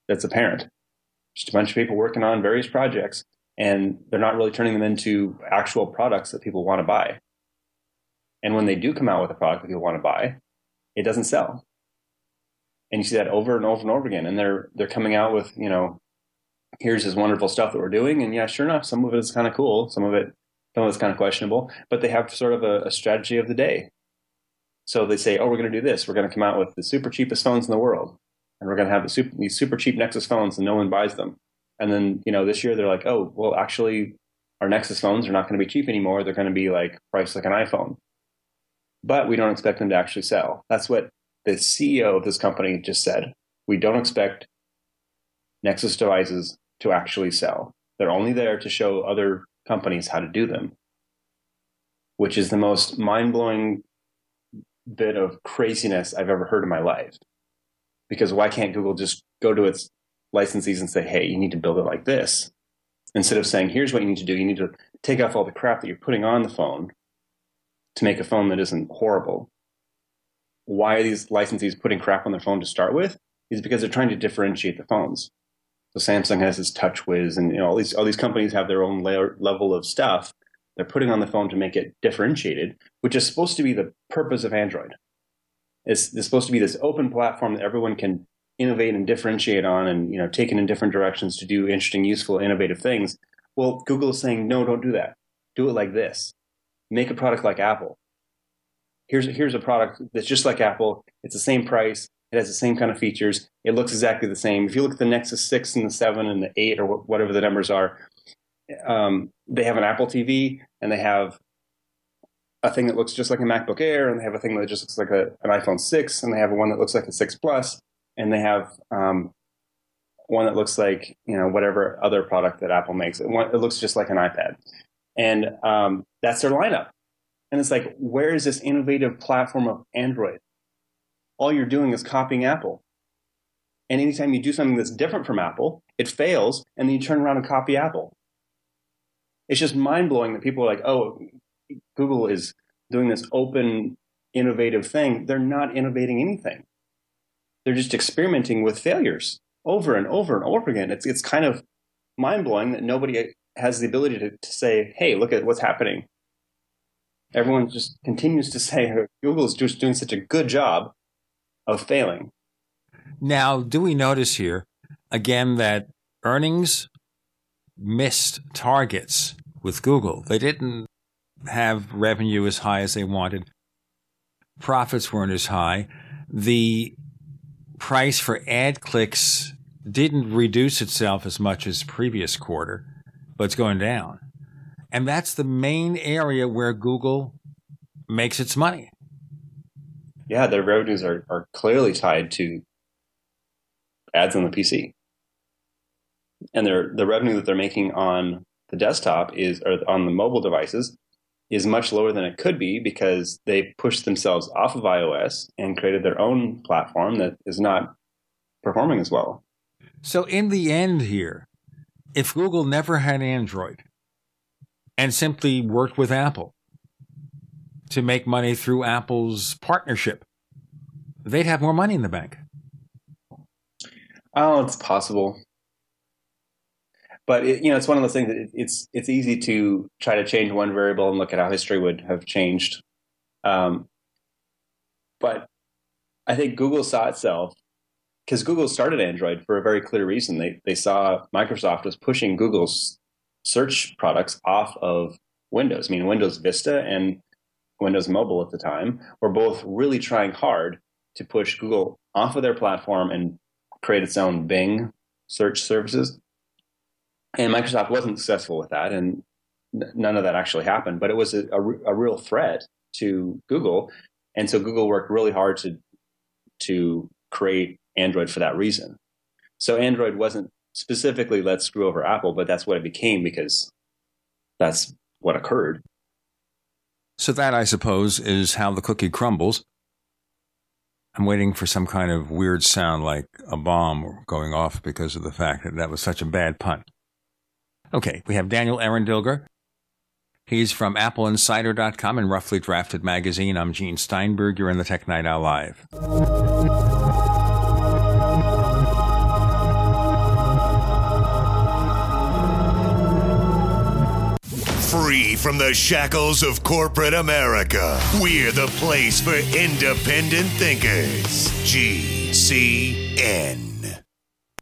that's apparent just a bunch of people working on various projects and they're not really turning them into actual products that people want to buy. And when they do come out with a product that people want to buy, it doesn't sell. And you see that over and over and over again. And they're they're coming out with, you know, here's this wonderful stuff that we're doing. And yeah, sure enough, some of it is kind of cool. Some of it, some of it's kind of questionable, but they have sort of a, a strategy of the day. So they say, oh, we're going to do this. We're going to come out with the super cheapest phones in the world. And we're going to have the super, these super cheap Nexus phones and no one buys them. And then, you know, this year they're like, oh, well, actually, our Nexus phones are not going to be cheap anymore. They're going to be like priced like an iPhone. But we don't expect them to actually sell. That's what the CEO of this company just said. We don't expect Nexus devices to actually sell. They're only there to show other companies how to do them, which is the most mind blowing bit of craziness I've ever heard in my life. Because why can't Google just go to its licensees and say, hey, you need to build it like this? Instead of saying, here's what you need to do, you need to take off all the crap that you're putting on the phone to make a phone that isn't horrible. Why are these licensees putting crap on their phone to start with? Is because they're trying to differentiate the phones. So Samsung has its TouchWiz, and you know all these all these companies have their own layer, level of stuff they're putting on the phone to make it differentiated, which is supposed to be the purpose of Android. It's, supposed to be this open platform that everyone can innovate and differentiate on, and you know take it in different directions to do interesting, useful, innovative things. Well, Google is saying no, don't do that. Do it like this. Make a product like Apple. Here's here's a product that's just like Apple. It's the same price. It has the same kind of features. It looks exactly the same. If you look at the Nexus 6 and the 7 and the 8 or whatever the numbers are, um, they have an Apple TV and they have a thing that looks just like a MacBook Air and they have a thing that just looks like a, an iPhone 6 and they have one that looks like a 6 Plus and they have um, one that looks like, you know, whatever other product that Apple makes. It, it looks just like an iPad. And um, that's their lineup. And it's like, where is this innovative platform of Android? all you're doing is copying Apple. And anytime you do something that's different from Apple, it fails, and then you turn around and copy Apple. It's just mind blowing that people are like, oh, Google is doing this open, innovative thing. They're not innovating anything. They're just experimenting with failures over and over and over again. It's, it's kind of mind blowing that nobody has the ability to, to say, hey, look at what's happening. Everyone just continues to say [laughs] Google is just doing such a good job of failing. Now, do we notice here again that earnings missed targets with Google? They didn't have revenue as high as they wanted. Profits weren't as high. The price for ad clicks didn't reduce itself as much as previous quarter, but it's going down. And that's the main area where Google makes its money yeah, their revenues are, are clearly tied to ads on the PC. And their the revenue that they're making on the desktop is or on the mobile devices is much lower than it could be because they pushed themselves off of iOS and created their own platform that is not performing as well. So in the end here, if Google never had Android and simply worked with Apple, to make money through Apple's partnership, they'd have more money in the bank. Oh, it's possible. But it, you know, it's one of those things that it's it's easy to try to change one variable and look at how history would have changed. Um, but I think Google saw itself because Google started Android for a very clear reason. They they saw Microsoft was pushing Google's search products off of Windows. I mean, Windows Vista and Windows Mobile at the time, were both really trying hard to push Google off of their platform and create its own Bing search services. And Microsoft wasn't successful with that, and none of that actually happened. But it was a, a, a real threat to Google, and so Google worked really hard to to create Android for that reason. So Android wasn't specifically let's screw over Apple, but that's what it became because that's what occurred. So that, I suppose, is how the cookie crumbles. I'm waiting for some kind of weird sound like a bomb going off because of the fact that that was such a bad pun. Okay, we have Daniel Eran Dilger. He's from AppleInsider.com and Roughly Drafted Magazine. I'm Gene Steinberg. You're in the Tech Night Owl Live. Free from the shackles of corporate America, we're the place for independent thinkers. GCN.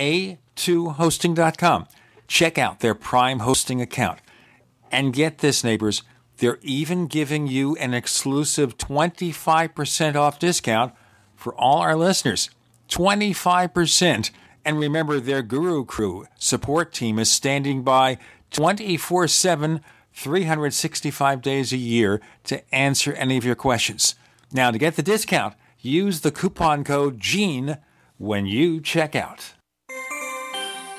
a2hosting.com. Check out their Prime hosting account. And get this, neighbors, they're even giving you an exclusive 25% off discount for all our listeners. 25%. And remember, their Guru Crew support team is standing by 24 7, 365 days a year to answer any of your questions. Now, to get the discount, use the coupon code GENE when you check out.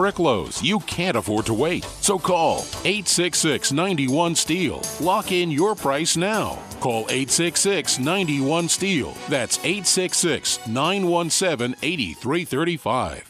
historic lows, you can't afford to wait. So call 866 91 Steel. Lock in your price now. Call 866 91 Steel. That's 866 917 8335.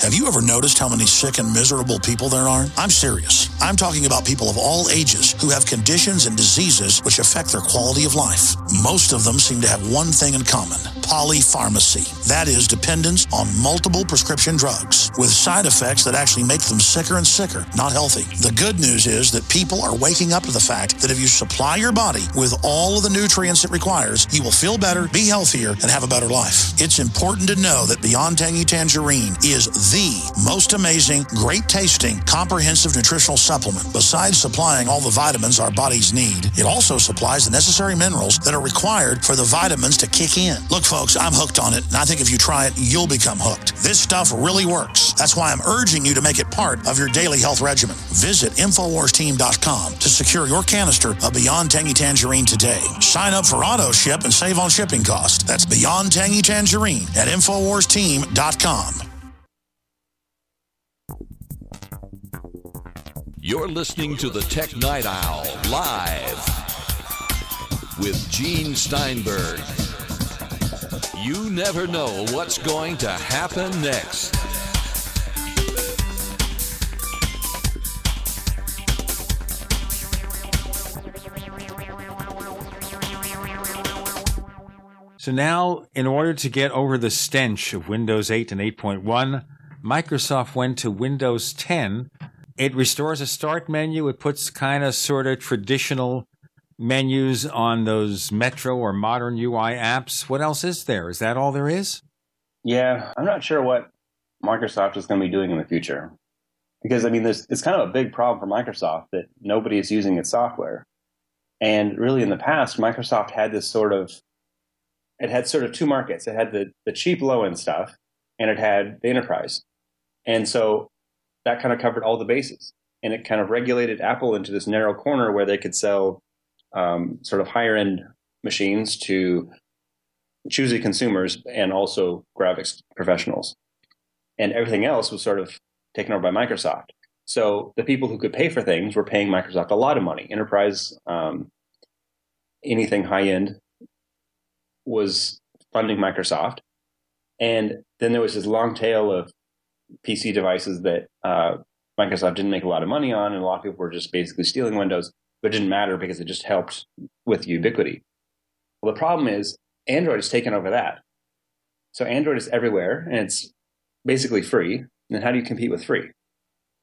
Have you ever noticed how many sick and miserable people there are? I'm serious. I'm talking about people of all ages who have conditions and diseases which affect their quality of life. Most of them seem to have one thing in common polypharmacy. That is, dependence on multiple prescription drugs with side effects that actually make them sicker and sicker, not healthy. The good news is that people are waking up to the fact that if you supply your body with all of the nutrients it requires, you will feel better, be healthier, and have a better life. It's important to know that Beyond Tangy Tangerine is the most amazing, great tasting, comprehensive nutritional supplement. Besides supplying all the vitamins our bodies need, it also supplies the necessary minerals that are required for the vitamins to kick in. Look, folks, I'm hooked on it, and I think if you try it, you'll become hooked. This stuff really works. That's why I'm urging you to make it part of your daily health regimen. Visit InfoWarsTeam.com to secure your canister of Beyond Tangy Tangerine today. Sign up for auto ship and save on shipping cost. That's Beyond Tangy Tangerine at InfoWarsTeam.com. You're listening to the Tech Night Owl live with Gene Steinberg. You never know what's going to happen next. So now, in order to get over the stench of Windows 8 and 8.1, Microsoft went to Windows 10. It restores a start menu. It puts kind of sort of traditional menus on those Metro or modern UI apps. What else is there? Is that all there is? Yeah, I'm not sure what Microsoft is going to be doing in the future. Because, I mean, there's, it's kind of a big problem for Microsoft that nobody is using its software. And really, in the past, Microsoft had this sort of, it had sort of two markets. It had the, the cheap low end stuff, and it had the enterprise. And so that kind of covered all the bases. And it kind of regulated Apple into this narrow corner where they could sell um, sort of higher end machines to choosy consumers and also graphics professionals. And everything else was sort of taken over by Microsoft. So the people who could pay for things were paying Microsoft a lot of money. Enterprise, um, anything high end, was funding Microsoft. And then there was this long tail of PC devices that uh, Microsoft didn't make a lot of money on, and a lot of people were just basically stealing Windows, but it didn't matter because it just helped with ubiquity. Well, the problem is Android has taken over that. So Android is everywhere, and it's basically free. And how do you compete with free?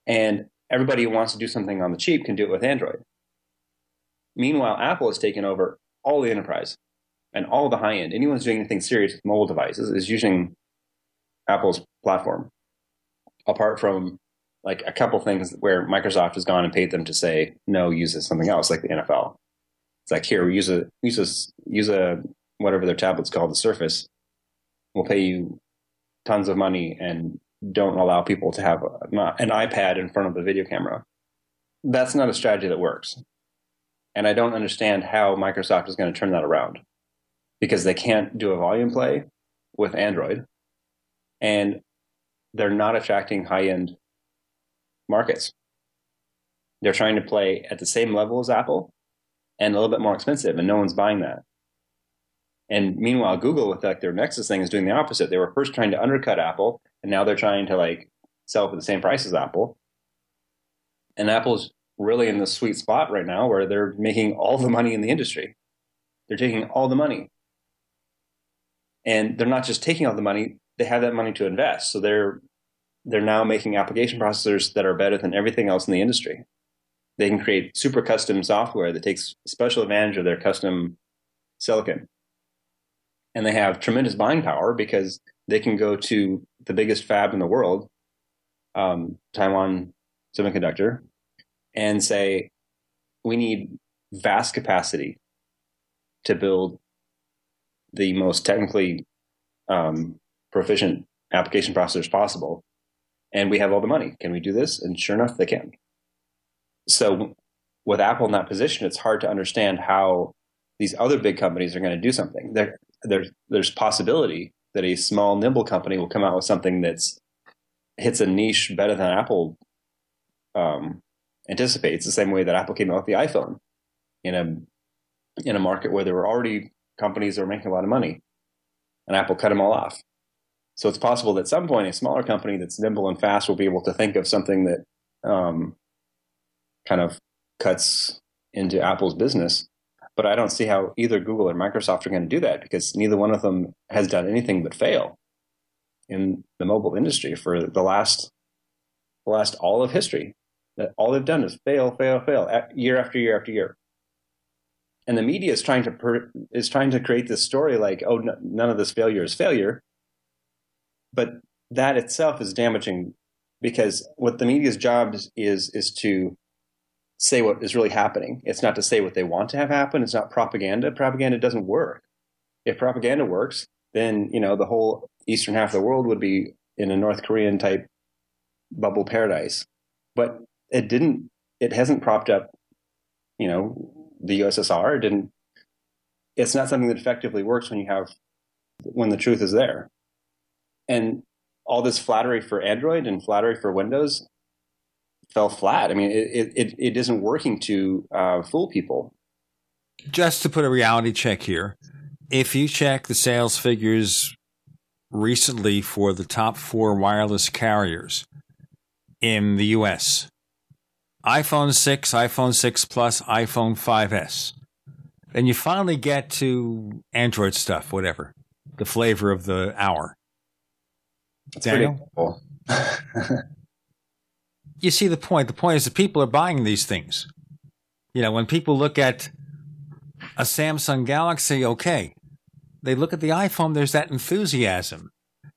And everybody who wants to do something on the cheap can do it with Android. Meanwhile, Apple has taken over all the enterprise and all the high end. Anyone who's doing anything serious with mobile devices is using Apple's platform. Apart from like a couple things where Microsoft has gone and paid them to say no, use something else, like the NFL. It's like here, we use a use a use a whatever their tablet's called, the Surface. We'll pay you tons of money and don't allow people to have a, an iPad in front of the video camera. That's not a strategy that works. And I don't understand how Microsoft is going to turn that around because they can't do a volume play with Android and they're not attracting high end markets. They're trying to play at the same level as Apple and a little bit more expensive, and no one's buying that. And meanwhile, Google with like their Nexus thing is doing the opposite. They were first trying to undercut Apple, and now they're trying to like sell for the same price as Apple. And Apple's really in the sweet spot right now where they're making all the money in the industry. They're taking all the money. And they're not just taking all the money, they have that money to invest. So they're they're now making application processors that are better than everything else in the industry. They can create super custom software that takes special advantage of their custom silicon. And they have tremendous buying power because they can go to the biggest fab in the world, um, Taiwan Semiconductor, and say, we need vast capacity to build the most technically um, proficient application processors possible. And we have all the money. Can we do this? And sure enough, they can. So with Apple in that position, it's hard to understand how these other big companies are going to do something. There, there, there's possibility that a small, nimble company will come out with something that's hits a niche better than Apple um, anticipates. The same way that Apple came out with the iPhone in a in a market where there were already companies that were making a lot of money, and Apple cut them all off. So it's possible that at some point a smaller company that's nimble and fast will be able to think of something that um, kind of cuts into Apple's business. But I don't see how either Google or Microsoft are going to do that because neither one of them has done anything but fail in the mobile industry for the last the last all of history. That all they've done is fail, fail, fail, year after year after year. And the media is trying to per, is trying to create this story like, oh, n- none of this failure is failure, but that itself is damaging because what the media's job is, is is to say what is really happening. It's not to say what they want to have happen. It's not propaganda. Propaganda doesn't work. If propaganda works, then you know the whole eastern half of the world would be in a North Korean type bubble paradise. But it didn't. It hasn't propped up, you know, the USSR. It didn't. It's not something that effectively works when you have when the truth is there. And all this flattery for Android and flattery for Windows fell flat. I mean, it it, it isn't working to uh, fool people. Just to put a reality check here, if you check the sales figures recently for the top four wireless carriers in the U.S., iPhone 6, iPhone 6 Plus, iPhone 5S, and you finally get to Android stuff, whatever, the flavor of the hour. Daniel? Cool. [laughs] you see the point. The point is that people are buying these things. You know, when people look at a Samsung Galaxy, okay, they look at the iPhone, there's that enthusiasm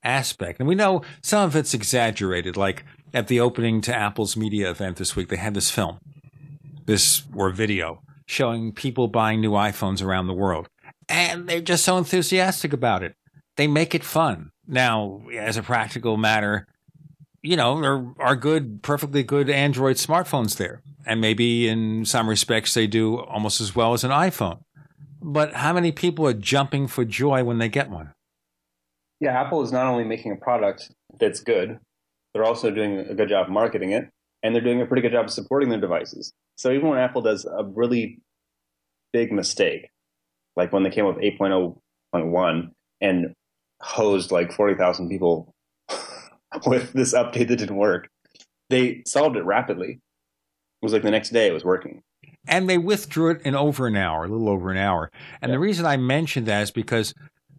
aspect. And we know some of it's exaggerated. Like at the opening to Apple's media event this week, they had this film, this or video showing people buying new iPhones around the world. And they're just so enthusiastic about it. They make it fun. Now, as a practical matter, you know, there are good, perfectly good Android smartphones there. And maybe in some respects they do almost as well as an iPhone. But how many people are jumping for joy when they get one? Yeah, Apple is not only making a product that's good, they're also doing a good job marketing it, and they're doing a pretty good job of supporting their devices. So even when Apple does a really big mistake, like when they came up with 8.0.1 and hosed like 40,000 people [laughs] with this update that didn't work, they solved it rapidly. It was like the next day it was working. And they withdrew it in over an hour, a little over an hour. And yeah. the reason I mentioned that is because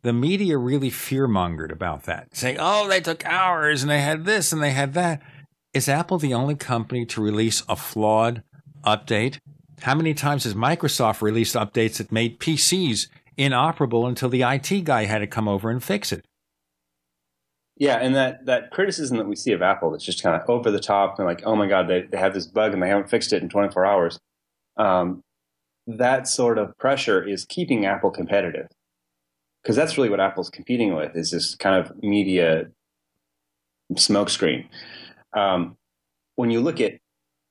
the media really fearmongered about that, saying, oh, they took hours and they had this and they had that. Is Apple the only company to release a flawed update? How many times has Microsoft released updates that made PCs inoperable until the IT guy had to come over and fix it? Yeah, and that, that criticism that we see of Apple that's just kind of over the top and like, oh my God, they, they have this bug and they haven't fixed it in 24 hours. Um, that sort of pressure is keeping Apple competitive because that's really what Apple's competing with is this kind of media smokescreen. Um, when you look at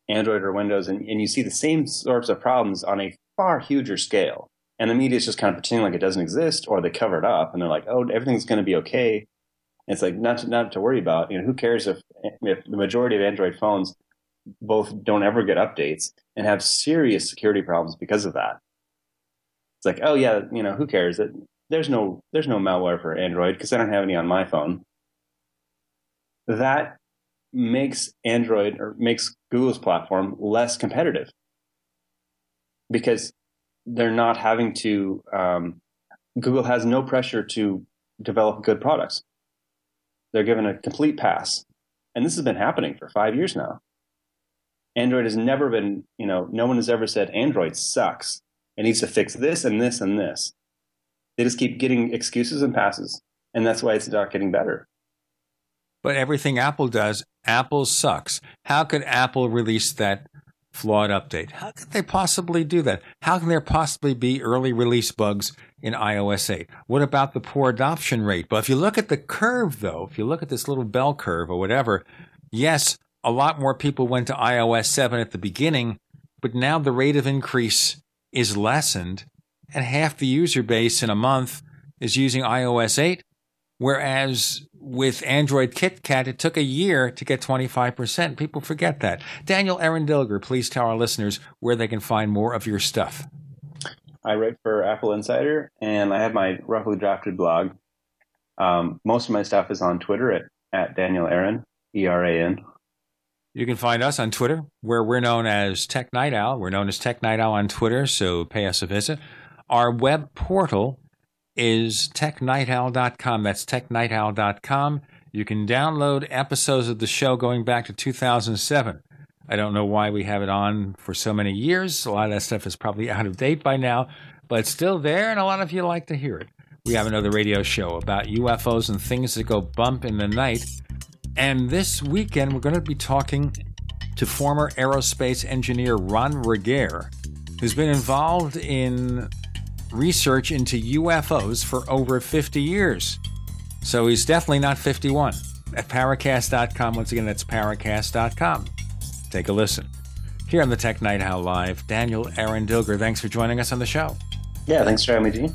Android or Windows and, and you see the same sorts of problems on a far huger scale, and the media is just kind of pretending like it doesn't exist, or they cover it up and they're like, "Oh, everything's going to be okay." it's like not to, not to worry about. You know, who cares if if the majority of Android phones both don't ever get updates and have serious security problems because of that? It's like, oh yeah, you know, who cares? That there's no there's no malware for Android because I don't have any on my phone. That makes Android or makes Google's platform less competitive because they're not having to. Um, Google has no pressure to develop good products. They're given a complete pass, and this has been happening for five years now. Android has never been, you know, no one has ever said Android sucks. It needs to fix this and this and this. They just keep getting excuses and passes, and that's why it's not getting better. But everything Apple does, Apple sucks. How could Apple release that flawed update? How could they possibly do that? How can there possibly be early release bugs in iOS 8? What about the poor adoption rate? But if you look at the curve, though, if you look at this little bell curve or whatever, yes, a lot more people went to iOS 7 at the beginning, but now the rate of increase is lessened and half the user base in a month is using iOS 8, whereas with Android KitKat, it took a year to get 25%. People forget that. Daniel Eran Dilger, please tell our listeners where they can find more of your stuff. I write for Apple Insider, and I have my roughly drafted blog. Um, most of my stuff is on Twitter at, at Daniel Eran, E R A N. You can find us on Twitter, where we're known as Tech Night Owl. We're known as Tech Night Owl on Twitter, so pay us a visit. Our web portal is technightowl.com. That's technightowl.com. You can download episodes of the show going back to 2007. I don't know why we have it on for so many years. A lot of that stuff is probably [laughs] out of date by now, but it's still there, and a lot of you like to hear it. We have another radio show about UFOs and things that go bump in the night. And this weekend, we're going to be talking to former aerospace engineer Ron Regehr, who's been involved in research into UFOs for over 50 years. So he's definitely not 51. At Paracast.com, once again, that's Paracast.com. Take a listen. Here on the Tech Night Live, Daniel Eran Dilger, thanks for joining us on the show. Yeah, thanks for having me, Gene.